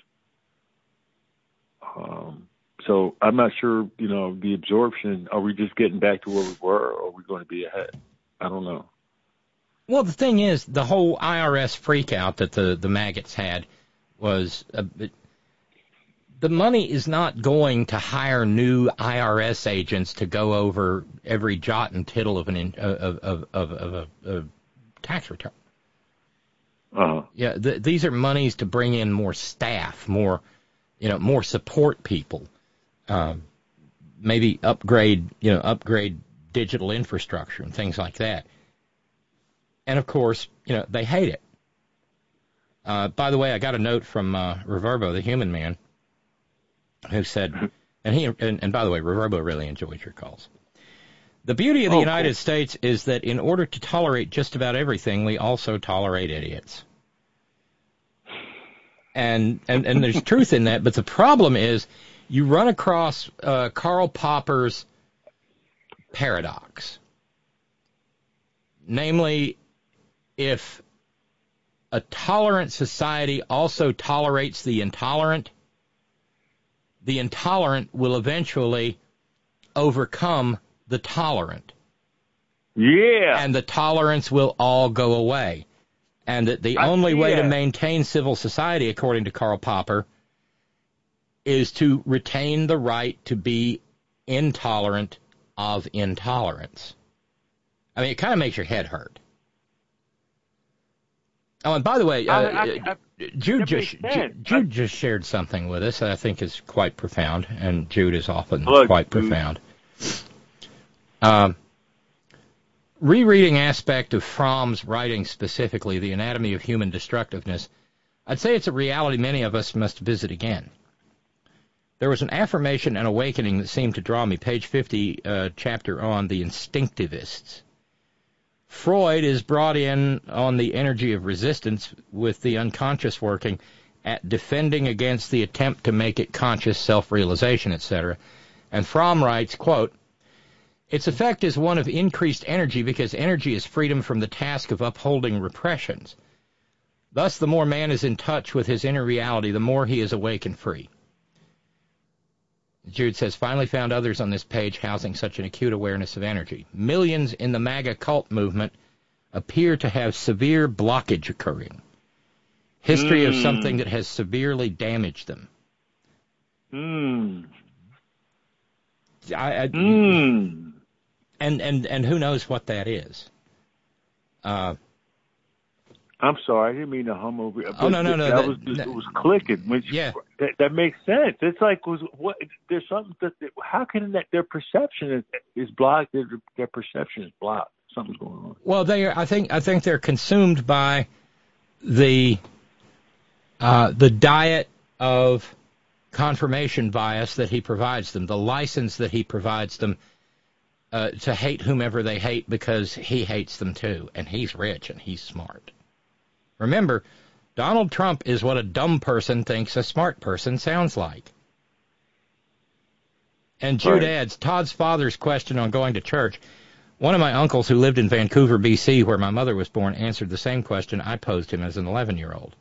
Um, so I'm not sure, you know, the absorption. Are we just getting back to where we were, or are we going to be ahead? I don't know. Well, the thing is, the whole IRS freakout that the the maggots had was a bit, the money is not going to hire new IRS agents to go over every jot and tittle of an in, of of of, of a, a tax return. Uh-huh. Yeah, th- these are monies to bring in more staff, more you know, more support people. Um, maybe upgrade, you know, upgrade digital infrastructure and things like that. And of course, you know, they hate it. Uh, by the way, I got a note from uh, Reverbo, the human man, who said, and he, and, and by the way, Reverbo really enjoys your calls. The beauty of the Oh, United cool. States is that in order to tolerate just about everything, we also tolerate idiots. And and and there's truth in that, but the problem is you run across uh, Karl Popper's paradox. Namely, if a tolerant society also tolerates the intolerant, the intolerant will eventually overcome the tolerant. Yeah. And the tolerance will all go away. And that the I- only way to maintain civil society, according to Karl Popper, is to retain the right to be intolerant of intolerance. I mean, it kind of makes your head hurt. Oh, and by the way, uh, I- I- I- Jude just. Jude, Jude just shared something with us that I think is quite profound, and Jude is often Look, quite profound. Um, rereading aspect of Fromm's writing, specifically the anatomy of human destructiveness, I'd say it's a reality many of us must visit again. There was an affirmation and awakening that seemed to draw me. Page 50, uh, chapter on the instinctivists. Freud is brought in on the energy of resistance with the unconscious working at defending against the attempt to make it conscious self-realization, etc. And Fromm writes, quote, its effect is one of increased energy because energy is freedom from the task of upholding repressions. Thus, the more man is in touch with his inner reality, the more he is awake and free. Jude says, finally found others on this page housing such an acute awareness of energy. Millions in the MAGA cult movement appear to have severe blockage occurring. History of Mm. something that has severely damaged them. Hmm. I, I, Hmm. And, and, and who knows what that is. Uh, I'm sorry, I didn't mean to hum over. Oh, no, no, no, That, that- was just, that- it was clicking. Which, Yeah. that, that makes sense. It's like was what? There's something that how can that their perception is, is blocked? Their, their perception is blocked. Something's going on. Well, they are, I think I think they're consumed by the uh, the diet of confirmation bias that he provides them, the license that he provides them uh, to hate whomever they hate because he hates them too, and he's rich and he's smart. Remember, Donald Trump is what a dumb person thinks a smart person sounds like. And Jude Right. adds Todd's father's question on going to church. One of my uncles who lived in Vancouver, BC, where my mother was born, answered the same question I posed him as an 11 year old.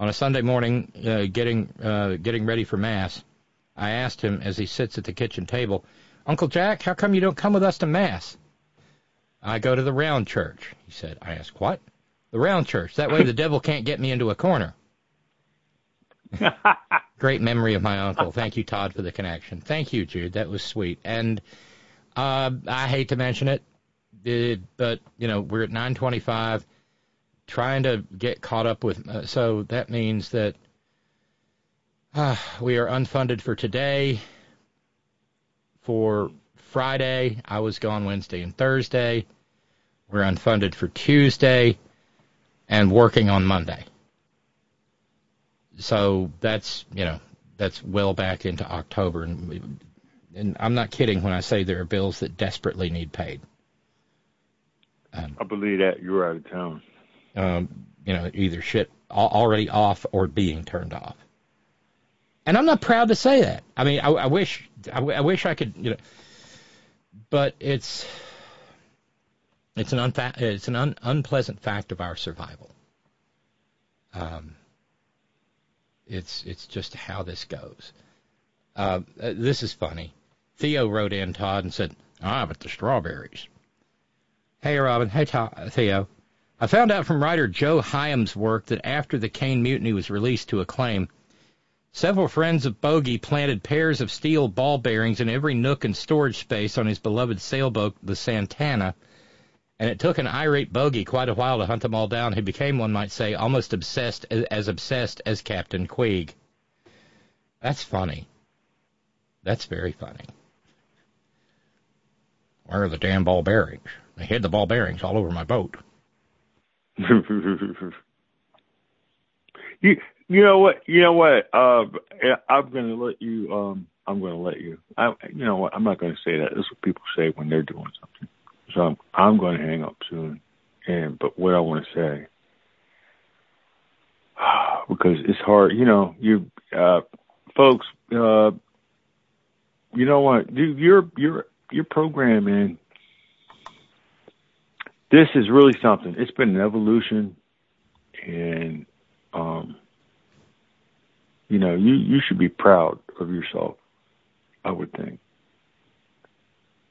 On a Sunday morning, uh, getting uh, getting ready for Mass, I asked him as he sits at the kitchen table, Uncle Jack, how come you don't come with us to Mass? I go to the round church, he said. I asked, what? The round church. That way the devil can't get me into a corner. Great memory of my uncle. Thank you, Todd, for the connection. Thank you, Jude. That was sweet. And uh, I hate to mention it, It, but you know we're at 9:25, trying to get caught up with. Uh, so that means that uh, we are unfunded for today. For Friday, I was gone Wednesday and Thursday. We're unfunded for Tuesday, and working on Monday. So that's you know that's well back into October, and and I'm not kidding when I say there are bills that desperately need paid. Um, I believe that you're out of town. Um, you know, either shit already off or being turned off. And I'm not proud to say that. I mean, I, I wish, I, wish I could, you know, but it's, it's an unfa- it's an un- unpleasant fact of our survival. Um, it's it's just how this goes. Uh, this is funny. Theo wrote in Todd and said, "Ah, but the strawberries." Hey, Robyn. Hey, Theo. I found out from writer Joe Hyams' work that after the Caine Mutiny was released to acclaim, several friends of Bogey planted pairs of steel ball bearings in every nook and storage space on his beloved sailboat, the Santana, and it took an irate Bogey quite a while to hunt them all down. He became, one might say, almost obsessed, as obsessed as Captain Queeg. That's funny. That's very funny. Where are the damn ball bearings? They hid the ball bearings all over my boat. you you know what you know what uh I'm gonna let you um I'm gonna let you I you know what I'm not gonna say that. This is what people say when they're doing something. So I'm I'm gonna hang up soon. And but what I want to say because it's hard, you know, you uh folks uh you know what, dude, your your your program, man this is really something. It's been an evolution, and um, you know, you you should be proud of yourself. I would think.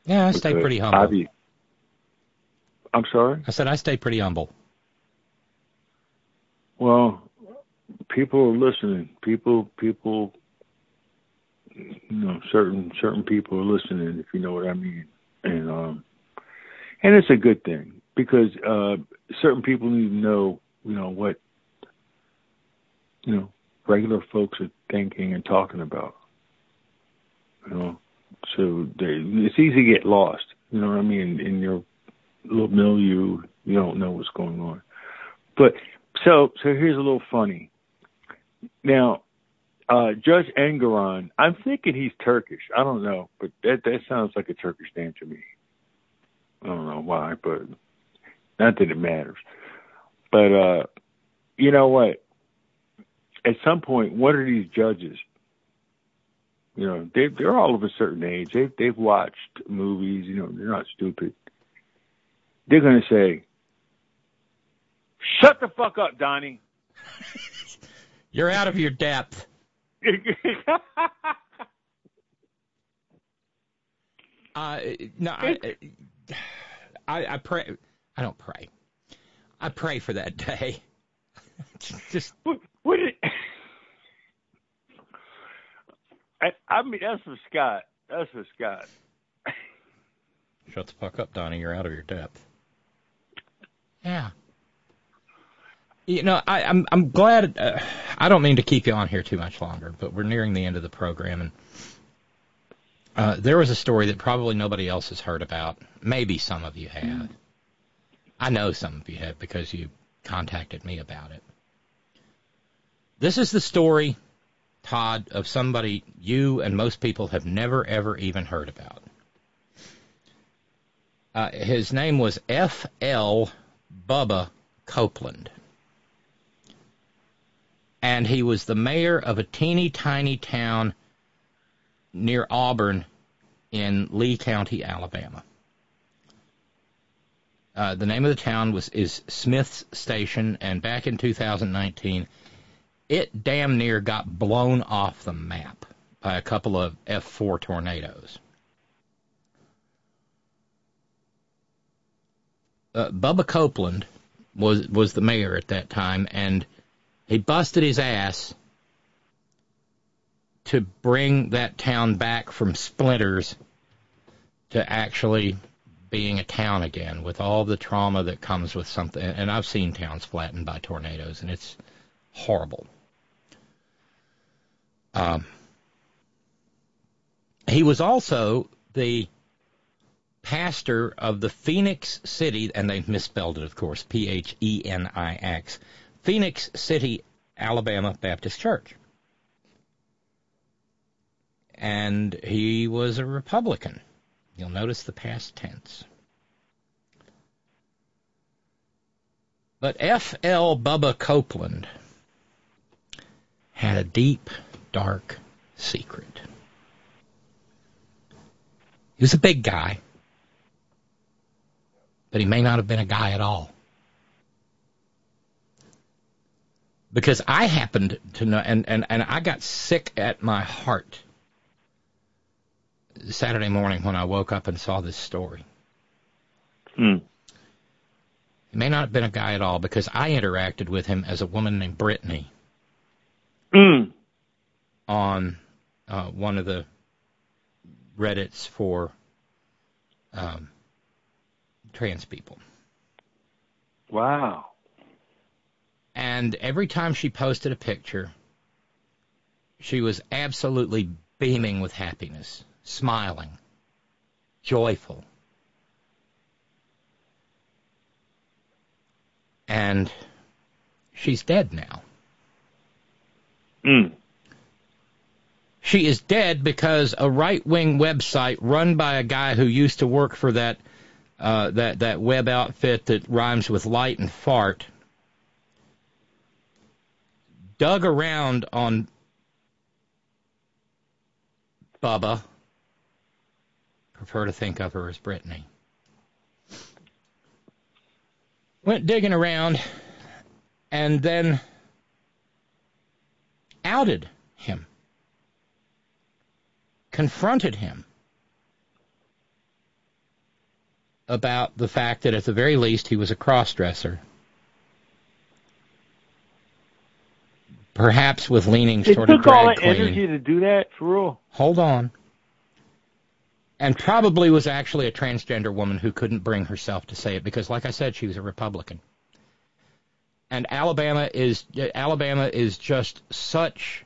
Yeah, I stay pretty humble. Be, I'm sorry. I said I stay pretty humble. Well, people are listening. People, people, you know, certain certain people are listening. If you know what I mean, and um, and it's a good thing because uh, certain people need to know, you know, what you know regular folks are thinking and talking about. You know, so they, it's easy to get lost. You know what I mean? In your little milieu, you don't know what's going on. But so so here's a little funny. Now, uh, Judge Engoron, I'm thinking he's Turkish. I don't know, but that that sounds like a Turkish name to me. I don't know why, but not that it matters. But uh you know what? At some point, what are these judges? You know, they they're all of a certain age. They've they've watched movies, you know, they're not stupid. They're gonna say, Shut the fuck up, Donnie. You're out of your depth. uh, no, I, I, I pray. I don't pray. I pray for that day. Just what it, I, I mean, that's for Scott. That's for Scott. Shut the fuck up, Donnie. You're out of your depth. Yeah. You know, I, I'm I'm glad. Uh, I don't mean to keep you on here too much longer, but we're nearing the end of the program, and uh, there was a story that probably nobody else has heard about. Maybe some of you have. I know some of you have because you contacted me about it. This is the story, Todd, of somebody you and most people have never, ever even heard about. Uh, his name was F.L. Bubba Copeland. And he was the mayor of a teeny tiny town near Auburn in Lee County, Alabama. Uh, the name of the town was is Smiths Station, and back in 2019, it damn near got blown off the map by a couple of F4 tornadoes. Uh, Bubba Copeland was was the mayor at that time, and he busted his ass to bring that town back from splinters to actually being a town again with all the trauma that comes with something. And I've seen towns flattened by tornadoes, and it's horrible. Um, he was also the pastor of the Phenix City, and they misspelled it, of course, P H E N I X, Phenix City, Alabama Baptist Church. And he was a Republican. You'll notice the past tense. But F.L. Bubba Copeland had a deep, dark secret. He was a big guy, but he may not have been a guy at all. Because I happened to know, and, and, and I got sick at my heart Saturday morning when I woke up and saw this story. Hmm. He may not have been a guy at all because I interacted with him as a woman named Brittany Mm. On uh, one of the Reddits for um, trans people. Wow. And every time she posted a picture, she was absolutely beaming with happiness, smiling, joyful. And she's dead now. Mm. She is dead because a right wing website run by a guy who used to work for that uh, that that web outfit that rhymes with light and fart dug around on Bubba. Prefer to think of her as Brittany. Went digging around and then outed confronted him about the fact that at the very least he was a cross-dresser. Perhaps with leanings It toward a took all drag that queen. energy to do that, for real. Hold on. And probably was actually a transgender woman who couldn't bring herself to say it because, like I said, she was a Republican. And Alabama is Alabama is just such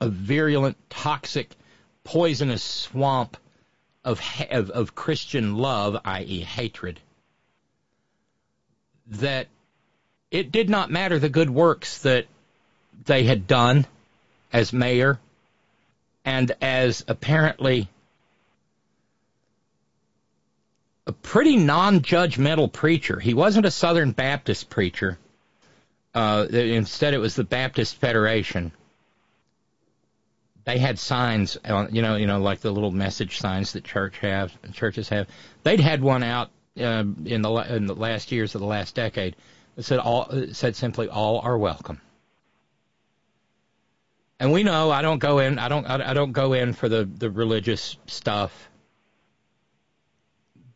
a virulent, toxic, poisonous swamp of of, of Christian love, i.e., hatred, that it did not matter the good works that they had done as mayor and as apparently a pretty non-judgmental preacher. He wasn't a Southern Baptist preacher. Uh, instead, it was the Baptist Federation. They had signs, on, you know, you know, like the little message signs that church have, churches have. They'd had one out uh, in the in the last years of the last decade that said all said simply all are welcome. And we know I don't go in I don't I, I don't go in for the the religious stuff.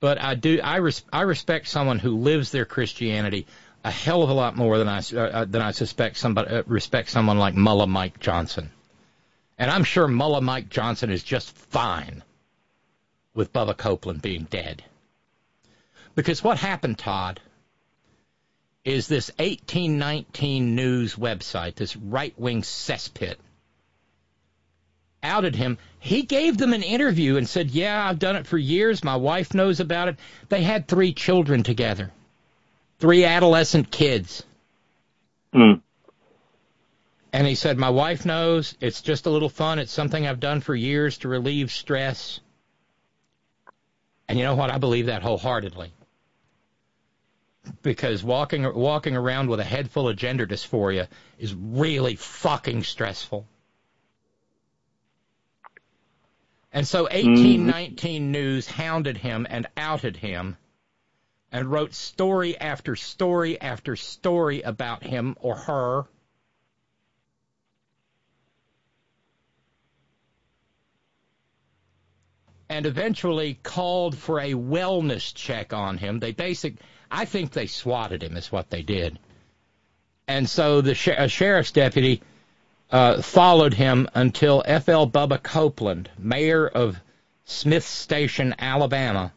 But I do I res, I respect someone who lives their Christianity a hell of a lot more than I uh, than I suspect somebody uh, respect someone like Mullah Mike Johnson. And I'm sure Mullah Mike Johnson is just fine with Bubba Copeland being dead. Because what happened, Todd, is this 1819 News website, this right wing cesspit, outed him. He gave them an interview and said, Yeah, I've done it for years. My wife knows about it. They had three children together, three adolescent kids. Mm. And he said, My wife knows. It's just a little fun. It's something I've done for years to relieve stress. And you know what? I believe that wholeheartedly. Because walking walking around with a head full of gender dysphoria is really fucking stressful. And so mm. 1819 News hounded him and outed him and wrote story after story after story about him or her. And eventually called for a wellness check on him. They basic, I think they swatted him, is what they did. And so the sheriff's deputy uh, followed him until F.L. Bubba Copeland, mayor of Smith Station, Alabama,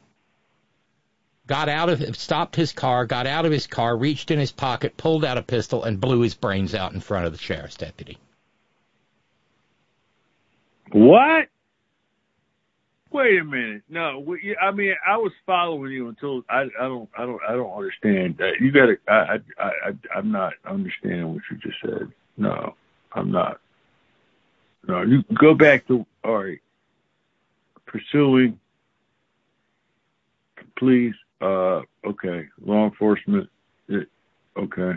got out of stopped his car, got out of his car, reached in his pocket, pulled out a pistol, and blew his brains out in front of the sheriff's deputy. What? Wait a minute. No, we, I mean, I was following you until I, I don't, I don't, I don't understand that. You got to, I, I, I, I'm not understanding what you just said. No, I'm not. No, you go back to all right. Pursuing, please. Uh, okay, law enforcement. It, okay.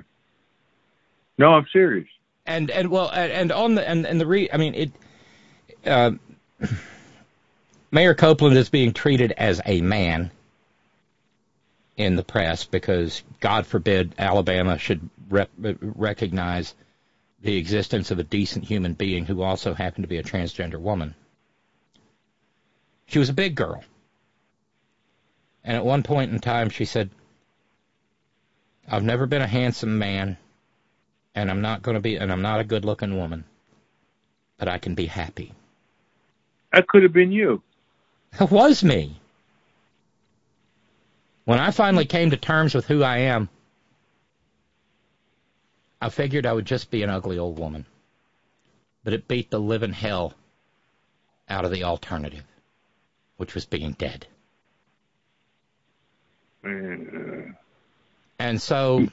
No, I'm serious. And and well, and on the and and the re, I mean it. Uh, Mayor Copeland is being treated as a man in the press because, God forbid, Alabama should rep- recognize the existence of a decent human being who also happened to be a transgender woman. She was a big girl. And at one point in time, she said, I've never been a handsome man, and I'm not going to be, and I'm not a good looking woman, but I can be happy. That could have been you. It was me. When I finally came to terms with who I am, I figured I would just be an ugly old woman. But it beat the living hell out of the alternative, which was being dead. Mm-hmm. And so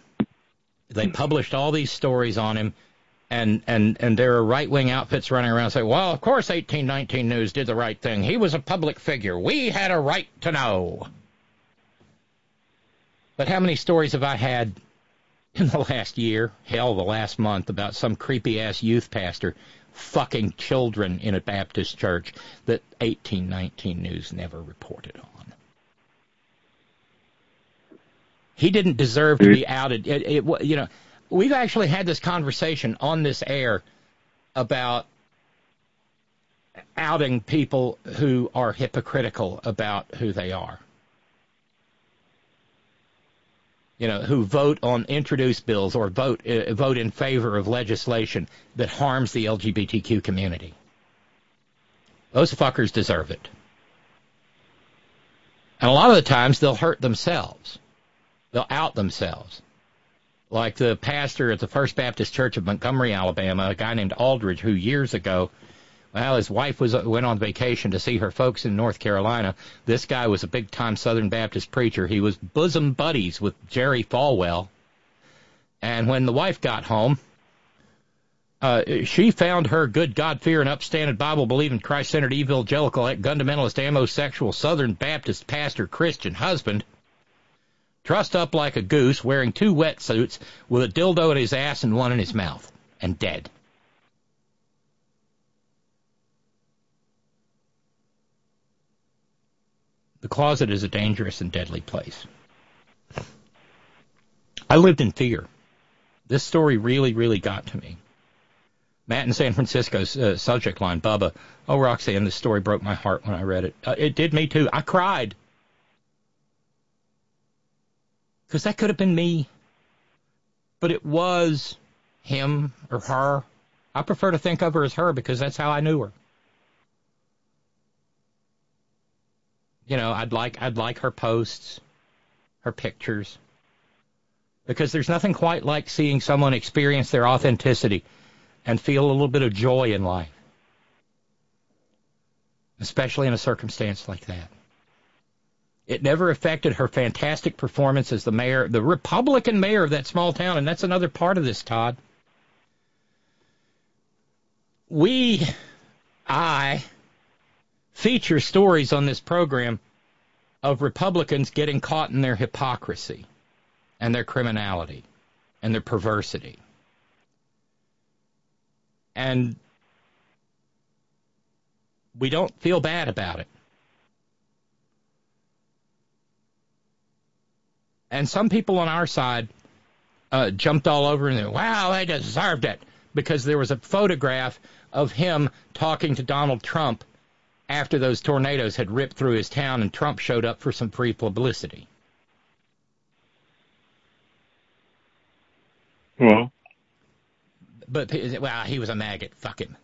they published all these stories on him and and and there are right wing outfits running around saying, "Well, of course, 1819 News did the right thing. He was a public figure. We had a right to know." But how many stories have I had in the last year, hell, the last month, about some creepy ass youth pastor fucking children in a Baptist church that 1819 News never reported on? He didn't deserve to be outed. It, it, you know we've actually had this conversation on this air about outing people who are hypocritical about who they are. You know, who vote on introduced bills or vote uh, vote in favor of legislation that harms the LGBTQ community. Those fuckers deserve it. And a lot of the times they'll hurt themselves. They'll out themselves like the pastor at the First Baptist Church of Montgomery, Alabama, a guy named Aldridge, who years ago, well, his wife was went on vacation to see her folks in North Carolina. This guy was a big time Southern Baptist preacher. He was bosom buddies with Jerry Falwell. And when the wife got home, uh, she found her good God fearing, upstanding, Bible believing, Christ centered, evangelical, fundamentalist, homosexual, Southern Baptist pastor, Christian husband trussed up like a goose, wearing two wetsuits, with a dildo in his ass and one in his mouth, and dead. The closet is a dangerous and deadly place. I lived in fear. This story really, really got to me. Matt in San Francisco's uh, subject line, Bubba, oh, Roxanne, this story broke my heart when I read it. Uh, it did me too. I cried. Because that could have been me. But it was him or her. I prefer to think of her as her because that's how I knew her. You know, I'd like I'd like her posts, her pictures. Because there's nothing quite like seeing someone experience their authenticity and feel a little bit of joy in life. Especially in a circumstance like that. It never affected her fantastic performance as the mayor, the Republican mayor of that small town, and that's another part of this, Todd. We, I, feature stories on this program of Republicans getting caught in their hypocrisy and their criminality and their perversity. And we don't feel bad about it. And some people on our side uh, jumped all over and said, wow, they deserved it because there was a photograph of him talking to Donald Trump after those tornadoes had ripped through his town and Trump showed up for some free publicity. Well, but well, he was a maggot. Fuck him.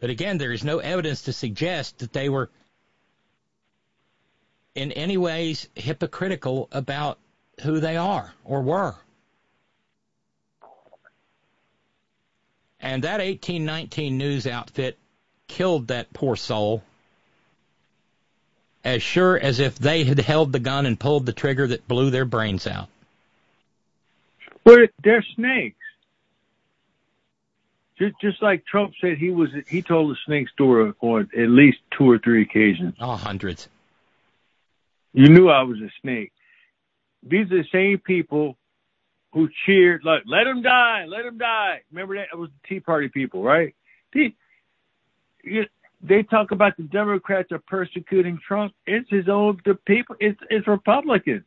But again, there is no evidence to suggest that they were in any ways hypocritical about who they are or were. And that 1819 news outfit killed that poor soul as sure as if they had held the gun and pulled the trigger that blew their brains out. Well, they're snakes. Just, just like Trump said, he was he told the snake story on at least two or three occasions. Oh, hundreds. You knew I was a snake. These are the same people who cheered like "Let him die, let him die." Remember that? It was the Tea Party people, right? They, they talk about the Democrats are persecuting Trump. It's his own the people. It's it's Republicans.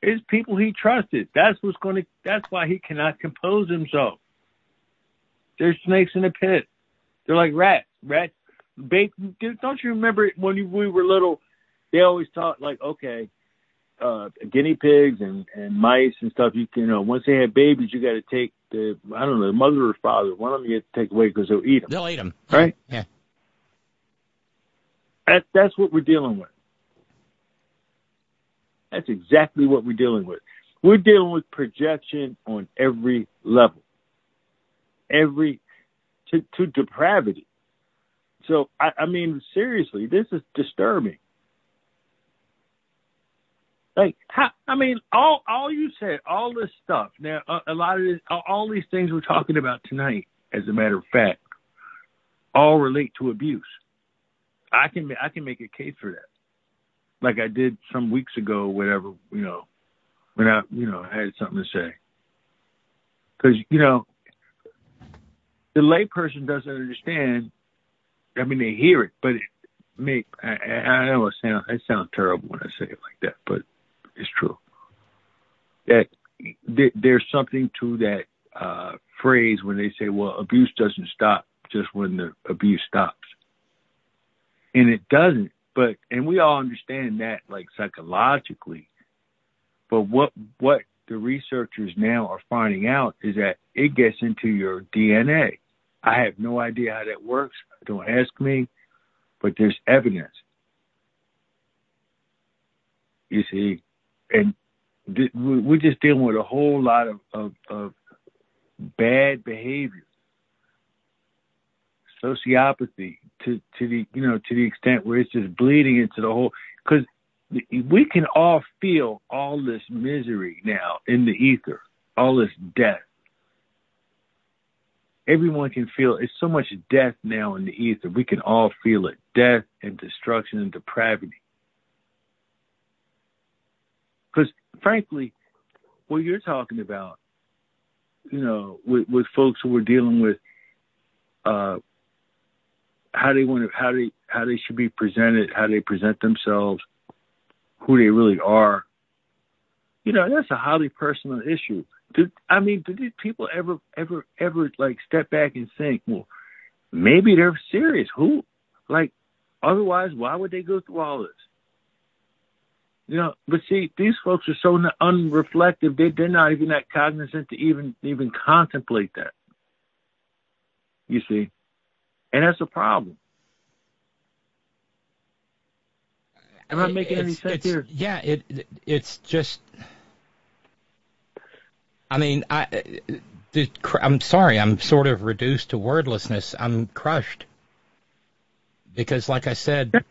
It's people he trusted. That's what's going to. That's why he cannot compose himself. There's snakes in the pit. They're like rats. Rats. Don't you remember when we were little? They always taught like, okay, uh, guinea pigs and and mice and stuff. You can, you know, once they have babies, you got to take the I don't know the mother or father. One of them you have to take away because they'll eat them. They'll eat them, right? Yeah. That that's what we're dealing with. That's exactly what we're dealing with. We're dealing with projection on every level, every to, to depravity. So I, I mean, seriously, this is disturbing. Like, how, I mean, all all you said, all this stuff. Now, a, a lot of this, all these things we're talking about tonight, as a matter of fact, all relate to abuse. I can I can make a case for that, like I did some weeks ago, whatever you know, when I you know I had something to say. Because you know, the layperson doesn't understand. I mean, they hear it, but it make I, I know it sounds it sounds terrible when I say it like that, but it's true. That th- there's something to that uh, phrase when they say, "Well, abuse doesn't stop just when the abuse stops," and it doesn't. But and we all understand that, like psychologically. But what what the researchers now are finding out is that it gets into your DNA. I have no idea how that works. Don't ask me, but there's evidence. You see, and th- we're just dealing with a whole lot of, of, of bad behavior, sociopathy to to the you know to the extent where it's just bleeding into the whole because we can all feel all this misery now in the ether, all this death. Everyone can feel it's so much death now in the ether. We can all feel it death and destruction and depravity. Because frankly, what you're talking about, you know, with, with folks who are dealing with uh, how they want to, how they, how they should be presented, how they present themselves, who they really are. You know, that's a highly personal issue. Do, I mean, do these people ever, ever, ever like step back and think, well, maybe they're serious? Who, like, otherwise, why would they go through all this? You know, but see, these folks are so unreflective; they they're not even that cognizant to even even contemplate that. You see, and that's a problem. Am I making it's, any sense here? Yeah, it, it it's just. I mean, I. I'm sorry. I'm sort of reduced to wordlessness. I'm crushed because, like I said,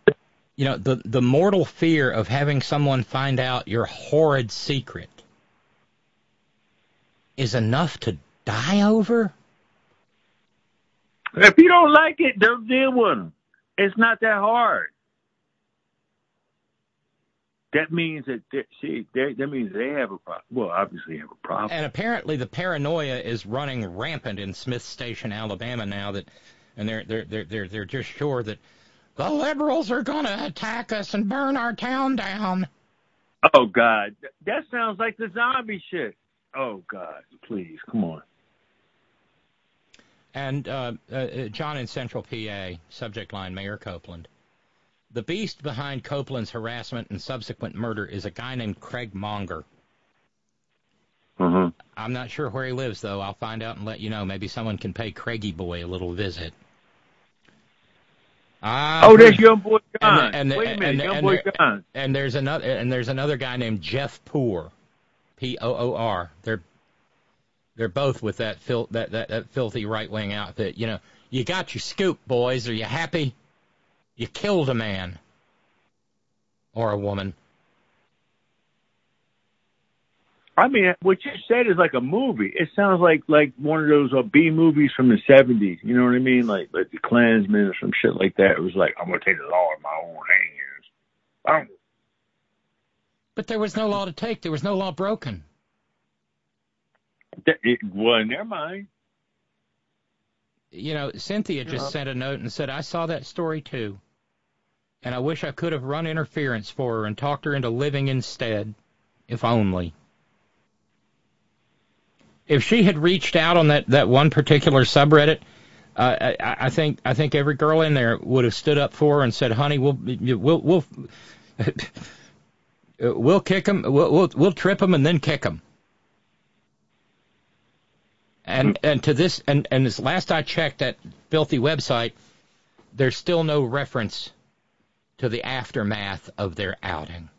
you know, the the mortal fear of having someone find out your horrid secret is enough to die over. If you don't like it, don't deal with them. It's not that hard. That means that they, see they, that means they have a problem. Well, obviously have a problem. And apparently, the paranoia is running rampant in Smith Station, Alabama now. That, and they're they're they're they're they're just sure that the liberals are going to attack us and burn our town down. Oh God, that sounds like the zombie shit. Oh God, please come on. And uh, uh, John in Central PA, subject line Mayor Copeland. The beast behind Copeland's harassment and subsequent murder is a guy named Craig Monger. Uh-huh. I'm not sure where he lives, though. I'll find out and let you know. Maybe someone can pay Craigie Boy a little visit. Ah, oh, there's young boy John. And, and, Wait a minute, and, young and, boy there- John. and there's another and there's another guy named Jeff Poor, P O O R. They're they're both with that fil- that, that that filthy right wing outfit. You know, you got your scoop, boys. Are you happy? You killed a man or a woman. I mean, what you said is like a movie. It sounds like like one of those uh, B movies from the seventies. You know what I mean? Like like the Klansman or some shit like that. It was like I'm gonna take the law in my own hands. I don't. But there was no law to take. There was no law broken. That, it, well, never mind. you know, Cynthia just Yeah. sent a note and said, I saw that story too. And I wish I could have run interference for her and talked her into living instead, if only. If she had reached out on that, that one particular subreddit, uh, I, I think I think every girl in there would have stood up for her and said, "Honey, we'll we'll we'll we'll kick him, we'll we'll, we'll trip him and then kick him." And and to this and and as last I checked that filthy website, there's still no reference to the aftermath of their outing.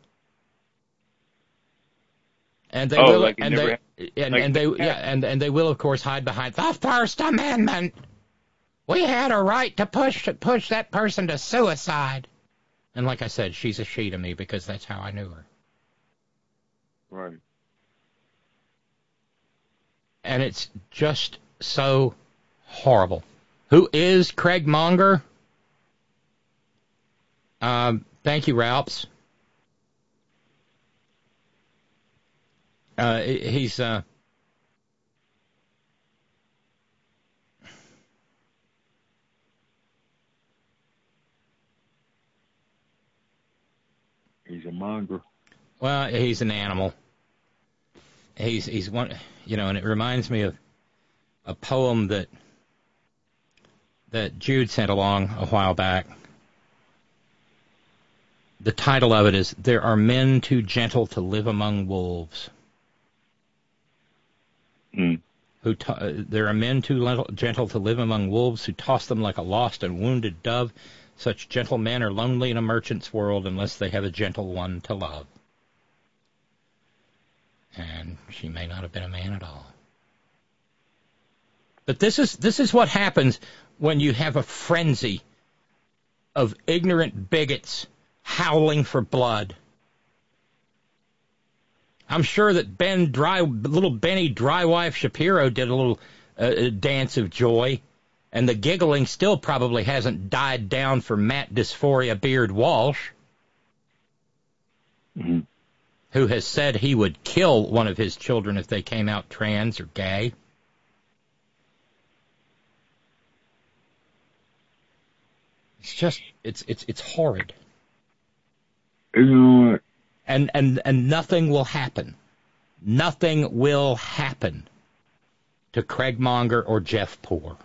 And they Oh, will like and they and, like and they yeah and and they will of course hide behind the First Amendment. We had a right to push push that person to suicide. And like I said, she's a she to me because that's how I knew her. Right. and it's just so horrible. Who is Craig Monger? Um, thank you, Ralphs. Uh, he's uh, He's a mongrel. well, he's an animal. He's he's one, you know, and it reminds me of a poem that that Jude sent along a while back. The title of it is "There Are Men Too Gentle to Live Among Wolves." Mm. Who to- uh, there are men too gentle to live among wolves who toss them like a lost and wounded dove. Such gentle men are lonely in a merchant's world unless they have a gentle one to love. And she may not have been a man at all. But this is this is what happens when you have a frenzy of ignorant bigots howling for blood. I'm sure that Ben Dry, little Benny Drywife Shapiro did a little uh, dance of joy, and the giggling still probably hasn't died down for Matt Dysphoria Beard Walsh, who has said he would kill one of his children if they came out trans or gay. It's just it's it's it's horrid. You know and and and nothing will happen. Nothing will happen to Craig Monger or Jeff Poor.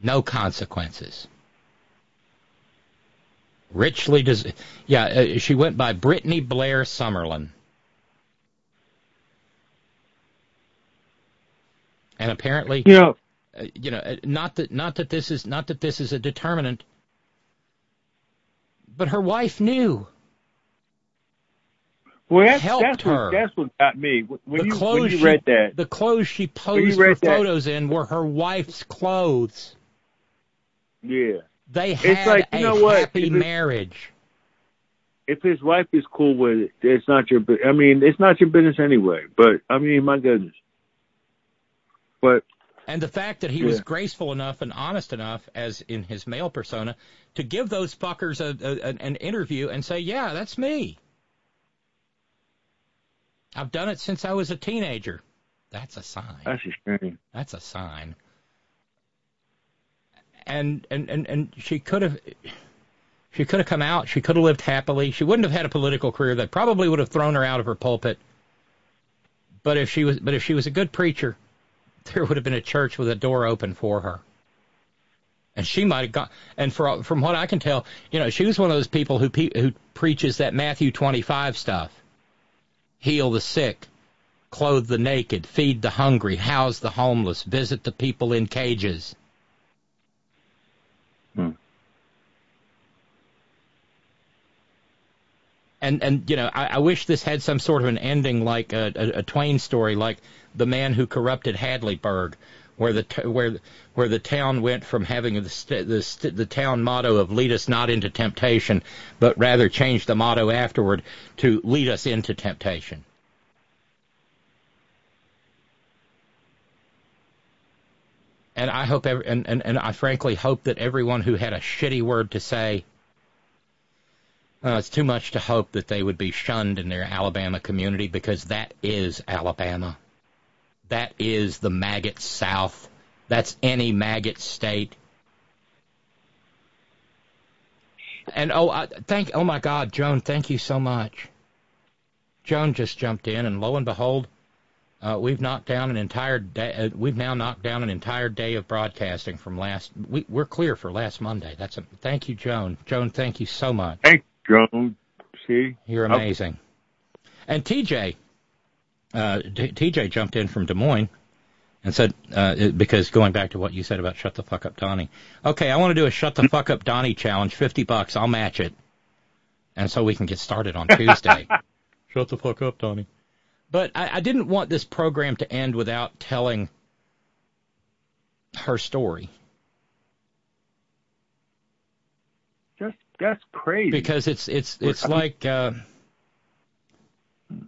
No consequences. Richly does. Yeah, uh, she went by Brittany Blair Summerlin. And apparently, Yeah. uh, you know, uh, not that not that this is not that this is a determinant, but her wife knew. Well, that's, helped that's her. what that's what got me when the you clothes when you she, read that. the clothes she posed for read that- photos in were her wife's clothes. Yeah. They It's had like, you a know what? happy If marriage. If his wife is cool with it, it's not your. I mean, it's not your business anyway. But I mean, my goodness. But And the fact that he was graceful enough and honest enough, as in his male persona, to give those fuckers a, a, an- interview and say, "Yeah, that's me. I've done it since I was a teenager." That's a sign. that's a shame. That's a sign. And and and and she could have she could have come out, she could have lived happily. She wouldn't have had a political career that probably would have thrown her out of her pulpit. But if she was but if she was a good preacher, there would have been a church with a door open for her and she might have gone. And for, from what I can tell, you know, she was one of those people who who preaches that Matthew 25 stuff: heal the sick, clothe the naked, feed the hungry, house the homeless, visit the people in cages. Hmm. And and you know, I, I wish this had some sort of an ending like a, a, a Twain story, like the man who corrupted Hadleyburg where the t- where where the town went from having the st- the st- the town motto of "Lead us not into temptation," but rather changed the motto afterward to "Lead us into temptation." And I hope, every, and, and, and I frankly hope that everyone who had a shitty word to say uh, it's too much to hope that they would be shunned in their Alabama community because that is Alabama. That is the maggot South. That's any maggot state. And oh, I, thank oh my God, Joan, thank you so much. Joan just jumped in, and lo and behold, uh, we've knocked down an entire day. Uh, we've now knocked down an entire day of broadcasting from last. We, we're clear for last Monday. That's a thank you, Joan. Joan, thank you so much. Thank Joan. See, you're amazing. And TJ, uh, T- TJ jumped in from Des Moines and said, uh, because going back to what you said about shut the fuck up, Donnie. Okay, I want to do a shut the fuck up, Donnie challenge. Fifty bucks, I'll match it, and so we can get started on Tuesday. shut the fuck up, Donnie. But I, I didn't want this program to end without telling her story. Just that's crazy. Because it's it's it's like uh,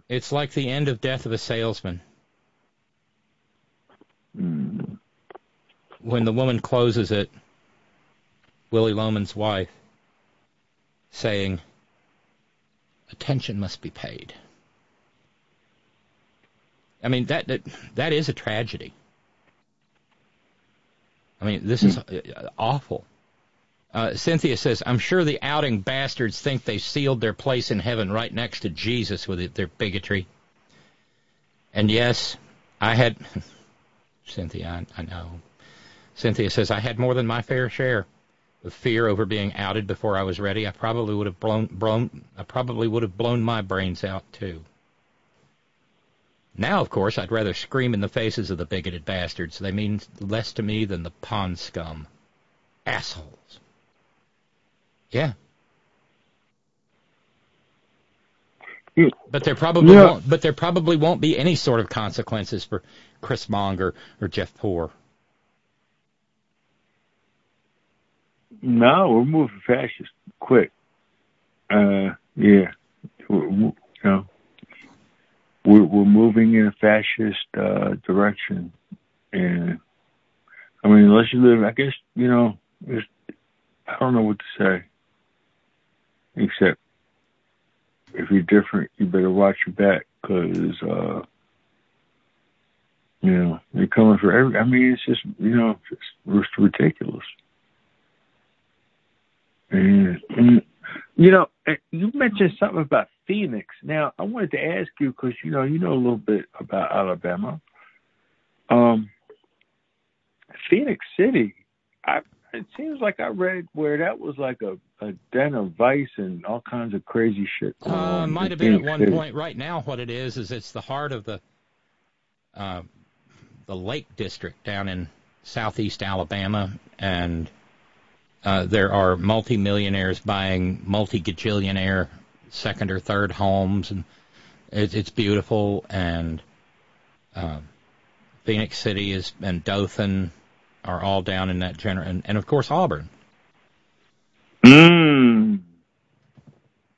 it's like the end of Death of a Salesman. Mm. When the woman closes it, Willy Loman's wife, saying, "Attention must be paid." I mean that that that is a tragedy. I mean, this is uh, awful. Uh, Cynthia says, "I'm sure the outing bastards think they sealed their place in heaven right next to Jesus with their bigotry." And yes, I had. Cynthia, I, I know. Cynthia says, "I had more than my fair share of fear over being outed before I was ready. I probably would have blown, blown I probably would have blown my brains out too." Now, of course, I'd rather scream in the faces of the bigoted bastards. They mean less to me than the pond scum. Assholes. Yeah. But there probably Yeah. won't. But there probably won't be any sort of consequences for Chris Monger or Jeff Poor. No, we're moving fascist quick. Uh, yeah, we're, you know, we're we're moving in a fascist uh, direction, and I mean, unless you live, I guess you know, I don't know what to say, except if you're different, you better watch your back because uh, you know they're coming for every. I mean, it's just you know, it's, ridiculous. And, and you know, eh, you mentioned something about Phoenix. Now, I wanted to ask you because you know you know a little bit about Alabama. Um, Phenix City. I it seems like I read where that was like a, a den of vice and all kinds of crazy shit. Uh, might have been at one point. Right now, what it is is it's the heart of the uh, the Lake District down in southeast Alabama, and uh, there are multimillionaires buying multi-gajillionaire second or third homes, and it, it's beautiful. And uh, Phenix City is and Dothan are all down in that general, and, and of course Auburn. Mm.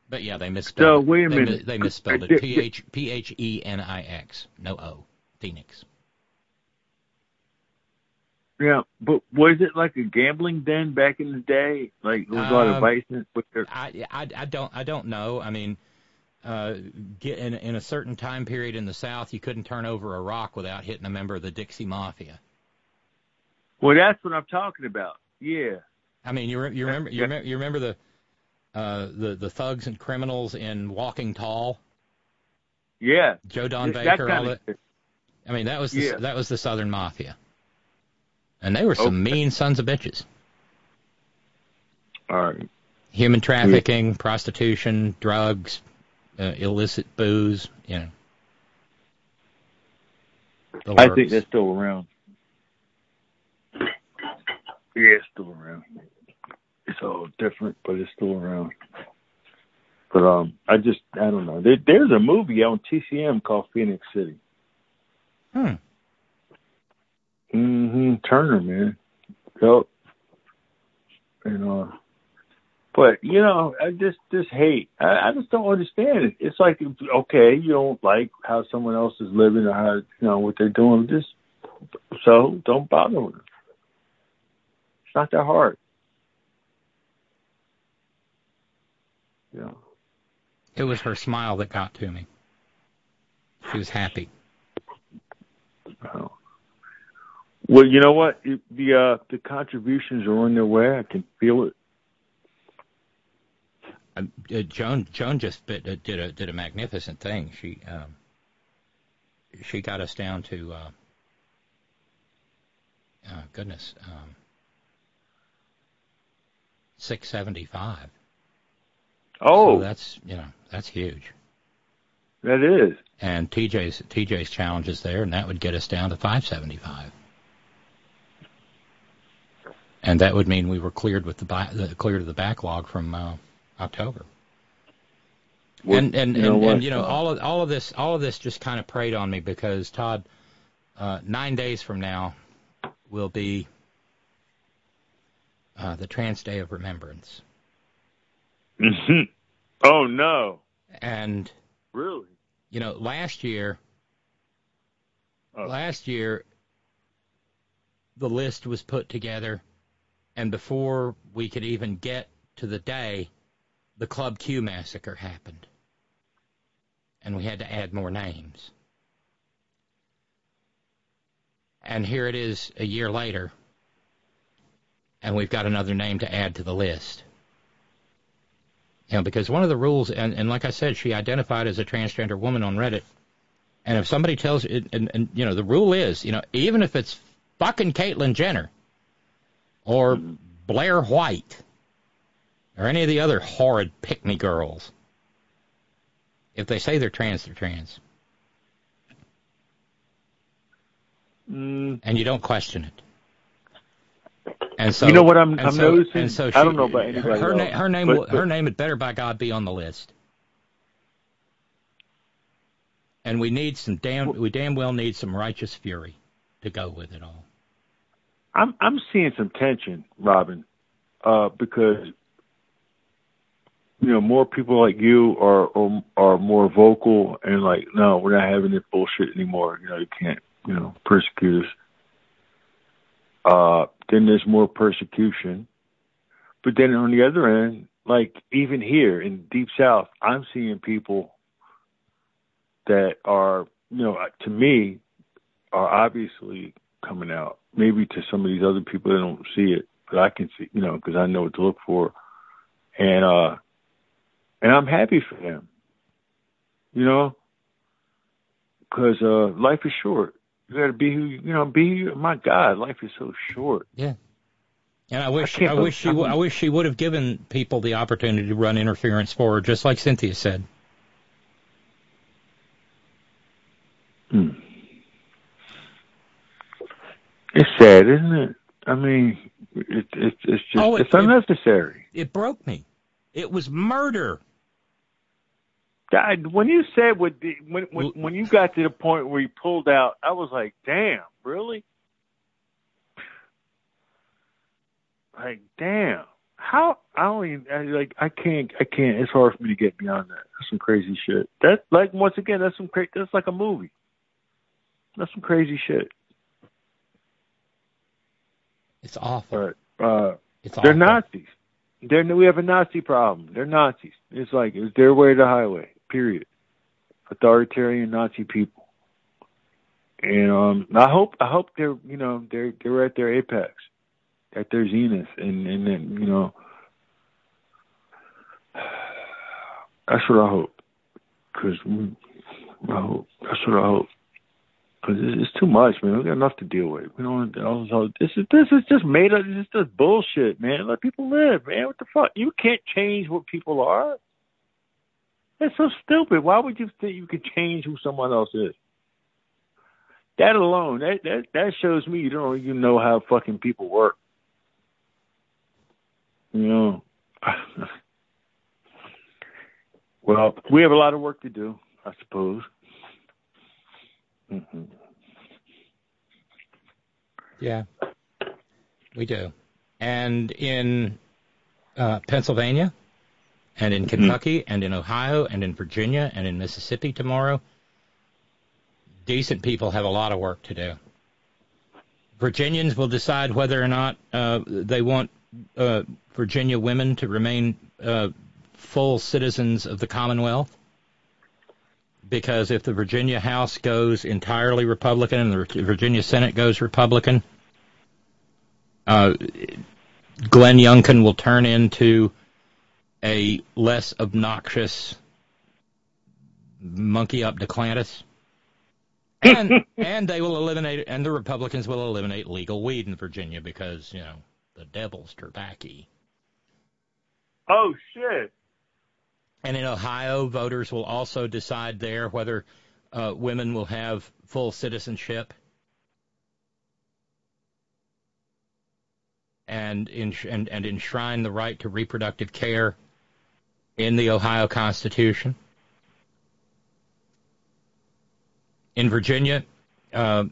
But yeah, they misspelled So, it. wait a they, minute. They misspelled it. P H P H E N I X. No O. Phoenix. Yeah, but was it like a gambling den back in the day? Like there was a lot of Um, vice in with their I, I, I don't I don't know. I mean, uh, get in in a certain time period in the South, you couldn't turn over a rock without hitting a member of the Dixie Mafia. Well, that's what I'm talking about. Yeah. I mean, you re- you remember you remember you remember the uh, the the thugs and criminals in Walking Tall, Yeah. Joe Don That Baker, all kinda. I mean, that was the, Yeah. that was the Southern Mafia, and they were some Okay. mean sons of bitches. All right. Human trafficking, prostitution, drugs, uh, illicit booze, you know. I think that's still around. Yeah, it's still around. It's all different, but it's still around. But um, I just I don't know. There, there's a movie on TCM called Phenix City. Hmm. Mm-hmm. Turner, man. Yep. And uh, but you know, I just just hate. I, I just don't understand it. It's like okay, you don't like how someone else is living or how you know what they're doing. Just so don't bother with them. It's not that hard. Yeah. It was her smile that got to me. She was happy. Well, you know what? The uh, the contributions are on their way. I can feel it. Uh, uh, Joan Joan just bit, uh, did a did a magnificent thing. She um, she got us down to uh, uh goodness um, six seventy five. Oh, so that's you know that's huge. That is. And TJ's TJ's challenge is there, and that would get us down to five seventy five. And that would mean we were cleared with the, the cleared of the backlog from uh, October. Well, and and you know, and, and, you know all of all of this all of this just kind of preyed on me because Todd, uh, nine days from now, will be uh, the Trans Day of Remembrance. Mm-hmm. Oh no! And really, you know, last year, oh. last year, the list was put together, and before we could even get to the day, the Club Q massacre happened. And we had to add more names. And here it is a year later, and we've got another name to add to the list. You know, because one of the rules, and, and like I said, she identified as a transgender woman on Reddit. And if somebody tells you, and, and you know, the rule is, you know, even if it's fucking Caitlyn Jenner or Blair White, or any of the other horrid pick me girls. If they say they're trans, they're trans. Mm. And you don't question it. And so you know what I'm, I'm so, noticing. So she, I don't know about anybody her, her name, but, but, her name had better by God be on the list. And we need some damn, we damn well need some righteous fury to go with it all. I'm I'm seeing some tension, Robyn, uh, because you know, more people like you are, are are more vocal and like, no, we're not having this bullshit anymore. You know, you can't, you know, persecute us. Uh, then there's more persecution. But then on the other end, like even here in Deep South, I'm seeing people that are, you know, to me, are obviously coming out. Maybe to some of these other people, they don't see it, but I can see, you know, because I know what to look for. And uh, and I'm happy for them. You know, because uh, life is short. You got to be who you know. Be my God, life is so short. Yeah. And I wish I, I wish she I wish she would have given people the opportunity to run interference for her, just like Cynthia said. Hmm. It's sad, isn't it? I mean, it, it, it's just oh, it, it's unnecessary. It, it broke me. It was murder. God, when you said what the, when when when you got to the point where you pulled out, I was like, "Damn, really?" Like, damn, how? I don't even I, like. I can't. I can't. It's hard for me to get beyond that. That's some crazy shit. That like once again, that's some crazy. That's like a movie. That's some crazy shit. It's awful. But uh, it's they're. Nazis. They're we have a Nazi problem. They're Nazis. It's like it's their way to the highway. Period. Authoritarian Nazi people. And um, I hope I hope they're you know they're they're at their apex, at their zenith, and and then you know that's what I hope. Cause I hope that's what I hope. Cause it's, it's too much, man. We got enough to deal with. We don't. Also, this is this is just made up. This is just bullshit, man. Let people live, man. What the fuck? You can't change what people are. That's so stupid. Why would you think you could change who someone else is? That alone, that that that shows me you don't even know how fucking people work. You know. Well, we have a lot of work to do, I suppose. Mm-hmm. Yeah, we do. And in uh, Pennsylvania, and in Kentucky, mm-hmm. and in Ohio, and in Virginia, and in Mississippi tomorrow, decent people have a lot of work to do. Virginians will decide whether or not uh, they want uh, Virginia women to remain uh, full citizens of the Commonwealth. Because if the Virginia House goes entirely Republican and the Virginia Senate goes Republican, uh, Glenn Youngkin will turn into a less obnoxious monkey up Duklantis. And and they will eliminate and the Republicans will eliminate legal weed in Virginia because, you know, the devil's tobacco. Oh shit. And in Ohio, voters will also decide there whether uh, women will have full citizenship. And, in, and, and enshrine the right to reproductive care in the Ohio Constitution. In Virginia, uh,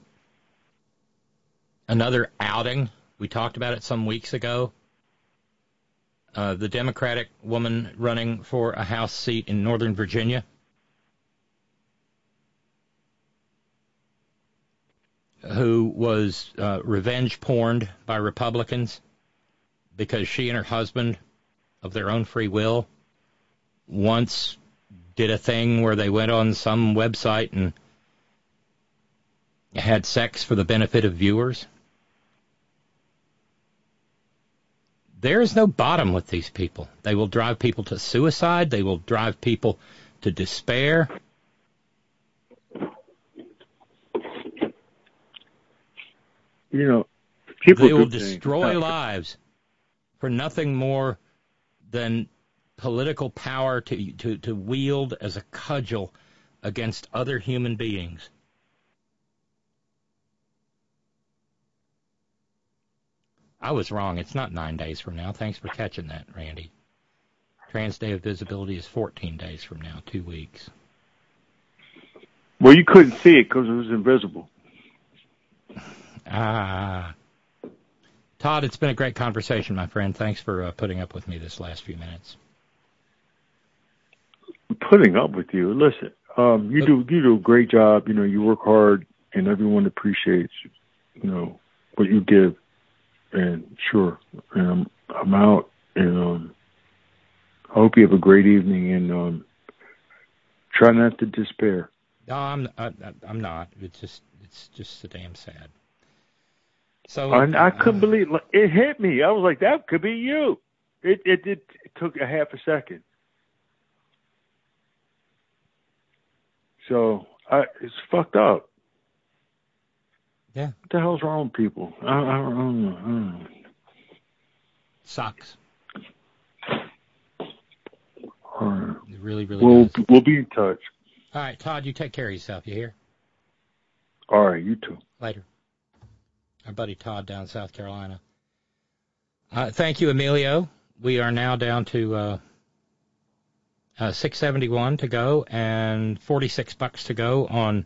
another outing. We talked about it some weeks ago. Uh, the Democratic woman running for a House seat in Northern Virginia. Who was uh, revenge porned by Republicans because she and her husband, of their own free will, once did a thing where they went on some website and had sex for the benefit of viewers. There is no bottom with these people. They will drive people to suicide. They will drive people to despair. You know, people they will destroy lives for nothing more than political power to, to, to wield as a cudgel against other human beings. I was wrong. It's not nine days from now. Thanks for catching that, Randy. Trans Day of Visibility is 14 days from now, two weeks. Well, you couldn't see it because it was invisible. Ah. Todd, it's been a great conversation, my friend. Thanks for uh, putting up with me this last few minutes. Putting up with you. Listen, um, you do you do a great job. You know, you work hard, and everyone appreciates you know what you give and sure, and I'm, I'm out, and um, I hope you have a great evening, and um, try not to despair. No, I'm I, I'm not. It's just it's just so damn sad. So I, I couldn't uh, believe it hit me. I was like, that could be you. It it, it, it took a half a second. So I, it's fucked up. Yeah. What the hell's wrong with people? I, I, I don't know. I don't know. Sucks. All right. It really, really we'll, does. We'll be in touch. All right, Todd, you take care of yourself. You hear? All right, you too. Later. Our buddy Todd down in South Carolina. Uh, thank you, Emilio. We are now down to uh, uh, 671 to go and 46 bucks to go on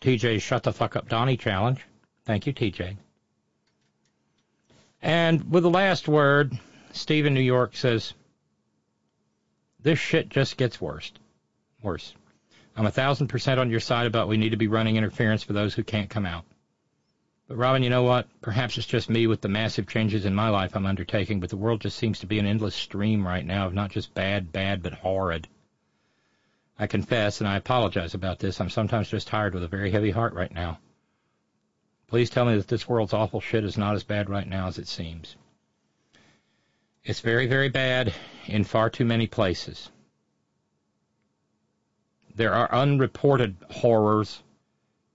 TJ's Shut the Fuck Up Donnie challenge. Thank you, TJ. And with the last word, Steve in New York says, This shit just gets worse. Worse. I'm a thousand percent on your side about we need to be running interference for those who can't come out. But Robyn, you know what? Perhaps it's just me with the massive changes in my life I'm undertaking, but the world just seems to be an endless stream right now of not just bad, bad, but horrid. I confess, and I apologize about this, I'm sometimes just tired with a very heavy heart right now. Please tell me that this world's awful shit is not as bad right now as it seems. It's very, very bad in far too many places. There are unreported horrors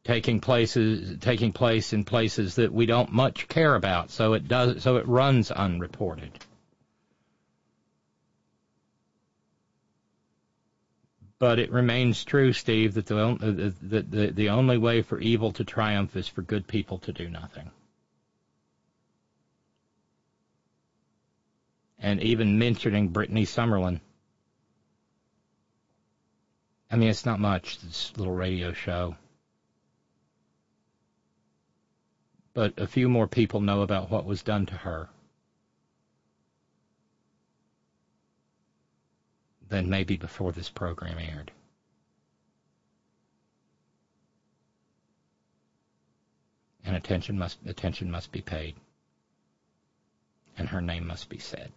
taking places taking place in places that we don't much care about, so it does so it runs unreported. But it remains true, Steve, that the, uh, the, the, the only way for evil to triumph is for good people to do nothing. And even mentioning Brittini Summerlin I mean, it's not much, this little radio show. But a few more people know about what was done to her than maybe before this program aired. And attention must attention must be paid. And her name must be said.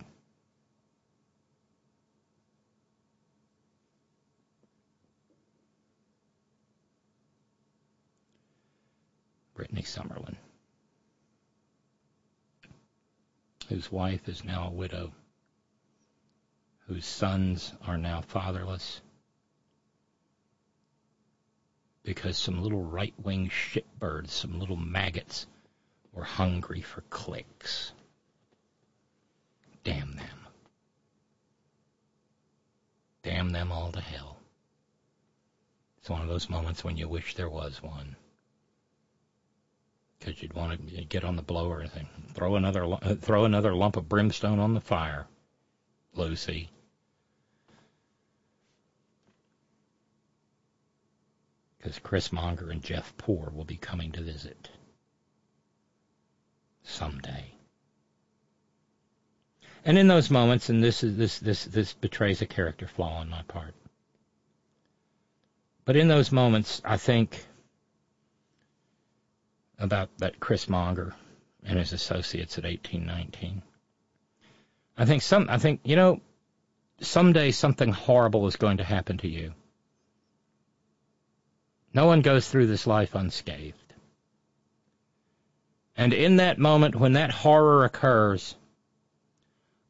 Brittini Summerlin, whose wife is now a widow, whose sons are now fatherless, because some little right wing shitbirds, some little maggots, were hungry for clicks. Damn them. Damn them all to hell. It's one of those moments when you wish there was one because you'd want to get on the blower and throw another uh, throw another lump of brimstone on the fire, Lucy. Because Chris Monger and Jeff Poor will be coming to visit someday. And in those moments, and this is this this this betrays a character flaw on my part. But in those moments, I think about that Chris Monger and his associates at 1819. I think some, I think, you know, someday something horrible is going to happen to you. No one goes through this life unscathed. And in that moment when that horror occurs,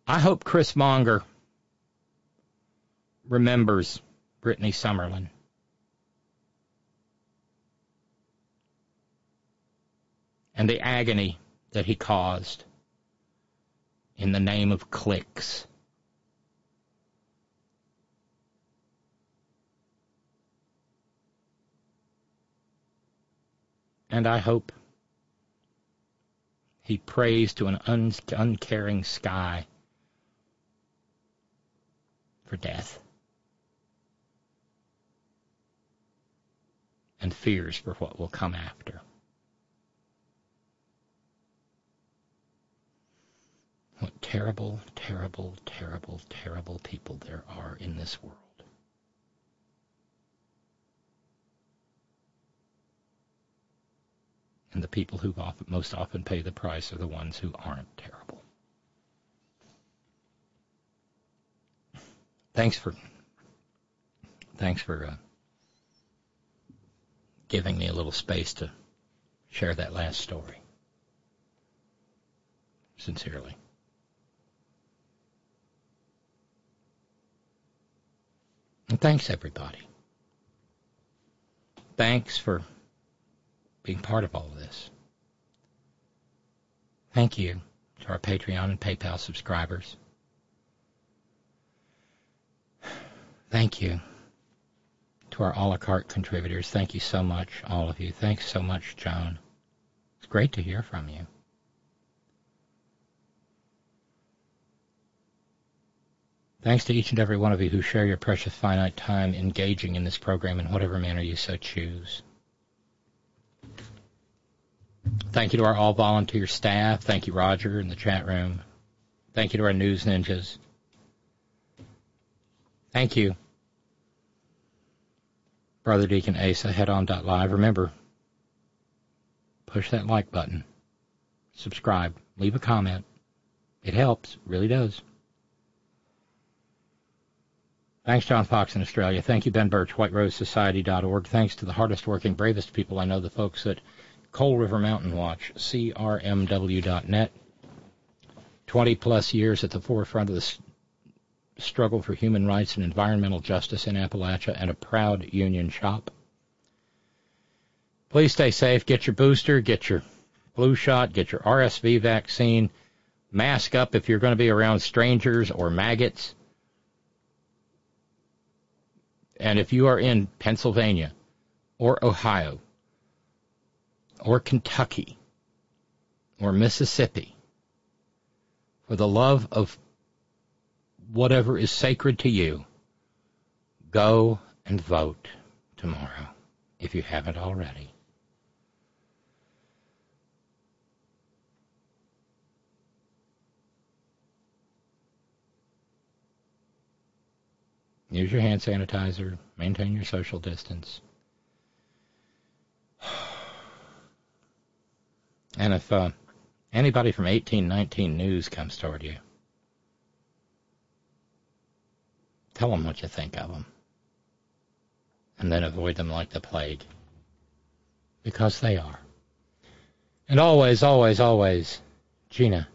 I hope Chris Monger remembers Brittini Summerlin. And the agony that he caused in the name of clicks. And I hope he prays to an un- uncaring sky for death and fears for what will come after. What terrible, terrible, terrible, terrible people there are in this world. And the people who often, most often pay the price are the ones who aren't terrible. Thanks for thanks for uh, giving me a little space to share that last story. Sincerely. And thanks, everybody. Thanks for being part of all of this. Thank you to our Patreon and PayPal subscribers. Thank you to our a la carte contributors. Thank you so much, all of you. Thanks so much, Joan. It's great to hear from you. Thanks to each and every one of you who share your precious finite time engaging in this program in whatever manner you so choose. Thank you to our all volunteer staff. Thank you, Roger, in the chat room. Thank you to our news ninjas. Thank you, Brother Deacon Asa, headon.live. Remember, push that like button, subscribe, leave a comment. It helps, really does. Thanks, John Fox in Australia. Thank you, Ben Birch, WhiteRoseSociety.org. Thanks to the hardest working, bravest people I know, the folks at Coal River Mountain Watch, CRMW.net. 20 plus years at the forefront of the struggle for human rights and environmental justice in Appalachia and a proud union shop. Please stay safe. Get your booster, get your flu shot, get your RSV vaccine. Mask up if you're going to be around strangers or maggots. And if you are in Pennsylvania or Ohio or Kentucky or Mississippi, for the love of whatever is sacred to you, go and vote tomorrow if you haven't already. Use your hand sanitizer. Maintain your social distance. And if uh, anybody from 1819 News comes toward you, tell them what you think of them. And then avoid them like the plague. Because they are. And always, always, always, Gina,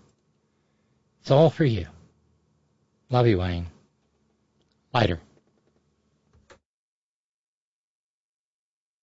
it's all for you. Love you, Wayne. Later.